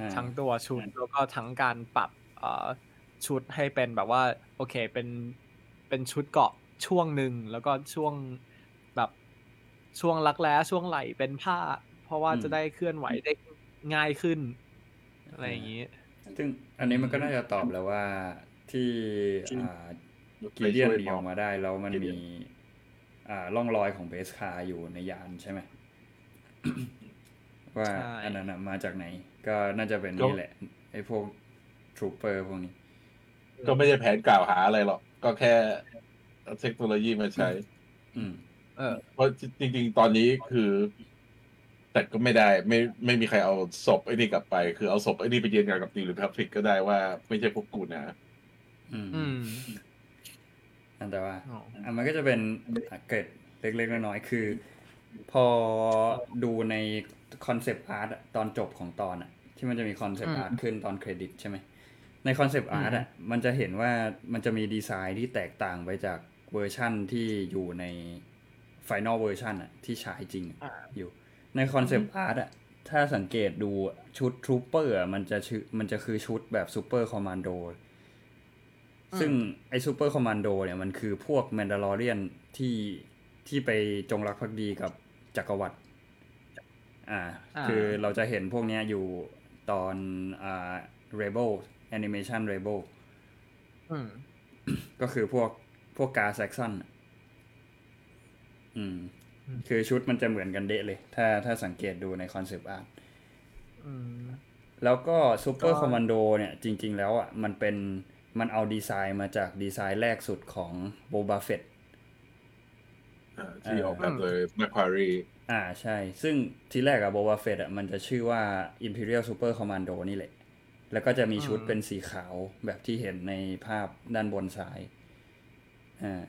อ่าทั้งตัวชุดแล้วก็ทั้งการปรับเอ่อชุดให้เป็นแบบว่า โอเคเป็นเป็นชุดเกราะช่วงหนึ่งแล้วก็ช่วงแบบช่วงรักแร้ช่วงไหล่เป็นผ้า เพราะว่าจะได้เคลื่อนไหวได้ง่ายขึ้น อะไรอย่างนี้ ซึ่งอันนี้มันก็น่าจะตอบแล้วว่าที่อ่า กีเดียนหนีออกมาได้ แล้วมันมีอ่าร่องรอยของเบสคาอยู่ในยานใช่ไหมว่าใช่อันนั้นน่ะมาจากไหน ก็น่าจะเป็นนี่แหละไอ้พวกทรูเปอร์พวกนี้ ก็ไม่ใช่แผนกล่าวหาอะไรหรอก ก็แค่เอาเทคโนโลยีมาใช้อืมเออเพราะจริง ๆ ตอนนี้คือ แต่ก็ไม่ได้ ไม่ไม่มีใครเอาศพไอ้นี่กลับไป คือเอาศพไอ้นี่ไปยืนยันกับ New Republic ก็ได้ว่าไม่ใช่พวกกูนะอืมอืมอัน แต่ว่าอ๋ออะมันก็จะเป็นเกร็ดเล็กๆน้อยๆคือ พอดูใน concept art ตอนจบของตอนอะที่มันจะมี concept art ขึ้นตอนเครดิตใช่ไหมใน concept art อะมันจะเห็นว่ามันจะมีดีไซน์ที่แตกต่างไปจากเวอร์ชั่นที่อยู่ใน final version อะที่ฉายจริงอะอ่าอยู่ ใน concept art อะถ้าสังเกตดูชุด trooper มันจะชื่อมันจะคือชุดแบบ super commando ซึ่งไอ super commando เนี่ยมันคือพวก Mandalorian ที่ที่ไปจงรักภักดีกับจักรวรรดิอ่าอ่าคือเราจะเห็นพวกเนี้ยอยู่ตอนอ่า Rebel Animation Rebel อืมก็คือพวกพวก Gar Saxon อืมอืม คือชุดมันจะเหมือนกันเดะเลย ถ้าถ้าสังเกตดูใน concept art อืมแล้วก็ซูเปอร์ก็คอมมานโดเนี่ย จริง ๆ แล้วอะมันเป็น มันเอาดีไซน์มาจากดีไซน์แรกสุดของ Boba Fettอ่าที่เออออกแบบโดย McQuarrieอ่าใช่ ซึ่งทีแรกอะโบบาเฟตอะมันจะชื่อว่า Imperial Super Commando นี่แหละ แล้วก็จะมีชุดอืมเป็นสีขาวแบบที่เห็นในภาพด้านบนซ้ายอ่า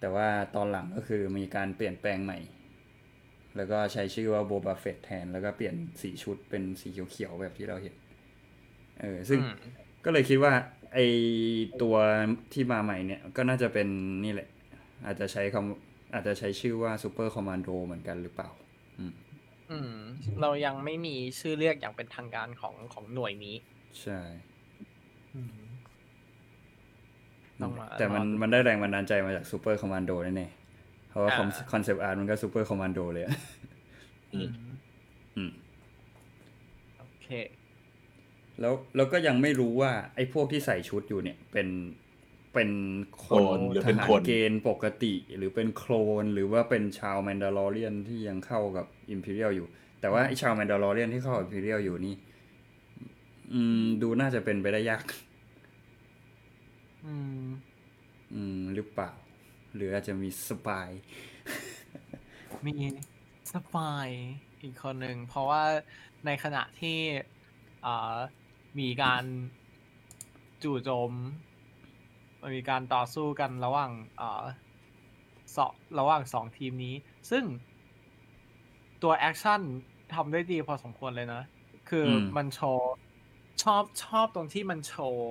แต่ว่าตอนหลังก็คือมีการเปลี่ยนแปลงใหม่ แล้วก็ใช้ชื่อว่าโบบาเฟตแทน แล้วก็เปลี่ยนสีชุดเป็นสีเขียวๆแบบที่เราเห็น เออ ซึ่งอืมก็เลยคิดว่า ไอตัวที่มาใหม่เนี่ยก็น่าจะเป็นนี่แหละ อาจจะใช้คำอาจจะใช้ชื่อว่า Super Commando เหมือนกันหรือเปล่าอืมอืม เรายังไม่มีชื่อเรียกอย่างเป็นทางการของของหน่วยนี้ ใช่อืมต้องมาแต่มันรอดูมันได้แรงบันดาลใจมาจาก Super Commando แน่ๆเพราะว่าอ่าคอนเซปต์อาร์ตมันก็ Super Commando เลยอะอืมอืม โอเค แล้วแล้วก็ยังไม่รู้ว่า ไอ้พวกที่ใส่ชุดอยู่เนี่ย เป็นเป็นคโคลนหรือทเป็นหาครนเกณฑ์ปกติ หรือเป็นโคลน หรือว่าเป็นชาวแมนดาลอเรียนที่ยังเข้ากับ Imperial อยู่ แต่ว่าไอ้ชาวแมนดาลอเรียนที่เข้ากับ Imperial อยู่นี่อืม ดูน่าจะเป็นไปได้ยาก อืม อืม หรือเปล่า หรืออาจจะมีสปายมีสปายอีกคนหนึ่ง เพราะว่าในขณะที่อ่า มีการจู่โจมมีการต่อสู้กันระหว่างอ่าสองระหว่างสองทีมนี้ ซึ่งตัว action ทำได้ดีพอสมควรเลยนะ คืออมมันโชว์ชอบชอบตรงที่มันโชว์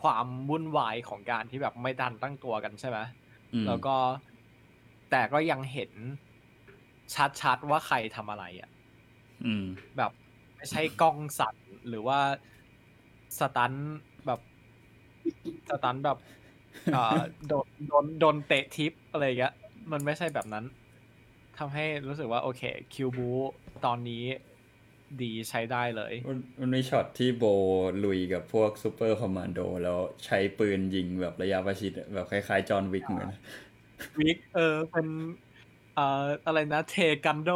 ความวุ่นวายของการที่แบบไม่ทันตั้งตัวกันใช่ไหมอืมแล้วก็แต่ก็ยังเห็นชัดๆว่าใครทำอะไรอะอืมแบบไม่ใช่กล้องสั่น หรือว่า stunt แบบ stunt แบบอ่าโดนโดนโดนเตะถีบอะไรอย่างเงี้ยมันไม่ใช่แบบนั้นทำให้รู้สึกว่าโอเคคิวบู๊ตอนนี้ดีใช้ได้เลย มันมันมีช็อตที่ Bo ลุยกับพวก super commando แล้วใช้ปืนยิงแบบระยะประชิดอะแบบคล้ายๆ John Wick เหมือนWick เออเป็นเอ่ออะไรนะเทกันโด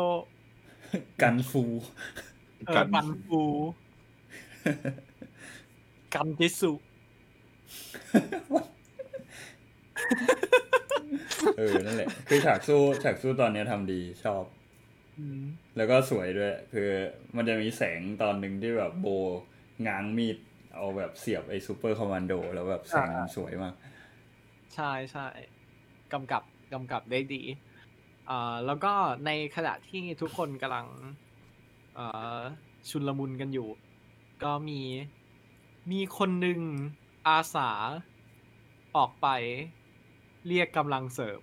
gun fu เออ gun gun fu gun jitsuเออ นั่นแหละ คือฉากสู้ฉากสู้ตอนเนี้ยทำดีชอบอืมแล้วก็สวยด้วย คือมันจะมีแสงตอนหนึ่งที่แบบ Bo ง้างมีด เอาแบบเสียบไอ้ super commando แล้วแบบแสงมันสวยมาก ใช่ใช่กำกับกำกับได้ดีอ่าแล้วก็ในขณะที่ทุกคนกำลังอ่าชุนลมุนกันอยู่ ก็มีมีคนหนึ่งอาสาออกไปเรียกกำลังเสริม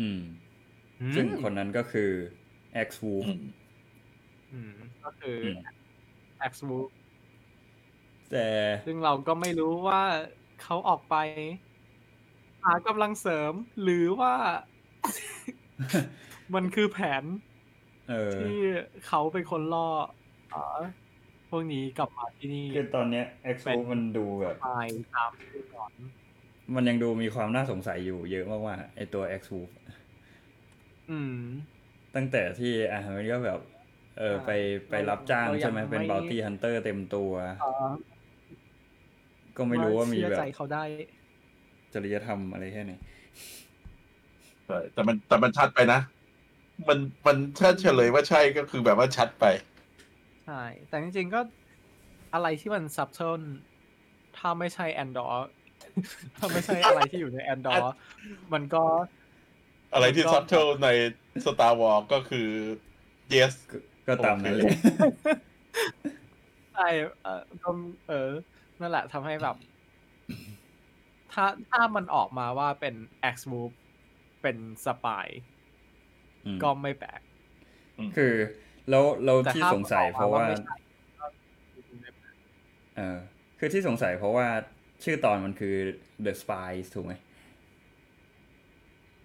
อืม ซึ่งคนนั้นก็คือ X Wolf อืมอืมก็คืออม X w o แต่ซึ่งเราก็ไม่รู้ว่าเขาออกไป หากำลังเสริม หรือว่า มันคือแผนเออที่เขาเป็นคนล่ออ่า พวกนี้กลับมาที่นี่คือตอนเนี้ย X เป็น Wolf มันดูแบบตายตามที่ก่อนมันยังดูมีความน่าสงสัยอยู่เยอะมากๆไอตัว X Wolf อืม ตั้งแต่ที่อะมันก็แบบ เอออ่าไปไปรับจ้างเรายังใช่ไหมเป็นไม่บ o ลตี้ฮันเตอร์เต็มตัวอ่าก็ไม่รู้ว่ามีเชื่อแบบใจเขาได้ จริยธรรมอะไรแค่ไหนใช่แต่มันแต่มันชัดไปนะ มันมันถ้าเฉลยว่าใช่ก็คือแบบว่าชัดไป ใช่ แต่จริงๆก็อะไรที่มันซับซ้อนถ้าไม่ใช่ Andor ถ้าไม่ใช่อะไรที่อยู่ใน Andor มันก็ อะไรที่ก็ซับเทิลใน Star Wars ก็คือ yes ก็ก็ตามนั้นเลยใช่เออก็เออ นั่นแหละทำให้แบบ ถ้าถ้ามันออกมาว่าเป็น X Move เป็นสปายอืมก็ไม่แปลกคือ แล้วเราแต่ที่ถ้าสงสัยมันออกมาเพราะว่าว่าไม่ใช่เออคือที่สงสัยเพราะว่าชื่อตอนมันคือ The Spies ถูกไหม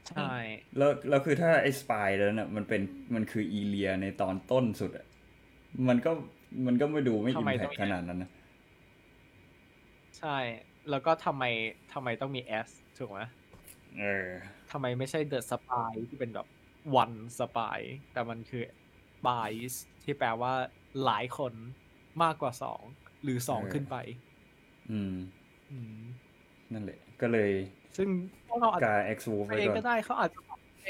ใช่ แล้วแล้วคือถ้าไอ้ Spy แล้วน่ะมันเป็นมันคืออีเลียในตอนต้นสุดอะมันก็มันก็ไม่ดูไม่อิมแพคขนาดนั้นนะ ใช่ แล้วก็ทำไมทำไมต้องมี S ถูกไหมเออทำไมไม่ใช่ The Spy ที่เป็นแบบ one spy แต่มันคือ spies ที่แปลว่าหลายคนมากกว่าสองหรือสองเออขึ้นไปอืมอืมนั่นแหละ ก็เลย ซึ่งพวกเราอาจจะกา X w o l f ไปไว้เองก่อนก็ได้เขาอาจจะไอ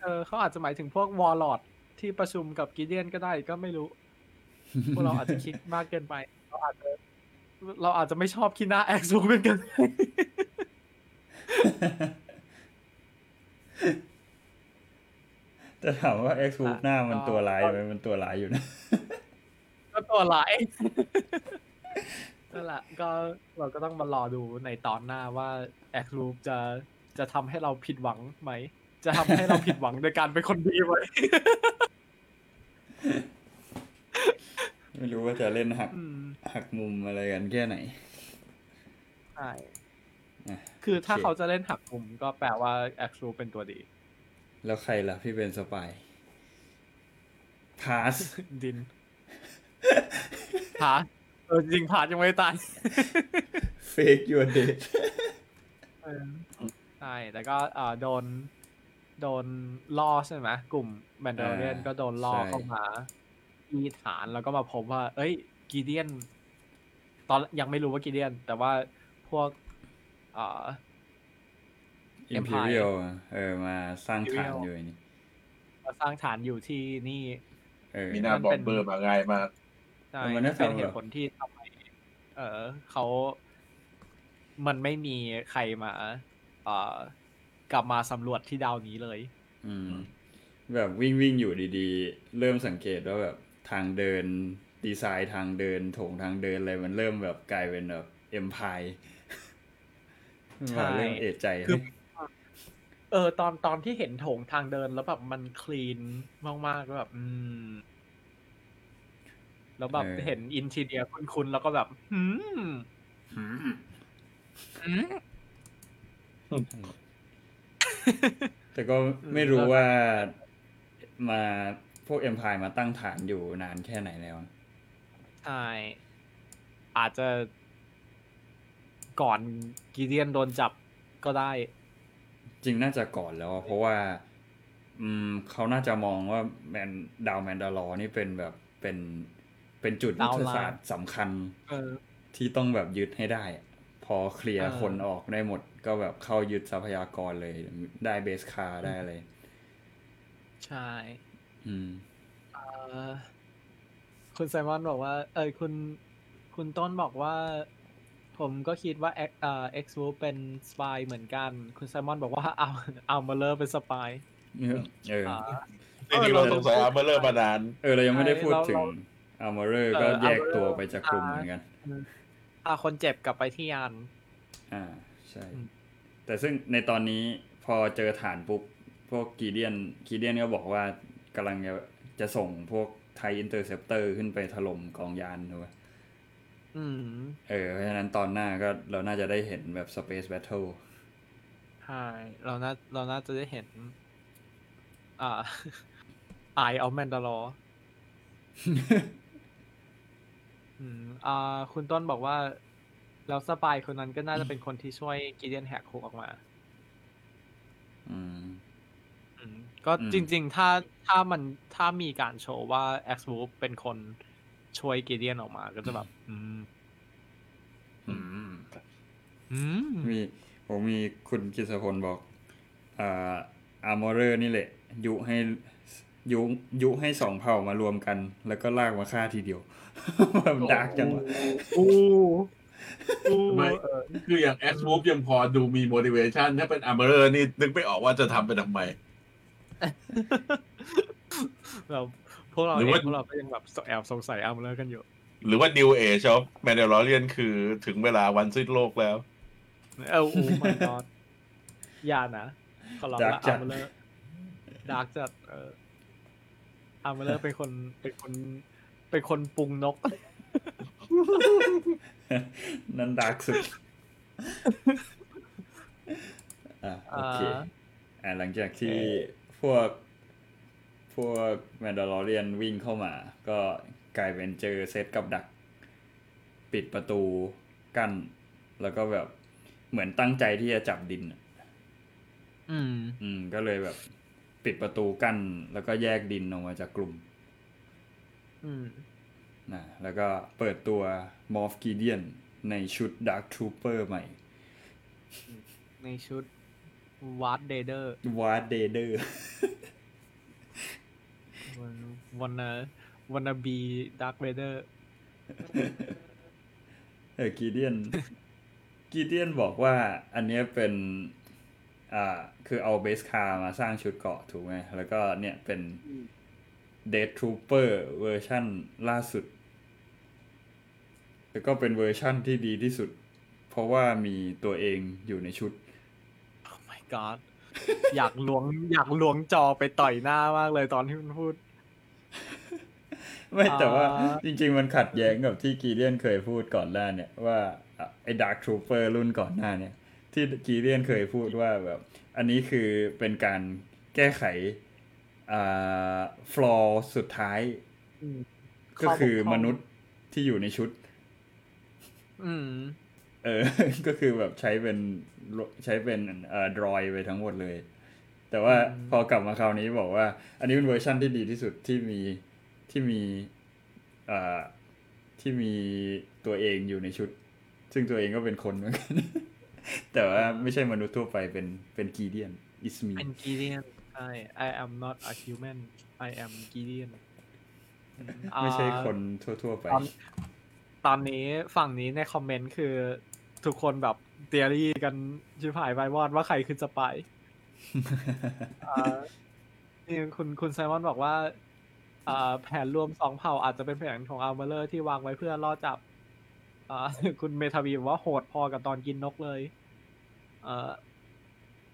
เออเขาอาจจะหมายถึงพวกวอลลอดที่ประชุมกับกิเดียนก็ได้ก็ไม่รู้ พวกเราอาจจะคิดมากเกินไป เราอาจจะเราอาจจะไม่ชอบคินาแอ็กซ์เป็นกัน จะถามว่า X w o l f หน้ามันก็ตัวร้ายไหมมันตัวร้ายอยู่นะ ก็ตัวร้ายนั่นแหละก็เราก็ต้องมารอดูในตอนหน้าว่าแอ็กซ์รูปจะจะทำให้เราผิดหวังไหม จะทำให้เราผิดหวังโดยการเป็นคนดีไหมไม่รู้ว่าจะเล่นหักอืมหักมุมอะไรกันแค่ไหนใช่อะคือถ้าโอเคเขาจะเล่นหักมุมก็แปลว่าแอ็กซ์รูปเป็นตัวดี แล้วใครล่ะที่เป็นสปายพาสดินพาร์ทเออจริงพาร์ทยังไม่ตายเฟกยูเดทเออใช่แต่ก็เอ่อโดน โดนล่อใช่ไหมกลุ่มแมนดาริเนก็โดนล่อเข้ามาที่ฐานแล้วก็มาพบว่า เอ้ยกีเดียน ตอนยังไม่รู้ว่ากีเดียน แต่ว่าพวก เอ่อ อิมพี Empire เรียลเออมาสร้างฐาน Imperial อยู่นี่มาสร้างฐานอยู่ที่นี่เออมีหน้ามันบอเป็มนเบอร์มาง่ายมากใช่มันน่าจะเป็นเหแบตุบผลที่ทำไมเออเขามันไม่มีใครมาเอ่อกลับมาสำรวจที่ดาวนี้เลย อืม แบบวิ่งวิ่งอยู่ดีๆ เริ่มสังเกตว่าแบบทางเดินดีไซน์ทางเดินโถงทางเดินอะไรมันเริ่มแบบกลายเป็นแบบเอ็มพายใช่เริ่มเอะใจคือ เออ ตอนตอนที่เห็นโถงทางเดินแล้วแบบมันคลีนมากๆแล้วแบบอืม แล้วแบบเห็นอินทีเดียคุ้นๆแล้วก็แบบหืมหืมหืมแต่ก็ไม่รู้ว่ามาพวกเอ็มพายมาตั้งฐานอยู่นานแค่ไหนแล้วใช่อาจจะก่อนกีเดียนโดนจับก็ได้ จริงน่าจะก่อนแล้วอะเพราะว่าอืมเขาน่าจะมองว่าแมนดาวแมนดาลอร์นี่เป็นแบบเป็นเป็นจุดยุทธศาสตร์สำคัญเออที่ต้องแบบยึดให้ได้อะพอเคลียร์เออคนออกได้หมด ก็แบบเข้ายึดทรัพยากรเลย ได้ beskar ได้อะไรใช่ อืมเอ่อคุณไซมอนบอกว่า เออคุณ คุณต้นบอกว่า ผมก็คิดว่า Axe เอ่อ Axe Woves เป็น spy เหมือนกัน คุณไซมอนบอกว่าเอา Armorer เป็น spy เอออ่าจริงๆเราสงสัย Armorer มานาน เออเรายังไม่ได้พูดเราถึงเรา Armorer เออก็แยก Armorer ตัวไปจากกลุ่มเหมือนกันอ่าคนเจ็บกลับไปที่ยาน อ่าใช่อืมแต่ซึ่งในตอนนี้พอเจอฐานปุ๊บพวก Gideon Gideon ก็บอกว่ากำลังจะจะส่งพวก TIE Interceptor ขึ้นไปถล่มกองยานถูกไหมอืม เออเพราะฉะนั้นตอนหน้าก็เราน่าจะได้เห็นแบบ Space Battle ใช่เราน่าเราน่าจะได้เห็น อ่า Eye of Mandalore อืมอ่า คุณต้นบอกว่า แล้ว spy คนนั้นก็น่าจะเป็นคนที่ช่วย Gideon แหกคุกออกมา อืมอืมก็อืมจริง ๆ ถ้าถ้ามันถ้ามีการโชว์ว่า X w o l f เป็นคน ช่วย Gideon ออกมาก็จะแบบ อืม อืมอืมมีผมมีคุณกิษพลบอกอ่า Armorer นี่แหละ ยุให้ยุยุให้สองเผ่ามารวมกัน แล้วก็ลากมาฆ่าทีเดียวมันดาร์กจังวะอู้อู้ไม่เออคืออย่าง S Move ยังพอดูมี motivation ถ้าเป็น Armorer นี่นึกไม่ออกว่าจะทำไปทำไมเราพ วกเราหรือเอว่างพวกเราก็ยังแบบแอบสงสัยอัมเลอร์กันอยู่ หรือว่า New Age of Mandalorian คือถึงเวลาวันสิ้นโลกแล้ว เอออู้มันนอนอย่านะขอร้องดาร์ละกจัอัดมเลอร์ดาร์กจัดเอออัมเลอร์เป็นคนเป็นคนเป็นคนปรุงนก นั่นดาร์กสุดอะโอเคอ่าอ่าหลังจากที่พวกพ วกแมนดาลอเรียนวิ่งเข้ามา ก็กลายเป็นเจอเซตกับดัก ปิดประตูกั้น แล้วก็แบบเหมือนตั้งใจที่จะจับดินอะอืม อืม ก็เลยแบบ ปิดประตูกั้น แล้วก็แยกดินออกมาจากกลุ่ม อืมนะแล้วก็เปิดตัว Moff Gideon ในชุดด a r k ท r ูเปอร์ใหม่ ในชุด Darth Vader Darth Vader wannabe wannabe Darth Va derเออ Gideon Gideon บอกว่าอันเนี้ยเป็นอ่าคือเอา Beskar มาสร้างชุดเกราะถูกไหมแล้วก็เนี่ยเป็นเด t ท r ูเปอร์เวอร์ชั่นล่าสุด แล้วก็เป็นเวอร์ชั่นที่ดีที่สุด เพราะว่ามีตัวเองอยู่ในชุดโอ้ my god อยากลวงอยากลวงจอไปต่อยหน้ามากเลยตอนที่มันพูด ไม่แต่ว่าอ่าจริง ๆ มันขัดแย้งกับที่กีเลียนเคยพูดก่อนหน้าเนี่ยว่าอะไอ้ดาร์คทรูเปอร์รุ่นก่อนหน้าเนี่ย ที่กีเลียนเคยพูดว่าแบบ อันนี้คือเป็นการแก้ไขอ่าฟลอร์สุดท้ายอืมก็คือข้บกพร่มงนุษย์ที่อยู่ในชุด อืมเออ ก็คือแบบใช้เป็นใช้เป็นเอ่อ droid ไปทั้งหมดเลย แต่ว่าอืมพอกลับมาคราวนี้บอกว่า อันนี้เป็นเวอร์ชั่นที่ดีที่สุดที่มีที่มีเอ่อที่มีตัวเองอยู่ในชุด ซึ่งตัวเองก็เป็นคนเหมือนกัน แต่ว่าไม่ใช่มนุษย์ทั่วไปเป็นเป็น Gideon is me เป็น Gide on ใช่ I am not a human I am Gideon ไม่ใช่อ่าคนทั่ว ๆ ไปตอนตอนนี้ฝั่งนี้ในคอมเมนต์คือทุกคนแบบ theory กันชิบหายไปวอดว่าใครคือ spy อ่า นี่คุณคุณไซมอนบอกว่าอ่าแผนรวมสองเผ่าอาจจะเป็นแผนของ Armorer ที่วางไว้เพื่อล่อจับอ่าคุณเมทาวีบอกว่าโหดพอกับตอนกินนกเลยเอ่อ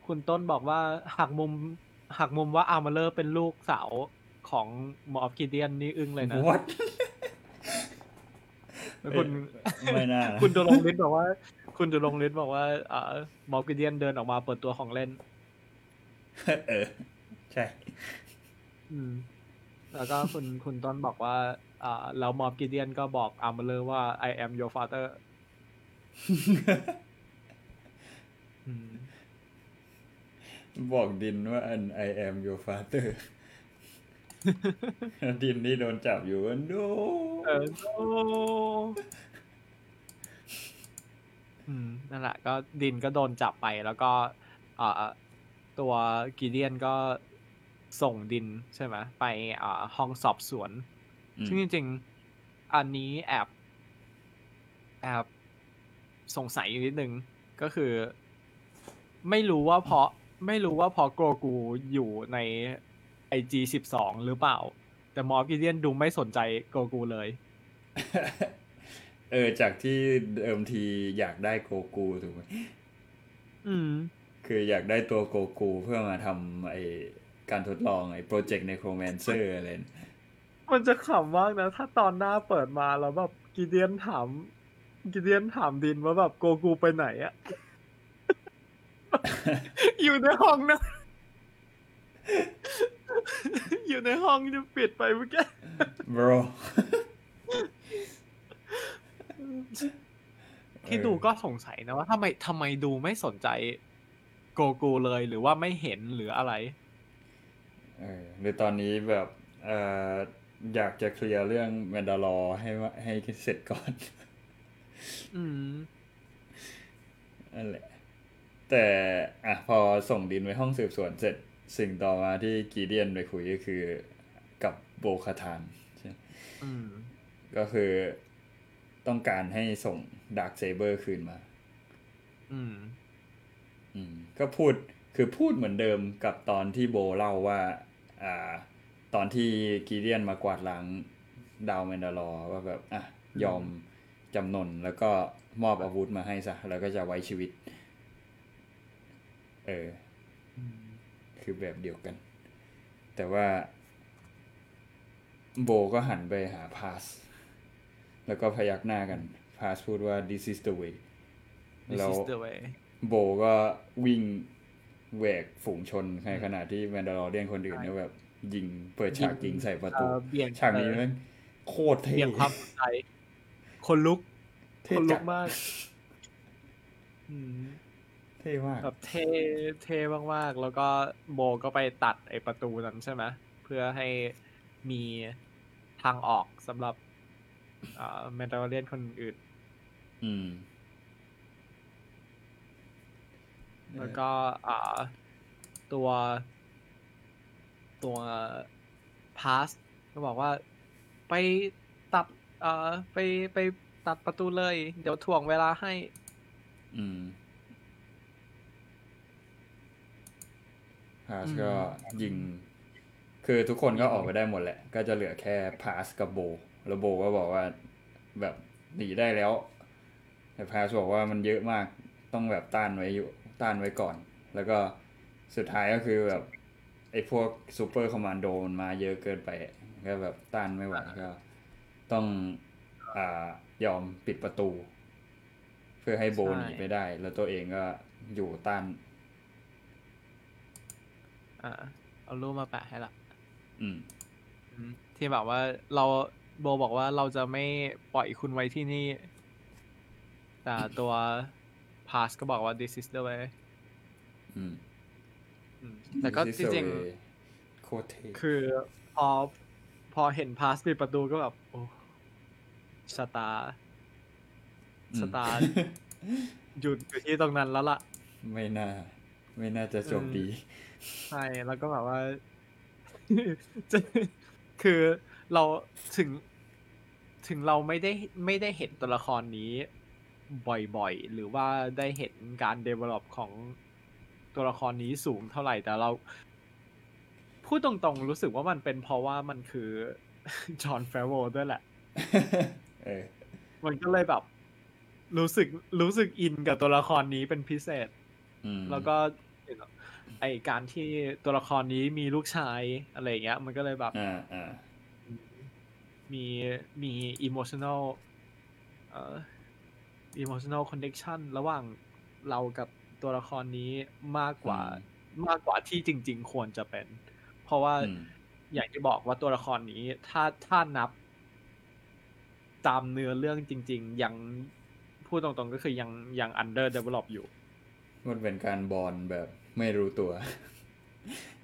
คุณต้นบอกว่าหักมุมหักมุมว่า Armorer เป็นลูกสาวของ Moff Gideon นี่อึ้งเลยนะ What แล้วคุณไม่น่าคุณดูลงลิสต์บอกว่า คุณดูลงลิสต์บอกว่าอ่า Moff Gideon เดินออกมาเปิดตัวของเล่น เออ ใช่ อืม แล้วก็คุณคุณต้นบอกว่า อ่าแล้ว Moff Gideon ก็บอก Armorer ว่า I am your father อืมบอกดินว่าอัน I am your father ดินนี่โดนจับอยู่ว่า no เออโอ้อืมนั่นแหละก็ดินก็โดนจับไปแล้วก็อ่า ตัวกิเดียนก็ส่งดินใช่ไหมไปอ่าห้องสอบสวนอืมซึ่งจริงๆ อันนี้แอบแอบสงสัยอยู่นิดนึง ก็คือ ไม่รู้ว่าเพราะไม่รู้ว่าเพราะโกกูอยู่ใน IG สิบสองหรือเปล่า แต่ Moff Gideon ดูไม่สนใจโกกูเลย เออ จากที่เดิมทีอยากได้โกกูถูกไหมอืม คืออยากได้ตัวโกกูเพื่อมาทำไอการทดลองไอโปรเจกต์ Necromancer อะไรเนี่ยมันจะขำมากนะ ถ้าตอนหน้าเปิดมาแล้วแบบ Gideon ถามกิเดียนถามดินว่าแบบโกกูไปไหนอะอยู่ในห้องนะ อยู่ในห้องจะปิดไปเมื่อกี้ bro ที่ดูก็สงสัยนะว่าทำไมทำไมดูไม่สนใจ โกกูเลยหรือว่าไม่เห็นหรืออะไรเออหรือตอนนี้แบบเอ่ออยากจะเคลียร์เรื่องแมนดาลอให้ว่าให้เสร็จก่อน อืมนั่นแหละ แต่อะพอส่งดินไปห้องสืบสวนเสร็จสิ่งต่อมาที่กีเดียนไปคุยก็คือกับโบคาทานใช่อืมก็คือต้องการให้ส่งดาร์คเซเบอร์คืนมา อืมอืม ก็พูดคือพูดเหมือนเดิมกับตอนที่โบเล่าว่าอ่าตอนที่กีเดียนมากวาดล้างดาวแมนดาลอร์ว่าแบบอะยอมจำนนแล้วก็มอบอาวุธมาให้ซะแล้วก็จะไว้ชีวิต เออ คือแบบเดียวกัน แต่ว่าโบก็หันไปหาพาส แล้วก็พยักหน้ากัน พาสพูดว่า this is the way This แล้ว is the way โบก็วิ่งแหวกฝูงชนในขณะที่แมนดาลอเรียนคนอื่นเนี่ยแบบ ยิงเปิดฉากยิงใส่ประตูเอ่อเบี่ยงฉากนี้เออแมันโคตรเท่เบี่ยงความสนใจคนลุกเท่คนลุจักดมากอืมเท่มากแบบเท่เท่มากๆ แล้วก็โบก็ไปตัดไอประตูนั้นใช่ไหมเพื่อให้มีทางออกสำหรับแมนดาเรียนคนอื่น อืม แล้วก็อ่าตัวตัวพาสก็บอกว่าไปตัดเอ่อไปไปตัดประตูเลย เดี๋ยวถ่วงเวลาให้ อืมพาสอืมก็ยิง คือทุกคนก็ออกไปได้หมดแหละ ก็จะเหลือแค่พาสกับโบ แล้วโบก็บอกว่าแบบหนีได้แล้ว แต่พาสบอกว่ามันเยอะมาก ต้องแบบต้านไว้อยู่ ต้านไว้ก่อน แล้วก็สุดท้ายก็คือแบบไอ้พวกซูเปอร์คอมมานโดมันมาเยอะเกินไปก็แบบต้านไม่ไหวก็ต้องอ่ายอมปิดประตู เพื่อให้โบใช่หนีไปได้ แล้วตัวเองก็อยู่ต้าน อ่า เอารูปมาแปะให้ละอืมอืมที่แบบว่าเราโบบอกว่าเราจะไม่ปล่อยคุณไว้ที่นี่ แต่ตัว พาสก็บอกว่า this is the way อืมอืมแต่ก็ This จ is the ริง way โคตรเท่ๆคือพอพอเห็นพาสปิดประตูก็แบบ โอ้ชะตาอืมสตาร์หยุดอยู่ที่ตรงนั้นแล้วล่ะ ไม่น่า ไม่น่าจะจบอืมดี ใช่ แล้วก็แบบว่าจะคือเราถึงถึงเราไม่ได้ไม่ได้เห็นตัวละครนี้ บ่อยๆ หรือว่าได้เห็นการ develop ของตัวละครนี้สูงเท่าไหร่แต่เรา พูดตรงๆ รู้สึกว่ามันเป็นเพราะว่ามันคือจอห์นแฟโรด้วยแหละเออมันก็เลยแบบ รู้สึกรู้สึกอินกับตัวละครนี้เป็นพิเศษอืมแล้วก็ไอการที่ตัวละครนี้มีลูกชายอะไรอย่างเงี้ย มันก็เลยแบบอ่าอ่ามีมี emotional เอ่อ emotional connection ระหว่างเรากับตัวละครนี้มากกว่ามากกว่าที่จริง ๆ ควรจะเป็น เพราะว่าอืมอย่างที่บอกว่าตัวละครนี้ ถ้าถ้านับ ตามเนื้อเรื่องจริง ๆ ยังพูดตรงๆก็คือยังยัง under develop อยู่ มันเป็นการบอลแบบไม่รู้ตัว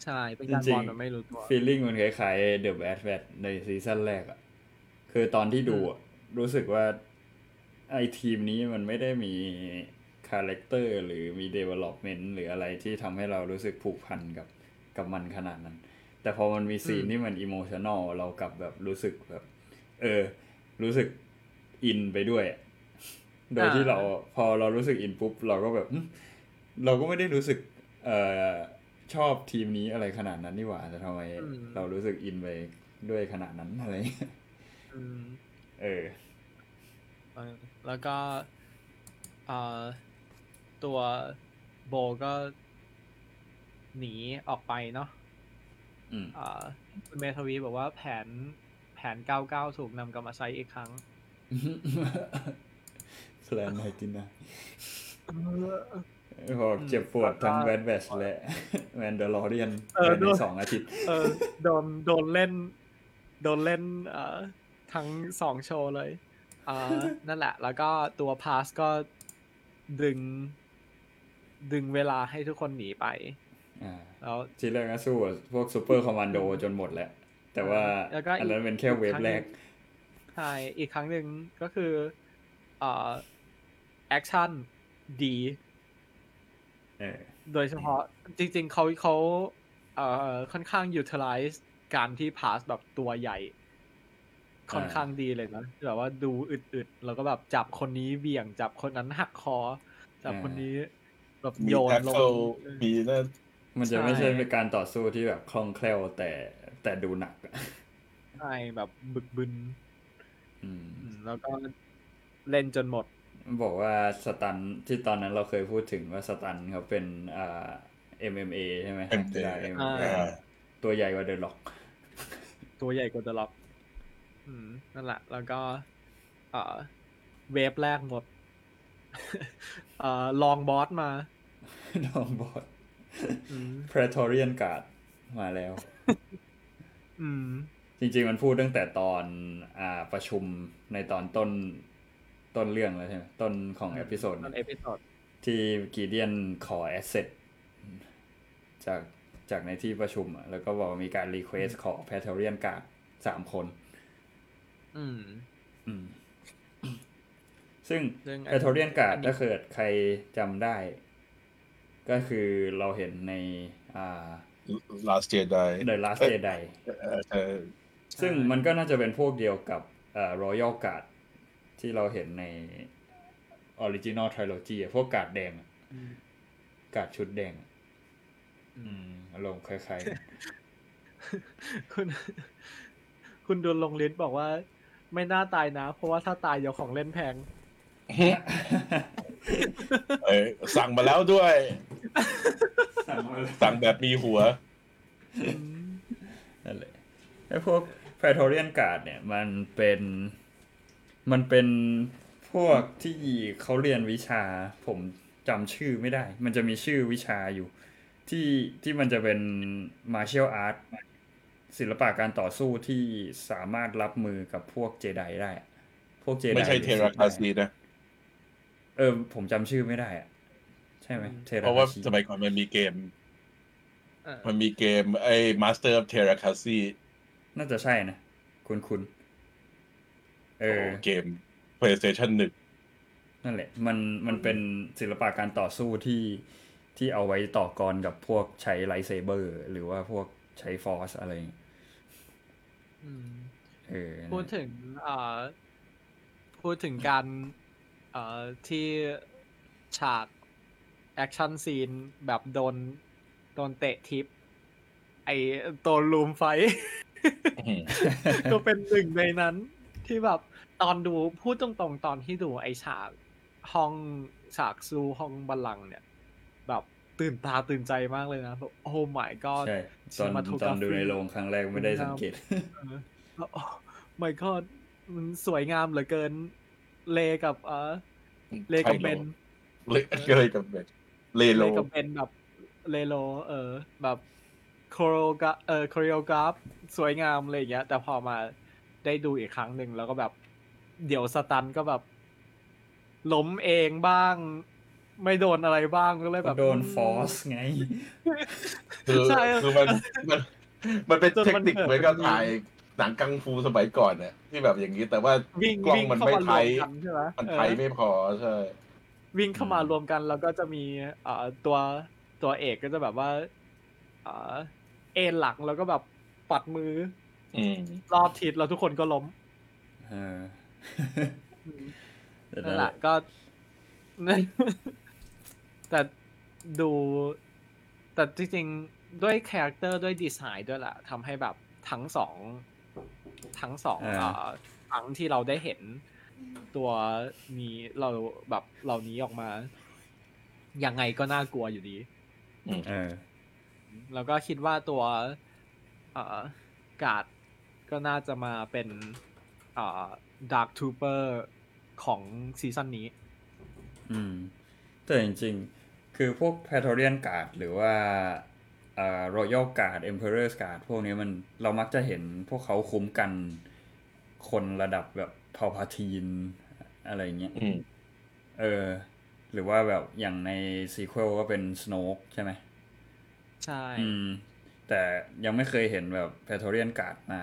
ใช่เป็นการจริงบๆ bond แบบไม่รู้ตัว feel ing มันคล้ายๆ The Bad Batch ในซีซั่นแรกอะคือตอนที่ดูอะรู้สึกว่า ไอทีมนี้มันไม่ได้มีคาแรคเตอร์หรือมี development หรืออะไรที่ทำให้เรารู้สึกผูกพันกับกับมันขนาดนั้น แต่พอมันมีซีนอืมที่มันอิโมชัน a ลเรากลับแบบรู้สึกแบบ เออ รู้สึกอินไปด้วยอะโดยที่เราพอเรารู้สึกอินปุ๊บเราก็แบบหึเราก็ไม่ได้รู้สึก เอ่อชอบทีมนี้อะไรขนาดนั้นนี่หว่าแต่ทำไมอืมเรารู้สึกอินไปด้วยขนาดนั้นอะไรเงี้ยอืมเออเออ แล้วก็เอ่อตัวโบก็หนีออกไปเนาะอืมเอ่อคุณเมทวีบอกว่าแผนแผน 99 ถูกนำกลับมาใช้อีกครั้งแพลนไนตินาพอเจ็บปวดทั้งแบดแบชและแมนดาลอเรียนเออภายในด้วยสองอาทิตย์เออโดนโดนเล่น โดนเล่นเอ่อทั้งสองโชว์เลย อ่านั่นแหละ แล้วก็ตัว Paz ก็ดึง ดึงเวลาให้ทุกคนหนีไปอ่าแล้วทีแรกก็สู้กับพวก Super Commando จนหมดแหละ แต่ว่าแล้วก็อีกอันนั้นเป็นแค่ wave แรกใช่อีกครั้งหนึ่งก็คือเอ่อแอคชั่นดีเออโดยเฉพาะจริง ๆเขาเขาเอ่อค่อนข้าง utilize การที่พาสแบบตัวใหญ่ ค่อนข้างดีเลยนะแบบว่าดูอึดๆแล้วก็แบบจับคนนี้เบี่ยงจับคนนั้นหักคอ จับคนนี้แบบมีโยนแท็กลงเกิลมีนั่นมันจะไม่ใช่ใช่เป็นการต่อสู้ที่แบบคล่องแคล่วแต่แต่ดูหนักอะใช่แบบบึกบึนอืมอืมแล้วก็เล่นจนหมด บอกว่าสตันที่ตอนนั้นเราเคยพูดถึงว่าสตันเขาเป็นอ่า MMA ใช่ไหมเป็นกีฬาอ่า MMA ตัวใหญ่กว่าเดอะล็อก ตัวใหญ่กว่าเดอะล็อกอืม นั่นแหละ แล้วก็เอ่อเวฟแรกหมดเอ่อลองบอสมาน้องบอสอืม Praetorian Guard มาแล้วอืมจริง ๆ มันพูดตั้งแต่ตอนอ่าประชุมในตอนต้นต้นเรื่องแล้วใช่ไหมต้นของ episode ตอน episode ที่ Gideon ขอ asset จากจากในที่ประชุมอะแล้วก็บอกว่ามีการ request ขอ Praetorian Guard สามคน อืม อืม ซึ่งซึ่ง Praetorian Guard อันนี้ถ้าเกิดใครจำได้ ก็คือเราเห็นในอ่า Last Jedi The Last Jedi เออเออซึ่งมันก็น่าจะเป็นพวกเดียวกับเอ่อ Royal Guard ที่เราเห็นใน Original Trilogy อะพวกการ์ดแดงอะอืมการ์ดชุดแดงอะอือืมมอารมณ์คล้ายๆกันคุณ คุณดูลงลิสต์บอกว่า ไม่น่าตายนะ เพราะว่าถ้าตายเดี๋ยวของเล่นแพงเออสั่งมาแล้วด้วย สั่งแบบมีหัวนั่นแหละไอ้พวก Praetorian Guard เนี่ย มันเป็นมันเป็นพวกที่เขาเรียนวิชา ผมจำชื่อไม่ได้ มันจะมีชื่อวิชาอยู่ ที่ที่มันจะเป็น martial art ศิลปะการต่อสู้ที่สามารถรับมือกับพวกเจไดได้อะพวกเจไดไม่ใช่เทราคาซีนะ เออ ผมจำชื่อไม่ได้อะใช่ไหมเทเพราะว่าคชีสมัยก่อนมันมีเกมเออมันมีเกม ไอ้ Master of Terrakasi น่าจะใช่นะ คุณคุณเออเกม PlayStation 1นั่นแหละ มันมันเป็นศิลปะการต่อสู้ที่ที่เอาไว้ต่อกรกับพวกใช้ไลท์เซเบอร์ หรือว่าพวกใช้ฟอร์สอะไรอย่างเงี้ยอืมเออ พูดถึงเอ่อพูดถึงการเอ่อที่ฉาก action scene แบบโดนโดนเตะทิป ไอตัว room fight ก็เป็นหนึ่งในนั้นที่แบบตอนดูพูดตรงๆตอนที่ดูไอฉากห้องฉากซูห้องบัลลังก์เนี่ยแบบ ตื่นตาตื่นใจมากเลยนะแบบโอ้ my god ใช่ตอน cinematography ตอนดูในโรงครั้งแรกไม่ได้สังเกตแล้วโอ้ my god มันสวยงามเหลือเกิน เลกับเออเลกับเบนเลก็เลยกับเบนเลโลเลกับเบนแบบเลโล เออ แบบโคโรกราเออโคเรียกราฟสวยงามอะไรอย่างเงี้ย แต่พอมาได้ดูอีกครั้งหนึ่งแล้วก็แบบ เดี๋ยวสตันก็แบบล้มเองบ้าง ไม่โดนอะไรบ้างก็เลยแบบโดนฟอร์สไงคือใช่คือมันมันมันเป็นจนเทคมันนิคเกิดเหมือนกับมันมีถ่ายหนังกังฟูสมัยก่อนเนี่ยที่แบบอย่างนี้แต่ว่าวิ่งกล้องวิ่งมันเข้าไม่มารไทวมยกันใช่ไหมมันเออไทยไม่พอใช่วิ่งเข้ามารวมกันแล้วก็จะมีเอ่อตัวตัวเอกก็จะแบบว่าเอ่อเอ็นหลังแล้วก็แบบปัดมืออืมรอบทิศแล้วทุกคนก็ล้มเออแต่นั่นแหละก็ แต่ดูแต่จริงๆด้วยคาแรคเตอร์ด้วยดีไซน์ด้วยแหละทำให้แบบทั้งสองทั้งสองเอ่อครั้งที่เราได้เห็นตัวนี้เราแบบเหล่านี้ออกมา ยังไงก็น่ากลัวอยู่ดีเออแล้วก็คิดว่าตัวเอ่อการ์ดก็น่าจะมาเป็นเอ่อดาร์ t ทูเปอร์ของซีซั่นนี้ อืม แต่จริงๆ คือพวก Praetorian Guard หรือว่าเอ่อ Royal Guard Emperor's Guard พวกนี้มันเรามักจะเห็นพวกเขาคุ้มกันคนระดับแบบ Palpatine อะไรอย่างเงี้ยอืมเออ หรือว่าแบบอย่างในซีคว l ก็เป็น Snoke ใช่ไหมใช่อืมแต่ยังไม่เคยเห็นแบบ Praetorian Guard มา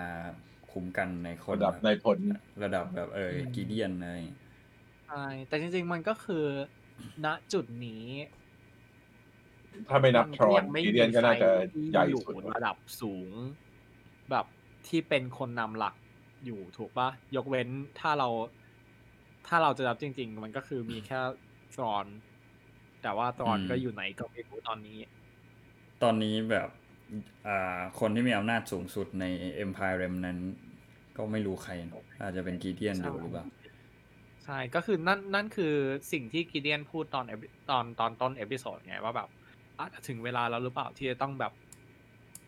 คุ้มกันในคนระดับแบบในผลระดับแบบเออกีเดียนอะไรอย่างเงี้ยใช่แต่จริง ๆ มันก็คือ ณจุดนี้ ถ้าไม่นับมัทรอนยังไม่กีมีเดียนก็น่าจะใครที่ใหญ่อยู่สุดระดับสูง แบบที่เป็นคนนำหลักอยู่ถูกปะยกเว้นถ้าเรา ถ้าเราจะรับจริง ๆ มันก็คือมีแค่ตรอน แต่ว่าตรอนอืมก็อยู่ไหนก็ไม่รู้ตอนนี้ ตอนนี้แบบอ่าคนที่มีอำนาจสูงสุดใน Empire Remnant ก็ไม่รู้ใครนะอาจจะเป็นกีเดียนอยู่หรือเปล่าใช่ ก็คือนั่นนั่นคือสิ่งที่กิเดียนพูดตอน epi- ตอนตอนต้น episode ไงว่าแบบ อาจจะถึงเวลาแล้วหรือเปล่าที่จะต้องแบบ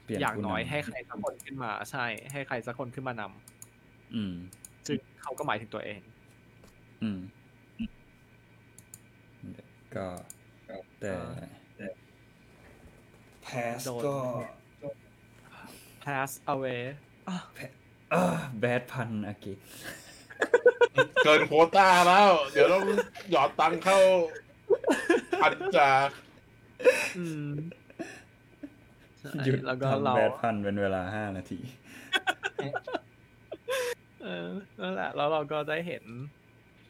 เปลี่ยนอย่างผู้น้อยนำให้ใครสักคนขึ้นมา ใช่ ให้ใครสักคนขึ้นมานำอืม ซึ่งเขาก็หมายถึงตัวเอง อืม ก็แต่ pass โดนก็ pass away อะอ่า bad pun อากิเกินโควต้าแล้ว เดี๋ยวต้องหยอดตังค์เข้าพันจาอืมใช่ หยุดแล้วก็ทำเรา bad pun เป็นเวลาห้านาที เออนั่นแหละ แล้วเราก็ได้เห็น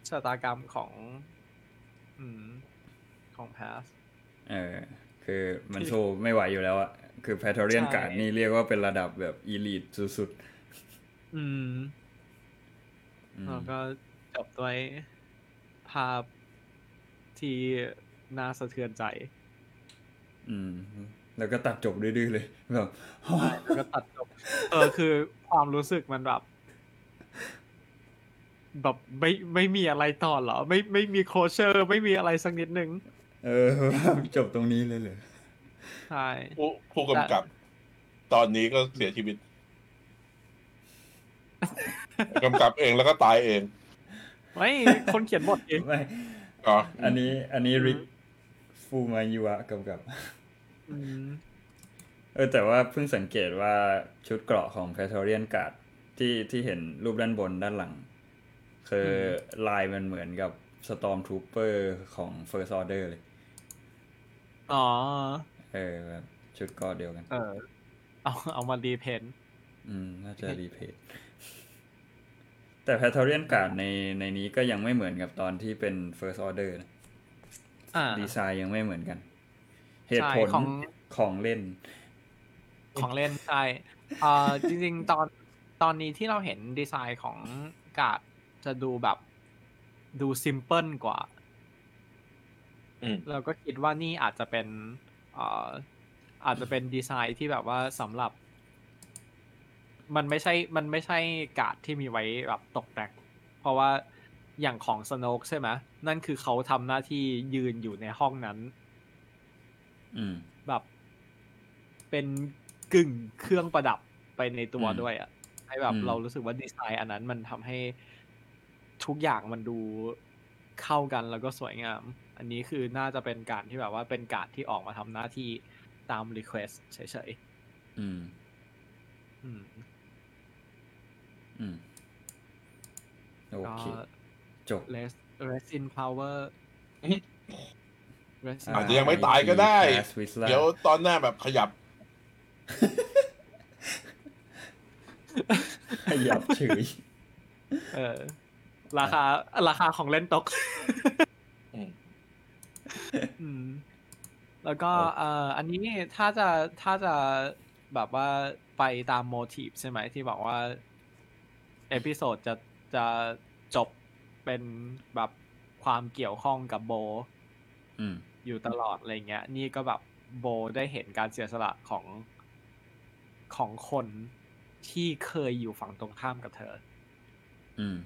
ชะตากรรมของ อืม ของ pass เออ คือมันสู้ไม่ไหวอยู่แล้วอะคือ p a t o r i a n ใช่การ์ดนี่เรียกว่าเป็นระดับแบบ elite สุดอืมๆอืมแล้วก็จบด้วยภาพที่น่าสะเทือนใจ อืม แล้วก็ตัดจบดื้อๆเลยแบบแล้วก็ตัดจบ เออคือความรู้สึกมันแบบแบบไม่ไม่มีอะไรต่อเหรอ ไม่ไม่มีโคเชอร์ ไม่มีอะไรสักนิดนึง เออ จบตรงนี้เลยเหรอใช่ผู้ผู้กำกับ ตอนนี้ก็เสียชีวิตกำกับเองแล้วก็ตายเอง ไม่ คนเขียนบทเองไม่อ๋ออันนี้ อันนี้อืมริก ฟูมายุวะกำกับอืมเออแต่ว่าเพิ่งสังเกตว่าชุดเกราะของ p a t o r i a n Guard ที่ที่เห็นรูปด้านบนด้านหลัง คือลายมันเหมือนกับ Storm Trooper ของ First Order เลย อ๋อ เออแบบชุดเกราะเดียวกัน เออ เอาเอามารีเพนอืม น่าจะรีเพทแต่ p a t o r i a n Guard ในในนี้ก็ยังไม่เหมือนกับตอนที่เป็น First Order นะอ่าดี ไซน์ยังไม่เหมือนกัน เหตุผลใช่ของของเล่น ของเล่นใช่เอ่อจริง ๆ ตอนตอนนี้ที่เราเห็นดีไซน์ของการ์ดจะดูแบบดูซิมเพิลกว่าอืมเราก็คิดว่านี่อาจจะเป็นเอ่ออาจจะเป็นดีไซน์ที่แบบว่าสำหรับ มันไม่ใช่ มันไม่ใช่การ์ดที่มีไว้แบบตกแต่งเพราะว่า อย่างของสโนกใช่ไหมนั่นคือเขาทำหน้าที่ยืนอยู่ในห้องนั้นอืมแบบ เป็นกึ่งเครื่องประดับไปในตัวอืมด้วยอะ่ะให้แบบอืมเรารู้สึกว่าดีไซน์อันนั้นมันทำให้ทุกอย่างมันดูเข้ากันแล้วก็สวยงาม อันนี้คือน่าจะเป็นการที่แบบว่าเป็นการที่ออกมาทำหน้าที่ตาม Request เฉยอืมๆอืม อืมโอก็เค จบ Rest Rest in Power Rest in อาจจะยังไม่ตายก็ได้ Pass Whistler เดี๋ยวตอนหน้าแบบขยับ ขยับเฉยเออ ราคา ราคาของเล่นตกอืมอืมแล้วก็เอ่ออันนี้ถ้าจะถ้าจะแบบว่าไปตามโมทีฟใช่ไหมที่บอกว่า เอพิโซดจะจะจบ เป็นแบบความเกี่ยวข้องกับโบอืมอยู่ตลอดอะไรเงี้ย นี่ก็แบบโบได้เห็นการเสียสละของของคนที่เคยอยู่ฝั่งตรงข้ามกับเธอ อืม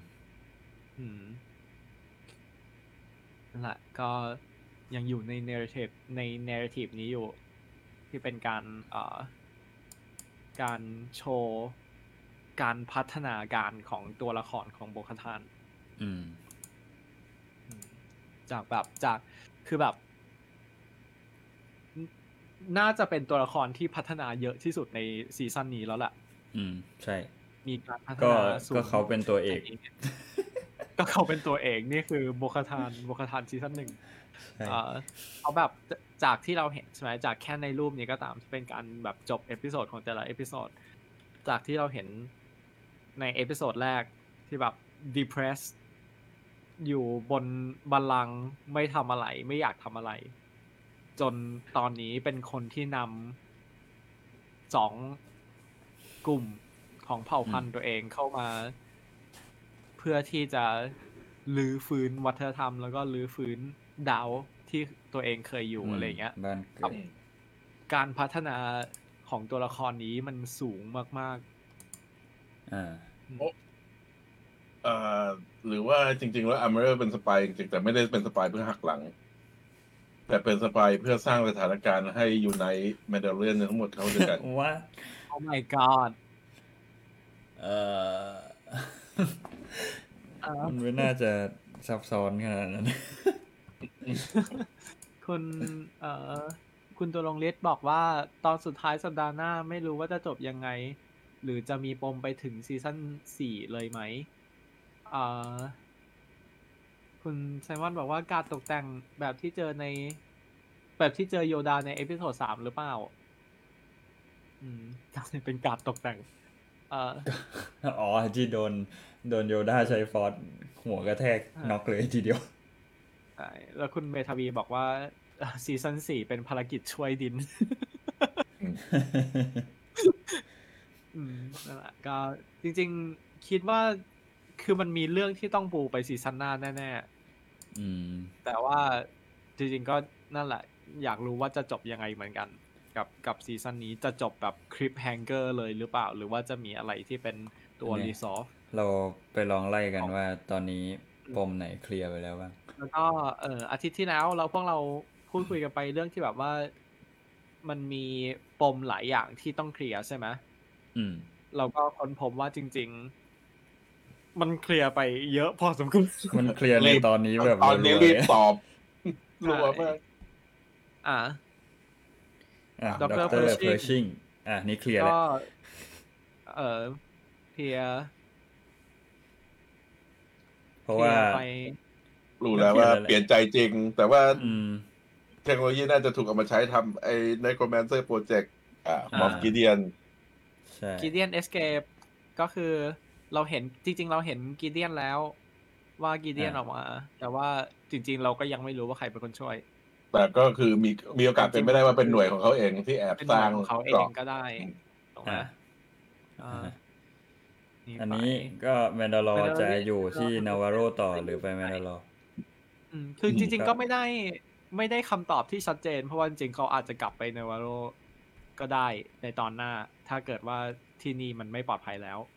อืมนั่นแหละก็ยังอยู่ใน narrative ใน narrative นี้อยู่ ที่เป็นการเอ่อการโชว์ การพัฒนาการของตัวละครของโบคาทานอืมอืม จากแบบจากคือแบบนน่าจะเป็นตัวละครที่พัฒนาเยอะที่สุดในซีซั่นนี้แล้วแหละอืม ใช่ มีการพัฒก็นาสูงก็เขาเป็นตัวเอก ก็เขาเป็นตัวเอกนี่คือโบคาทานโบคาทานซีซั่นหนึ่งใช่เอ่อเขาแบบจจากที่เราเห็นใช่ไหมจากแค่ในรูปนี้ก็ตามที่เป็นการแบบจบ episode ของแต่ละ episode จากที่เราเห็นใน episode แรกที่แบบ depressed อยู่บนบัลลังก์ไม่ทำอะไร ไม่อยากทำอะไร จนตอนนี้เป็นคนที่นำสองกลุ่มของเผ่าพันธุ์ตัวเองเข้ามา เพื่อที่จะรื้อฟื้นวัฒนธรรม แล้วก็รื้อฟื้นดาวที่ตัวเองเคยอยู่อะไรเงี้ยบ้านเกิดการพัฒนาของตัวละครนี้มันสูงมากอ่าเอ่อ หรือว่าจริง ๆ แล้ว Armorer เป็น spy จริงๆแต่ไม่ได้เป็น spy เพื่อหักหลัง แต่เป็น spy เพื่อสร้างสถานการณ์ให้ unite แมนดาลอเรียนทั้งหมดเข้าด้วยกันว่าๆ Oh my god เอ่ออ่ามันไม่น่าจะซับซ้อนขนาดนั้นคุณเอ่อคุณตัวลงเลสบอกว่าตอนสุดท้ายสัปดาห์หน้าไม่รู้ว่าจะจบยังไง หรือจะมีปมไปถึงซีซั่นสี่เลยไหม อ่าคุณไซมอนบอกว่าการตกแต่งแบบที่เจอใน แบบที่เจอโยดาใน episode สามหรือเปล่า อืมเป็นการตกแต่ง เอ่ออ๋อที่โดนโดนโยด้าใช้ Force หัวกระแทกอ่าน็อกเลยทีเดียวใช่แล้วคุณเมทาวีบอกว่าซีซั่นสี่เป็นภารกิจช่วยดินอืมนั่นแหละก็จริง ๆ คิดว่า คือมันมีเรื่องที่ต้องปูไปซีซั่นหน้าแน่อืมๆแต่ว่าจริงๆก็นั่นแหละ อยากรู้ว่าจะจบยังไงเหมือนกัน กับกับซีซั่นนี้จะจบแบบ cliffhanger เลยหรือเปล่า หรือว่าจะมีอะไรที่เป็นตัวเนี่ย resolveเราไปลองไล่กันว่าตอนนี้ปมไหนเคลียร์ไปแล้วบ้างแล้วก็เอออาทิตย์ที่แล้วเราพวกเราพูดคุยกันไปเรื่องที่แบบว่ามันมีปมหลายอย่างที่ต้องเคลียร์ใช่ไหมอืม เราก็ค้นพบว่าจริง ๆ มันเคลียร์ไปเยอะพอสมควรมันเคลียร์ในตอนนี้แบบตอนนี้วๆรีบเลยตอบรัวมากอ่าอะดดรร Pershing เพอร์ชิงอะนี่เคลียร์แล้วก็เออเคลียร์เพราะว่าคลียไปรู้แล้วว่าเปลี่ยนใจจริง แต่ว่าอืมเทคโนโลยีน่าจะถูกเอามาใช้ทำไอ้ Necromancer Project อ่าอ่ามอฟกิเดียนใช่กีเดียนเอสเคปก็คือ เราเห็นจริง ๆ เราเห็นกีเดียนแล้ว ว่ากีเดียนออกมา แต่ว่าจริง ๆ เราก็ยังไม่รู้ว่าใครเป็นคนช่วย แต่ก็คือมีมีโอกาสเป็นไม่ได้ว่าเป็นหน่วยของเขาเองที่แอบเป็นสร้างของเขาเอกรองบก็ได้ถูกไหมอะอ่าอะนี่อันไปนี้ก็แมนดาลอ Mandalorian จะอยู่ที่ก็นาวาโรต่อหรือไปแมนดาลออืมคือจริงครัๆบก็ไม่ได้ไม่ได้คำตอบที่ชัดเจน เพราะว่าจริงๆเขาอาจจะกลับไปในวาโรก็ได้ในตอนหน้า ถ้าเกิดว่าที่นี่มันไม่ปลอดภัยแล้วอืม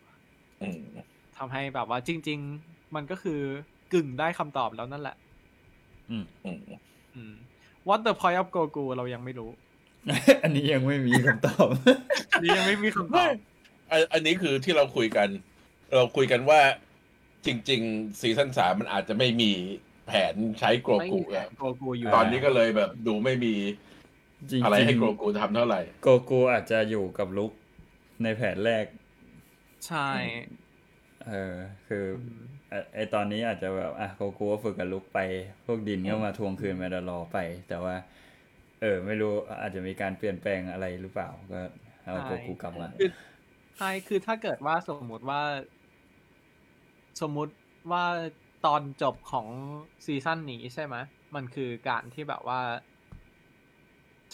ทำให้แบบว่าจริง ๆ มันก็คือกึ่งได้คำตอบแล้วนั่นแหละ อืมอืมอืม What the point of Goku เรายังไม่รู้ อันนี้ยังไม่มีคำตอบอันนี้ยังไม่มีคำตอบอันอันนี้คือที่เราคุยกัน เราคุยกันว่าจริง ๆ ซีซั่นสามมันอาจจะไม่มีแผนใช้โกไม่กูมีแผนโกกูอยู่ตอนนี้ก็เลยแบบดูไม่มีจริงๆอะไรให้โกกูทำเท่าไหร่ โกกูอาจจะอยู่กับลุกในแผนแรก ใช่ เออ คือออืมไอ้ไอตอนนี้อาจจะแบบอะโกกูก็ฝึกกับลุกไป พวกดินก็มาทวงคืนแมนดาลอไป แต่ว่า เออ ไม่รู้อาจจะมีการเปลี่ยนแปลงอะไรหรือเปล่า ก็เอาโกกูกลับมาคือใช่คือถ้าเกิดว่าสมมุติว่า สมมุติว่าตอนจบของซีซั่นนี้ใช่ไหมมันคือการที่แบบว่า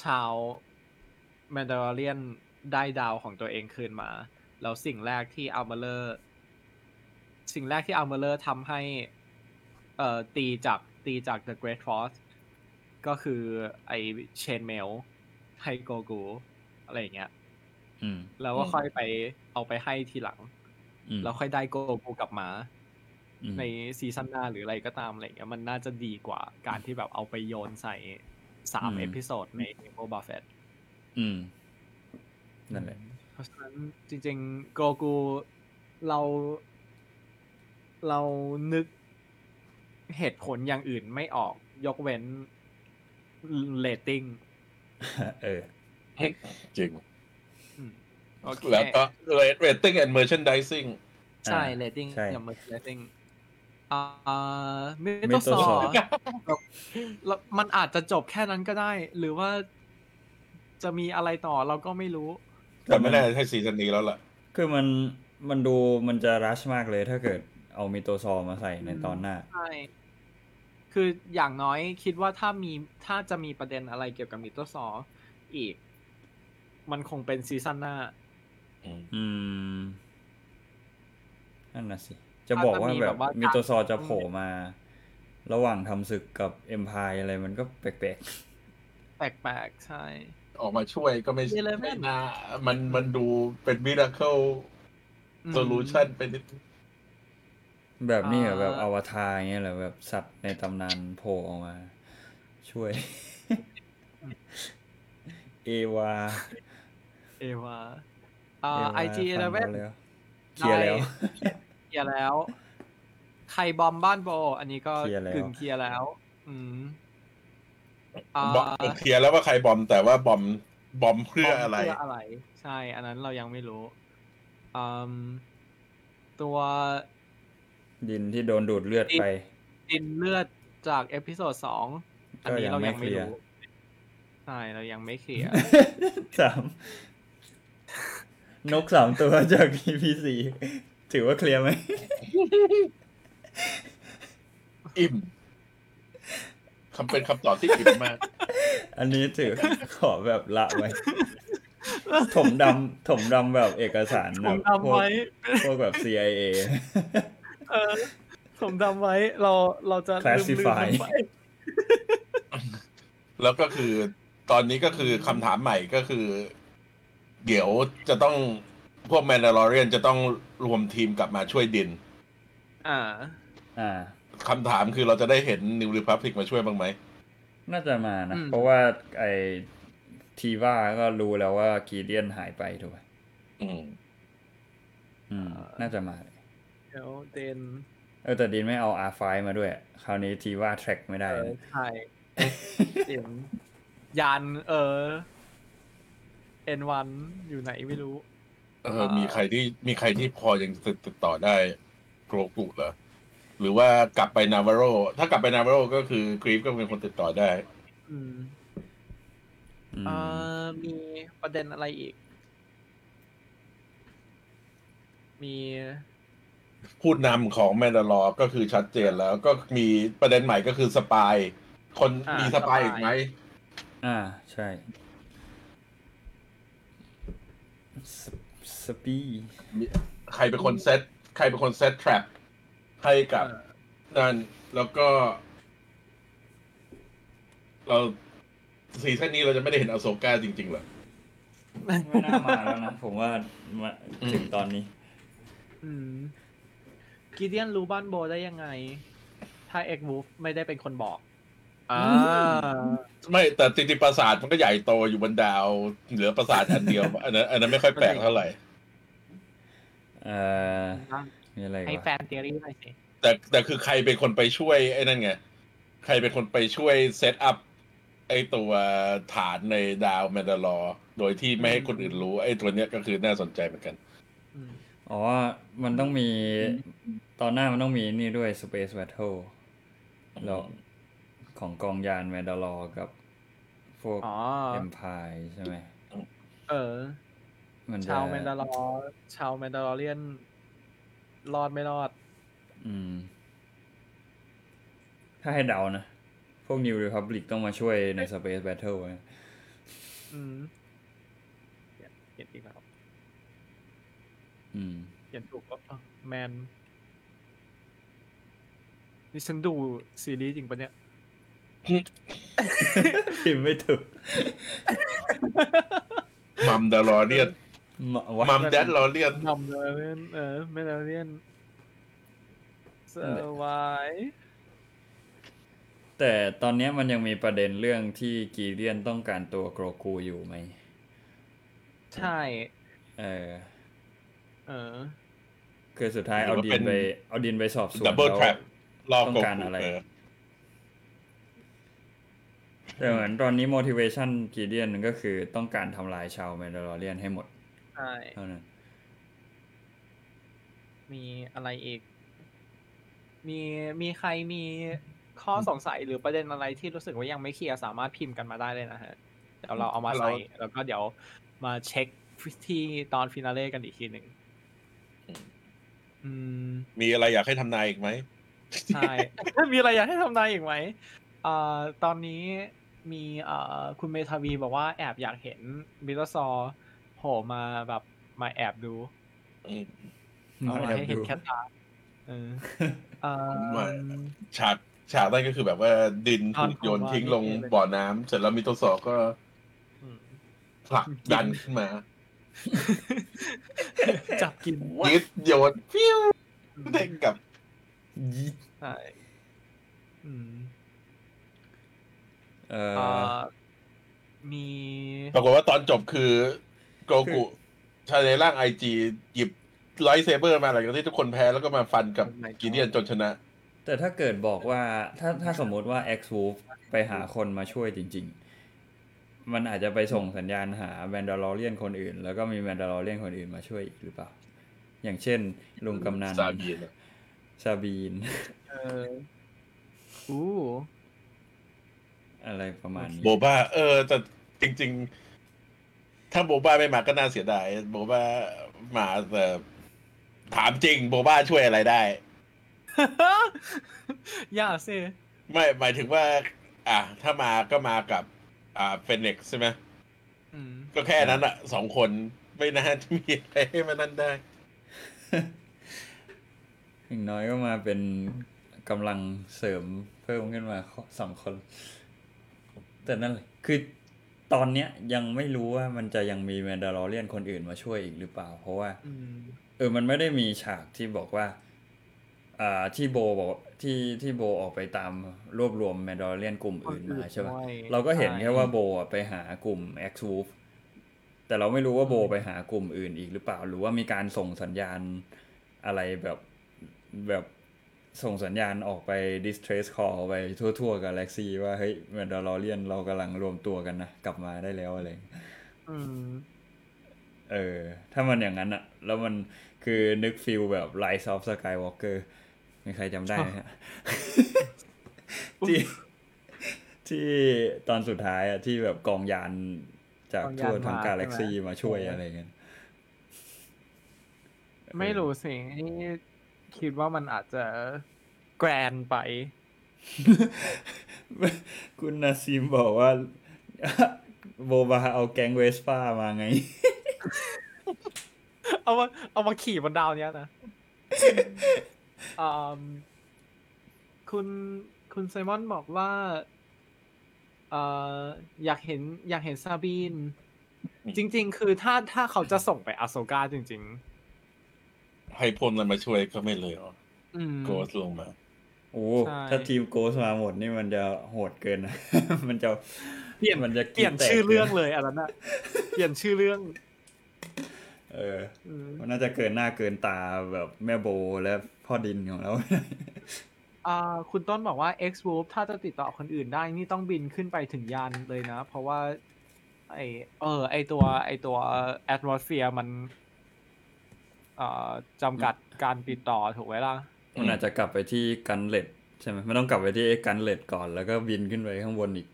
ชาวแมนดาลอเรียนได้ดาวของตัวเองคืนมา แล้วสิ่งแรกที่ Armorer สิ่งแรกที่ Armorer ทำให้เอ่อตีจากตีจาก The Great Forge ก็คือไอ chainmail ให้โกกูอะไรอย่างเงี้ยอืมแล้วก็อืมค่อยไปเอาไปให้ทีหลังอืมแล้วค่อยได้โกกูกลับมาอืมในซีซั่นหน้าหรืออะไรก็ตามอะไรเงี้ยมันน่าจะดีกว่าการที่แบบเอาไปโยนใส่สาม episode ใน Boba Fettอืม นั่นแหละ เพราะฉะนั้นจริง ๆ โกกูเราเรานึกเหตุผลอย่างอื่นไม่ออกยกเว้นเรตติ้งเออจริงอืมโอเคแล้วก็ rating and merchandising ใช่อ่าเรตติ้งใช่อย่างเมื่อกี้เรตติ้งอ่าเม Metal โตซอ Saw แล้วมันอาจจะจบแค่นั้นก็ได้ หรือว่าจะมีอะไรต่อเราก็ไม่รู้ แต่ไม่น่าจะใช่ซีซั่นนี้แล้วล่ะ คือมันมันดูมันจะ rush มากเลยถ้าเกิดเอา Mythosaur มาใส่ในตอนหน้าใช่คืออย่างน้อยคิดว่าถ้ามีถ้าจะมีประเด็นอะไรเกี่ยวกับ Mythosaur อีก มันคงเป็นซีซั่นหน้า อืมนั่นน่ะสิ จะบอกว่าถ้าจะมีแบแบบบว่า Mythosaur จะโผล่มา ระหว่างทำศึกกับ Empire อะไรมันก็แปลกแปลกๆ ใช่ ออกมาช่วยก็ไม่มีเลยไหมไม่น่ามันมันดูเป็นมิราเคิลอืมโซลูชันเป็นนิดๆแบบนี้เหรออ่าแบบอวตารเงี้ยเหรอแบบสัตว์ในตำนานโผล่ออกมา ช่วย เอวา เอวาอ่าเวาไอจีเอเลเว่นฟังมาแล้วเคลียร์แล้วเคลียร์แล้ว ใครบอมบ้านโบ อันนี้ก็เคลียร์แล้วกึ่งเคลียร์แล้ว อืมอ่า bomb เคลียร์แล้วว่าใคร bomb แต่ว่า bomb bomb เพื่ออะไรเพื่ออะไร ใช่ อันนั้นเรายังไม่รู้อืมตัวดินที่โดนดูดเลือดไป ดินเลือดจาก episode สองอันนี้ก็ยังเราไม่ยังไม่เคลียร์รู้ใช่เรายังไม่เคลียร์สามนกสามตัวจาก EP สี่ถือว่าเคลียร์ไหมอิ่ม คำเป็นคำตอบที่อิ่มมาก อันนี้ถือขอแบบละไว้ถมดำถมดำแบบเอกสารผแบมบพทำวกไว้พวกแบบ CIA เออผมทำไว้เราเราจะลืมลืม Classify มันไปแล้วก็คือตอนนี้ก็คือคำถามใหม่ก็คือ เดี๋ยวจะต้องพวกแมนดาลอเรียนจะต้องรวมทีมกลับมาช่วยดิน อ่า อ่า คำถามคือเราจะได้เห็นนิวริพับลิกมาช่วยบ้างไหม น่าจะมานะอืมเพราะว่าไอทีว่าก็รู้แล้วว่ากีเดียนหายไปถูกไหมอืม อืม น่าจะมาเดี๋ยวเดนเออแต่ดินไม่เอาอาไฟมาด้วย คราวนี้ทีว่าแทร็กไม่เอได้อเลยใช่เห็นยานเออ N1 อยู่ไหนไม่รู้ เอออ่ามีมีใครที่มีใครที่พอยังติดต่อได้โกรกุเหรอ หรือว่ากลับไปนาวาโรถ้ากลับไปนาวาโรก็คือกรีฟก็เป็นคนติดต่อได้ อืมอืมเอ่อมีประเด็นอะไรอีก มีผู้นำของแมนดาลอร์ก็คือชัดเจนแล้วก็มีประเด็นใหม่ก็คือ spy คนอ่ามีมี spy spy อีกไหม อ่า ใช่ส spy มีใครเป็นคนเซตใครเป็นคน set trap ให้กับเออนั่นแล้วก็ เราซีซั่นนี้เราจะไม่ได้เห็นอาโซกาจริงๆเหรอไม่น่ามาแล้วนะ ผมว่ามาถึงตอนนี้อืมกีเดียนรู้บ้านโบได้ยังไง ถ้าเอ็กวูฟไม่ได้เป็นคนบอกอ่าไม่แต่จริงๆปราสาทมันก็ใหญ่โตอยู่บนดาว เหลือปราสาทอันเดียว อันนั้นอันนั้นไม่ค่อยแปลกเท่าไหร่เอ่อ มีอะไรอีกให้วะ fan theory หน่อยสิแต่แต่คือใครเป็นคนไปช่วยไอ้นั่นไง ใครเป็นคนไปช่วย set up ไอ้ตัวฐานในดาวแมนดาลอร์โดยที่ไม่ให้คนอื่นรู้ ไอ้ตัวเนี้ยก็คือน่าสนใจเหมือนกันอืมอ๋อ มันต้องมีตอนหน้ามันต้องมีนี่ด้วย Space Battle แล้วของกองยานแมนดาลอร์กับพวกอ๋อ Empire ใช่ไหม เออ มันจะชาวแมนดาลอร์ชาวแมนดาลอเรียน รอดไม่รอด อืม ถ้าให้เดานะ พวก New Republic ต้องมาช่วยใน Space Battle นะอืมเขียนเขียนอีกแล้วอืมเขียนถูกก็แมน นี่ฉันดูซีรีส์จริงปะเนี่ยพิมพ์ไม่ถูกมัมดาลอเรียน มะวะมัมแดดลอเรียนนำเลยเล่นเออไม่ได้เล่นสวายแต่ตอนเนี้ยมันยังมีประเด็นเรื่องที่กีเลียนต้องการตัวโกรกูอยู่ไหม ใช่ เออ เออ คือสุดท้ายหรือเอาว่าดิเป็นนไป เอาดินไปสอบสวนดับเบิลแล้วแทร็รอต้องโกการกุอะไรเออแต่เหมือนตอนนี้ motivation กีเดียนก็คือต้องการทำลายชาวแมนดาลอเรียนให้หมด ใช่เท่านั้นมีอะไรอีก มีมีใครมีข้อสงสัยหรือประเด็นอะไรที่รู้สึกว่ายังไม่เคลียร์สามารถพิมพ์กันมาได้เลยนะฮะ เดี๋ยวเราเอามาใส่แล้วก็เดี๋ยวมาเช็คที่ตอน finale กันอีกทีหนึ่งอืมมีอะไรอยากให้ทำนายอีกไหมใช่ มีอะไรอยากให้ทำนายอีกไหมอ่าตอนนี้มีอ่าคุณเมทาวีบอกว่าแอบอยากเห็นบิลซอ โผล่มาแบบมาแอบดูอืมเอามาให้เห็นดูแค่ตาเออเอ่อไม่ฉากฉากนั้นก็คือแบบว่าดินถูกโยนทิ้งลงบ่อน้ำเสร็จแล้วมีตัวสอกก็อืมผลักดันขึ้นมา จับกินยึดโยนฟิวเด้งกลับใช่อืมเอเอ่ออมีปรากฏว่าตอนจบคือ Grogu ใช้ในร่าง IG หยิบ lightsaber มาหลังจากที่ทุกคนแพ้แล้วก็มาฟันกับกิเดียนจนชนะ แต่ถ้าเกิดบอกว่าถ้าถ้าสมมุติว่า Axe Woves ไปหาคนมาช่วยจริง ๆ มันอาจจะไปส่งสัญญาณหาแมนดาลอเรียนคนอื่น แล้วก็มีแมนดาลอเรียนคนอื่นมาช่วยอีกหรือเปล่า อย่างเช่น ลุงกำนันซาบีนอะซาบีนเอออู้อะไรประมาณนี้โบบ้า เออแต่จริง ๆ ถ้าโบบ้าไม่มาก็น่าเสียดายโบบ้ามาแต่ถามจริงโบบ้าช่วยอะไรได้ อย่าสิไม่หมายถึงว่า อะถ้ามาก็มากับ อ่าเฟนิกซ์ใช่ไหมอืมก็แค่นั้นอะสองคนไม่น่าจะมีอะไรให้มานั่นได้อย่างน้อยก็มาเป็นกำลังเสริมเพิ่มขึ้นมาสองคน แต่นั่นแหละคือ ตอนเนี้ยยังไม่รู้ว่ามันจะยังมีแมนดาลอเรียนคนอื่นมาช่วยอีกหรือเปล่า เพราะว่าอืมเออมันไม่ได้มีฉากที่บอกว่า อ่าที่โบบอกที่ที่โบออกไปตามรวบรวมแมนดาลอเรียนกลุ่มอื่นมาใช่ปะด้วยเราก็เห็นใช่แค่ว่าโบอะไปหากลุ่ม X Wolf แต่เราไม่รู้ว่าโบไปหากลุ่มอื่นอีกหรือเปล่า หรือว่ามีการส่งสัญญาณอะไรแบบแบบ ส่งสัญญาณออกไป distress call ไปทั่วๆกาแล็กซีว่า เฮ้ยแมนดาลอเรียนเรากำลังรวมตัวกันนะ กลับมาได้แล้วอะไรอย่างเงี้ยอืมเออ ถ้ามันอย่างนั้นอะแล้วมันคือนึกฟิลแบบ Rise of Skywalker มีใครจำได้ไหมฮะที่ที่ตอนสุดท้ายอะที่แบบกองยานจากกองยานทั่วทั้งมากาแล็กซีใช่ไหมมาช่วยเออออะไรเงี้ยไม่รู้สินี่ คิดว่ามันอาจจะแกรนไป คุณนาซิมบอกว่า โบบาเอาแก๊งเวสป้ามาไง เอามาเอามาขี่บนดาวเนี้ยนะอืมคุณคุณไซมอนบอกว่าเอ่ออยากเห็นอยากเห็นซาบีน จริง ๆ คือถ้าถ้าเขาจะส่งไปอาโซกาจริง ให้พลมันมาช่วยก็ไม่เลยเหรอๆอืมโกสลงมา โอ้ใช่ถ้าทีมโกสมาหมดนี่มันจะโหดเกินนะมันจะเปลี่ยนมันจะเปลี่ยนแตกชื่อเรื่องเลยอันนั้นอะเปลี่ยนชื่อเรื่อง เอออืมมันน่าจะเกินหน้าเกินตาแบบแม่โบและพ่อดินของเราอ่าคุณต้นบอกว่า X w o l f ถ้าจะติดต่อคนอื่นได้ นี่ต้องบินขึ้นไปถึงยานเลยนะ เพราะว่า ไอเออ ไอตัว ไอตัว atmosphere มันเอ่อ จำกัดการติดต่อถูกไหมล่ะมันอาจจะกลับไปที่กันเล็ดใช่ไหมมันต้องกลับไปที่ไอ้กันเล็ดก่อนแล้วก็บินขึ้นไปข้างบนอีก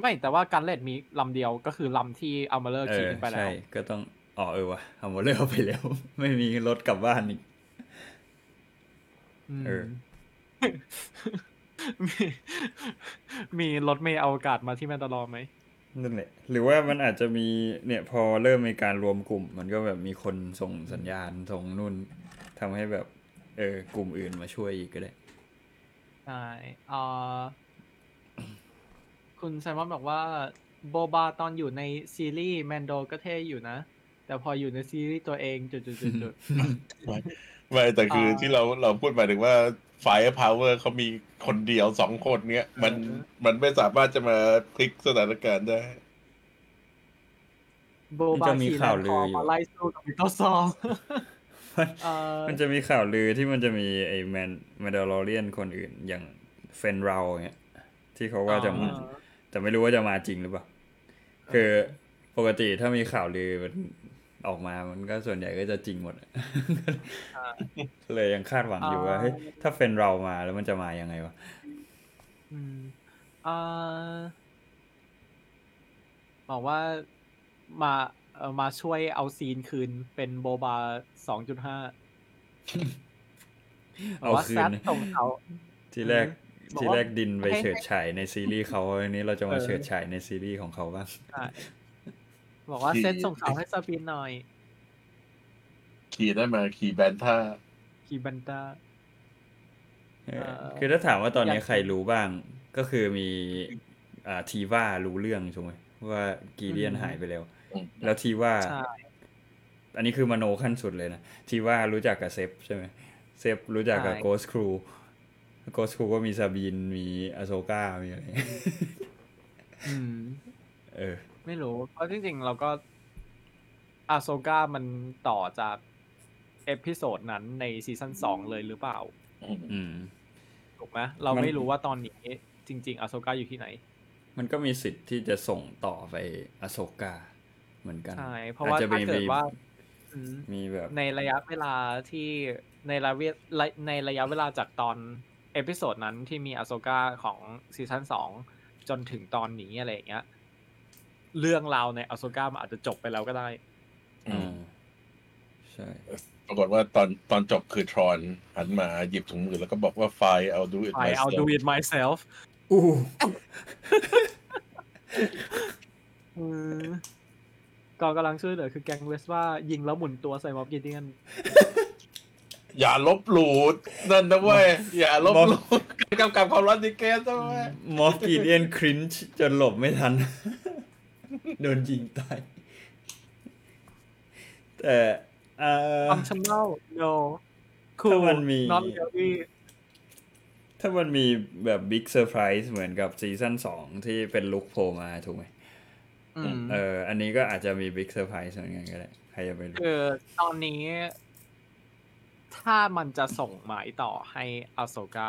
ไม่แต่ว่าการเลดมีลำเดียวก็คือลำที่อัลมาเลอร์เอขี่อขึ้นไปแล้ใช่วก็ต้องอ๋อเออวะเอาหมดเลยเอาไปแล้ว ไม่มีรถกลับบ้านอีกมเออมีมีรถเมล์อวกาศมาที่แมนดาลอร์ไหม นั่นแหละ หรือว่ามันอาจจะมีเนี่ยพอเริ่มมีการรวมกลุ่ม มันก็แบบมีคนส่งสัญญาณส่งนู่นทำให้แบบเออกลุ่มอื่นมาช่วยอีกก็ได้ใช่เอ่อคุณไซมอนบอกว่าโบบาตอนอยู่ในซีรีส์แมนโดก็เท่อยู่นะ แต่พออยู่ในซีรีส์ตัวเองจุดๆๆไม่แต่คืออาที่เราเราพูดหมายถึงว่า ไฟพาวเวอร์เขามีคนเดียวสองคนเนี้ย มันเออมันไม่สามารถจะมาพลิกสถานการณ์ได้ๆโบบาจะมีขี่แลข่าวนด์ลืคอออยู่มาไล่สู้กับวิโตซอลเอ่อมันจะมีข่าวลือที่มันจะมีไอ้แมนแมนดาลอเรียนคนอื่น อย่างเฟนเราเนี่ยที่เขาว่าจะมาอ๋อแต่ไม่รู้ว่าจะมาจริงหรือเปล่า คือปกติถ้ามีข่าวลือมัน ออกมามันก็ส่วนใหญ่ก็จะจริงหมดอะเลยยังคาดหวังอยู่ว่าเฮ้ยถ้าเฟนเรามาแล้วมันจะมายังไงวะอืมอ่าบอกว่ามาเออมาช่วยเอาซีนคืนเป็นโบบาสองจุดห้าเอาว่าคืแซนดส่งเขาทีแรกบอกว่าทีแรกดินไปให้เฉิดฉายในซีรีส์เขาอันนี้เราจะมาเออเฉิดฉายในซีรีส์ของเขาบ้างใช่ บอกว่าที่เซตส่งข่าวให้ซาบีนหน่อยคีย์ได้มาคีย์แบนท่าคีบันตาเออเอ่อคือถ้าถามว่าตอนนี้อยากใครรู้บ้าง ก็คือมีอ่าทีว่ารู้เรื่องถูกไหมว่ากีเดียนหายไปแล้วอืมแล้วทีว่าใช่อันนี้คือมโนขั้นสุดเลยนะทีว่ารู้จักกับเซฟใช่ไหมเซฟรู้จักกับโกสครูโกสครูก็มีซาบีนมีอโซกามีอะไรอืมเออ ไม่รู้ เพราะจริงๆ เราก็อาโซกามันต่อจาก episode นั้นในซีซั่นสองเลยหรือเปล่าอืมอืมถูกไหมเรามันไม่รู้ว่าตอนนี้จริง ๆอาโซกาอยู่ที่ไหน มันก็มีสิทธิ์ที่จะส่งต่อไปอโซกาเหมือนกันใช่เพราะว่าอจจถ้ามีเกิดว่าอืมมีแบบในระยะเวลาที่ในระยะในระยะเวลาจากตอน episode นั้นที่มีอาโซกาของซีซั่นสองจนถึงตอนนี้อะไรอย่างเงี้ย เรื่องราวในอาโซกามันอาจจะจบไปแล้วก็ได้อือืมมใช่ปรากฏว่าตอนตอนจบคือ Thrawn หันมาหยิบถุงมือแล้วก็บอกว่าไฟเอา do it I I'll do myself it myself อู้อืมกองกำลังช่วยเหลือคือแกงเวสว่ายิงแล้วหมุนตัวใส่ม็อบกิเดียน อย่าลบหลู่นั่นนะเว้ย อย่าลบหลู่การกำกับความร้อนดิเกสนะเว้ยมอสกีเดียนครินช์จนหลบไม่ทัน โดนยิงตายแต่เอ่อฟังชันเล่า no ถ้ามันมี not really ถ้ามันมีแบบบิ๊กเซอร์ไพรส์เหมือนกับซีซั่นสองที่เป็นลุคโผล่มาถูกไหมอืมเออ อันนี้ก็อาจจะมี big surprise เหมือนกันก็ได้ใครจะไปรู้คือตอนนี้ ถ้ามันจะส่งหมายต่อให้อาโซกา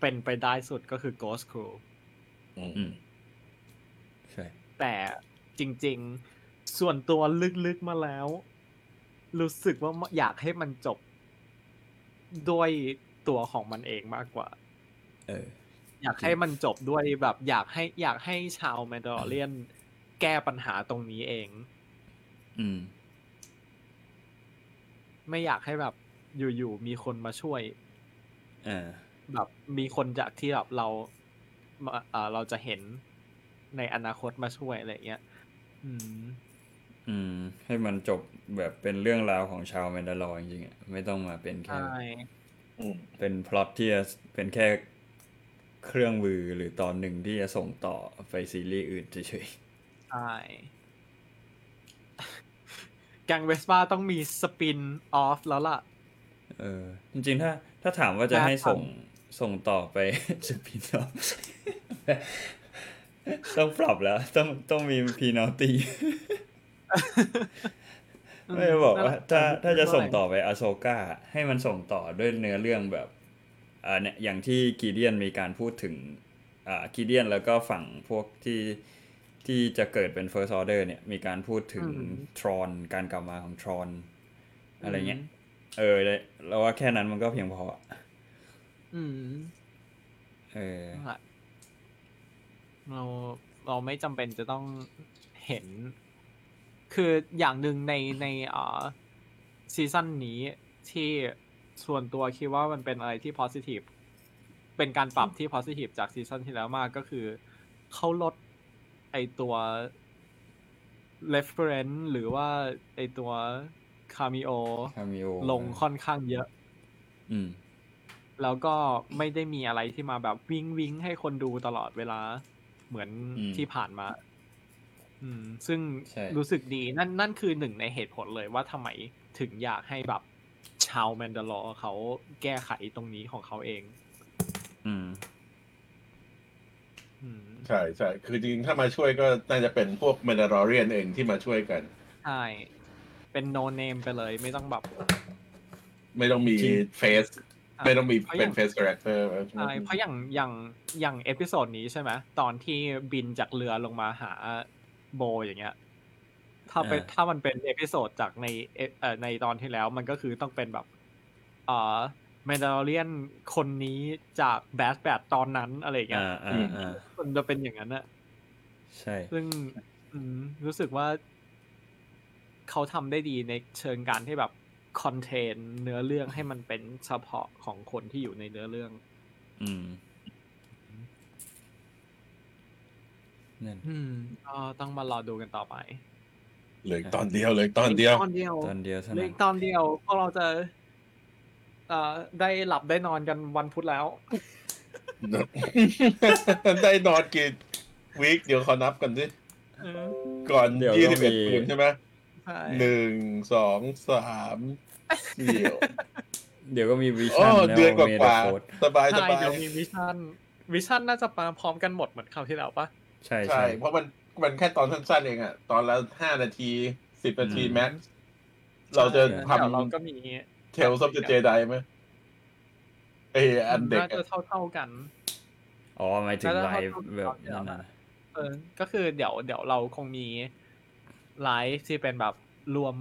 เป็นไปได้สุดก็คือ Ghost Crew อืมใช่ แต่จริง ๆ ส่วนตัวลึกๆมาแล้ว รู้สึกว่าอยากให้มันจบด้วยตัวของมันเองมากกว่า เออ อยากให้มันจบด้วยแบบอยากให้อยากให้ชาวแมนดาลอเรียนแก้ปัญหาตรงนี้เอง อืม ไม่อยากให้แบบอยู่ๆมีคนมาช่วย เออ แบบมีคนจากที่แบบเรามาเอ่อเราจะเห็น ในอนาคตมาช่วยอะไรอย่างเงี้ย อืม อืม ให้มันจบแบบเป็นเรื่องราวของชาวแมนดาลอร์จริงๆอะไม่ต้องมาเป็นแค่ใช่อืมเป็นพล็อตที่จะเป็นแค่เครื่องมือหรือตอนหนึ่งที่จะส่งต่อไปซีรีส์อื่นเฉยใช่แกงเวสปาต้องมีสปินออฟแล้วล่ะๆเออ จริงๆ ถ้า ถ้าถามว่าจะให้ส่งส่งต่อไปสปินออฟ ต้องปรับแล้ว ต้องต้องมีพีนอตีไม่ได้บอกว่าถ้าถ้าจะส่งต่อไปอาโซกาให้มันส่งต่อด้วยเนื้อเรื่องแบบอ่าเนี่ยอย่างที่กีเดียนมีการพูดถึงอ่ากีเดียนแล้วก็ฝั่งพวกที่ที่จะเกิดเป็น First Order เนี่ย มีการพูดถึงอืมทรอนการกลับมาของทรอนอะไรเงี้ย เออเลยเราว่าแค่นั้นมันก็เพียงพออะอืมเออนั่นแหละ เราเราไม่จำเป็นจะต้องเห็น คืออย่างหนึ่งในในอ่าซีซั่นนี้ที่ส่วนตัวคิดว่ามันเป็นอะไรที่ positive เป็นการปรับที่ positive จากซีซั่นที่แล้วมากก็คือ เขาลดไอตัว reference หรือว่าไอตัว cameo คามิโอลงค่อนข้างเยอะ อืม แล้วก็ไม่ได้มีอะไรที่มาแบบวิงวิงให้คนดูตลอดเวลา เหมือนอืมที่ผ่านมา อืม ซึ่งใช่รู้สึกดีนั่นนั่นคือหนึ่งในเหตุผลเลยว่าทำไมถึงอยากให้แบบชาวแมนดาลอร์เขาแก้ไขตรงนี้ของเขาเอง อืมอืมใช่ใช่คือจริงๆถ้ามาช่วยก็น่าจะเป็นพวกแมนดาร์เรียนเองที่มาช่วยกัน ใช่ เป็นโนเนมไปเลย ไม่ต้องแบบ ไม่ต้องมีจริงเฟส ไม่ต้องมีเพราะอเป็ย่านงเฟสคาแรคเตอร์ใช่เพราะอย่างอย่างอย่างเอพิโซดนี้ใช่ไหมตอนที่บินจากเรือลงมาหาโบอย่างเงี้ย ถ้าเป็นอ่าถ้ามันเป็นเอพิโซดจากในเอเอ่อในตอนที่แล้วมันก็คือต้องเป็นแบบอ่าแมนดาร์เลียนคนนี้จากแบสแบดตอนนั้นอะไรอย่างเงี้ยอ่าอ่าอ่ามันจะเป็นอย่างนั้นอะใช่ ซึ่งอืมรู้สึกว่าเขาทำได้ดีในเชิงการที่แบบ คอนเทนเนื้อเรื่องให้มันเป็นเฉพาะของคนที่อยู่ในเนื้อเรื่อง อืมนั่นอืมก็ต้องมารอดูกันต่อไปเหลืออีกตอนเดียวเหลยตอนเดียวตอนเดียวตอนเดียวเท่าเหลนั้ยนตอนเดียวพวกเราจะเอ่อได้หลับได้นอนกันวันพุธแล้ว ได้นอนกี่วีคเดี๋ยวขอนับกันดิเออก่อนเดี๋ยวยี่ก็สิบเอ็ดมีคืนใช่ไหมใช่หนึ่งสองสาม เดี๋ยวเดี๋ยวก็มีวิโอ้ชั่นแล้วเดือนกเมว่าโคดๆสบายสใช่บายเดี๋ยวมีวิชั่นวิชั่นน่าจะมาพร้อมกันหมดเหมือนคราวที่แล้วปะใช่ใช่ใช่เพราะมันมันแค่ตอนสั้นๆเองอะตอนละห้านาทีสิบนาทีอืมแม็กซ์เราจะทเดี๋ยวเราก็มีำเทลซอฟเจไดไหมไออันเด็กน่าจะอะเท่าเท่าๆกันอ๋อหมายถึงแล้วไลเราฟ์ก็แบบเดี๋ยวนั้นนะนะเออก็คือเดี๋ยวเดี๋ยวเราคงมีไลฟ์ที่เป็นแบบรวม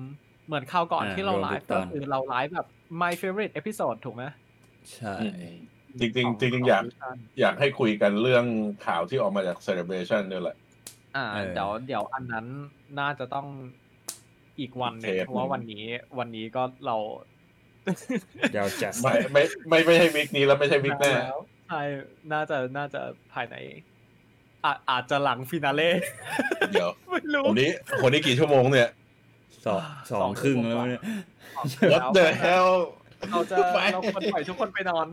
เหมือนคราวก่อนที่เราไลฟ์ก็คือเราไลฟ์แบบ my favorite episode ถูกไหมใช่จริงขอๆจริงๆอยากข Vision อยากให้คุยกันเรื่องข่าวที่ออกมาจาก celebration ด้วยแหละ อ่า เดี๋ยวเดี๋ยวอันนั้นน่าจะต้องอีกวันหนึ่งเทปเพราะว่าวันนี้วันนี้ก็เรายาวจัดไม่ไม่ไม่ไม่ใช่วิกนี้แล้วไม่ใช่วิกหน้าแล้วใช่น่าจะน่าจะภายในอาอาจจะหลังฟินาเล่เดี๋ยวไม่รู้คนนี้คนนี้กี่ชั่วโมงเนี่ย สองสองครึ่งแล้วเนี่ย What the hell เราจะไปเราควรปล่อยทุกคนไปนอน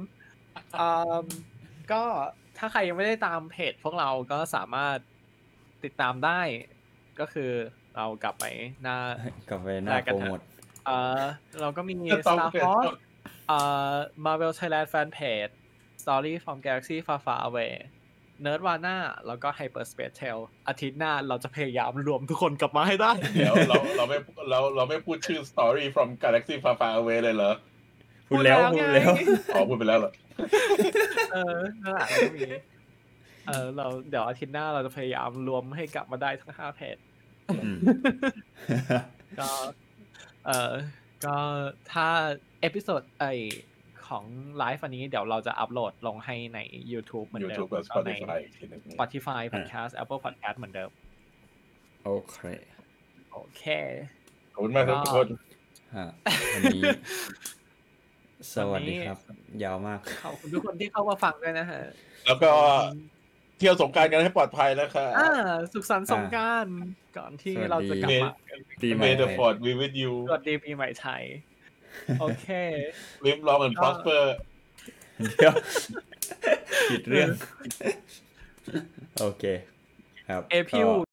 อ่าก็ถ้าใครยังไม่ได้ตามเพจพวกเราก็สามารถติดตามได้ก็คือเรากลับไปหน้ากลับไปหน้าได้กันโปรเถอะโมทเอ่อเราก็มีจะต้อง Star เปลี่ยน Force ต้นเอ่อ Marvel Thailand Fan Page Story from Galaxy Far Far Away Nerdvana แล้วก็ Hyperspace Tale อาทิตย์หน้าเราจะพยายามรวมทุกคนกลับมาให้ได้ เดี๋ยวเราเราไม่เราเราไม่พูดชื่อ story from galaxy far far away เลยเหรอ พูดแล้วพูพูดดแล้แล้ววไงอ๋อพูดไปแล้วเหรอ เออนั่นแหละเราก็มีเออเราเดี๋ยวอาทิตย์หน้าเราจะพยายามรวมให้กลับมาได้ทั้งห้าเพจอืมก็เออก็ถ้า episode ไอ ของไลฟ์อันนี้เดี๋ยวเราจะอัปโหลดลงให้ใน YouTube เหมือนเดิม YouTube กับแล้วก็ใน Spotify อีกทีหนึง Spotify Podcast Apple Podcast เหมือนเดิม โอเคโอเคขอบคุณมากครับทุกคนฮะวันนี้ สวัสดีครับ ยาวมาก ขอบคุณทุกคนที่เข้ามาฟังด้วยนะฮะ แล้วก็เที่ยวสงกรารกันให้ปลอดภัยแล้วค่ะอ่าสุขสันต์สงกรารก่อนที่สวัสดีเราจะกลับมา ปีใหม่ May the ไทย Ford be with you สวัสดีปีใหม่ไทย โอเค live long and prosper เดี๋ยวผิดเรื่อง โอเค ครับ เอพิวก็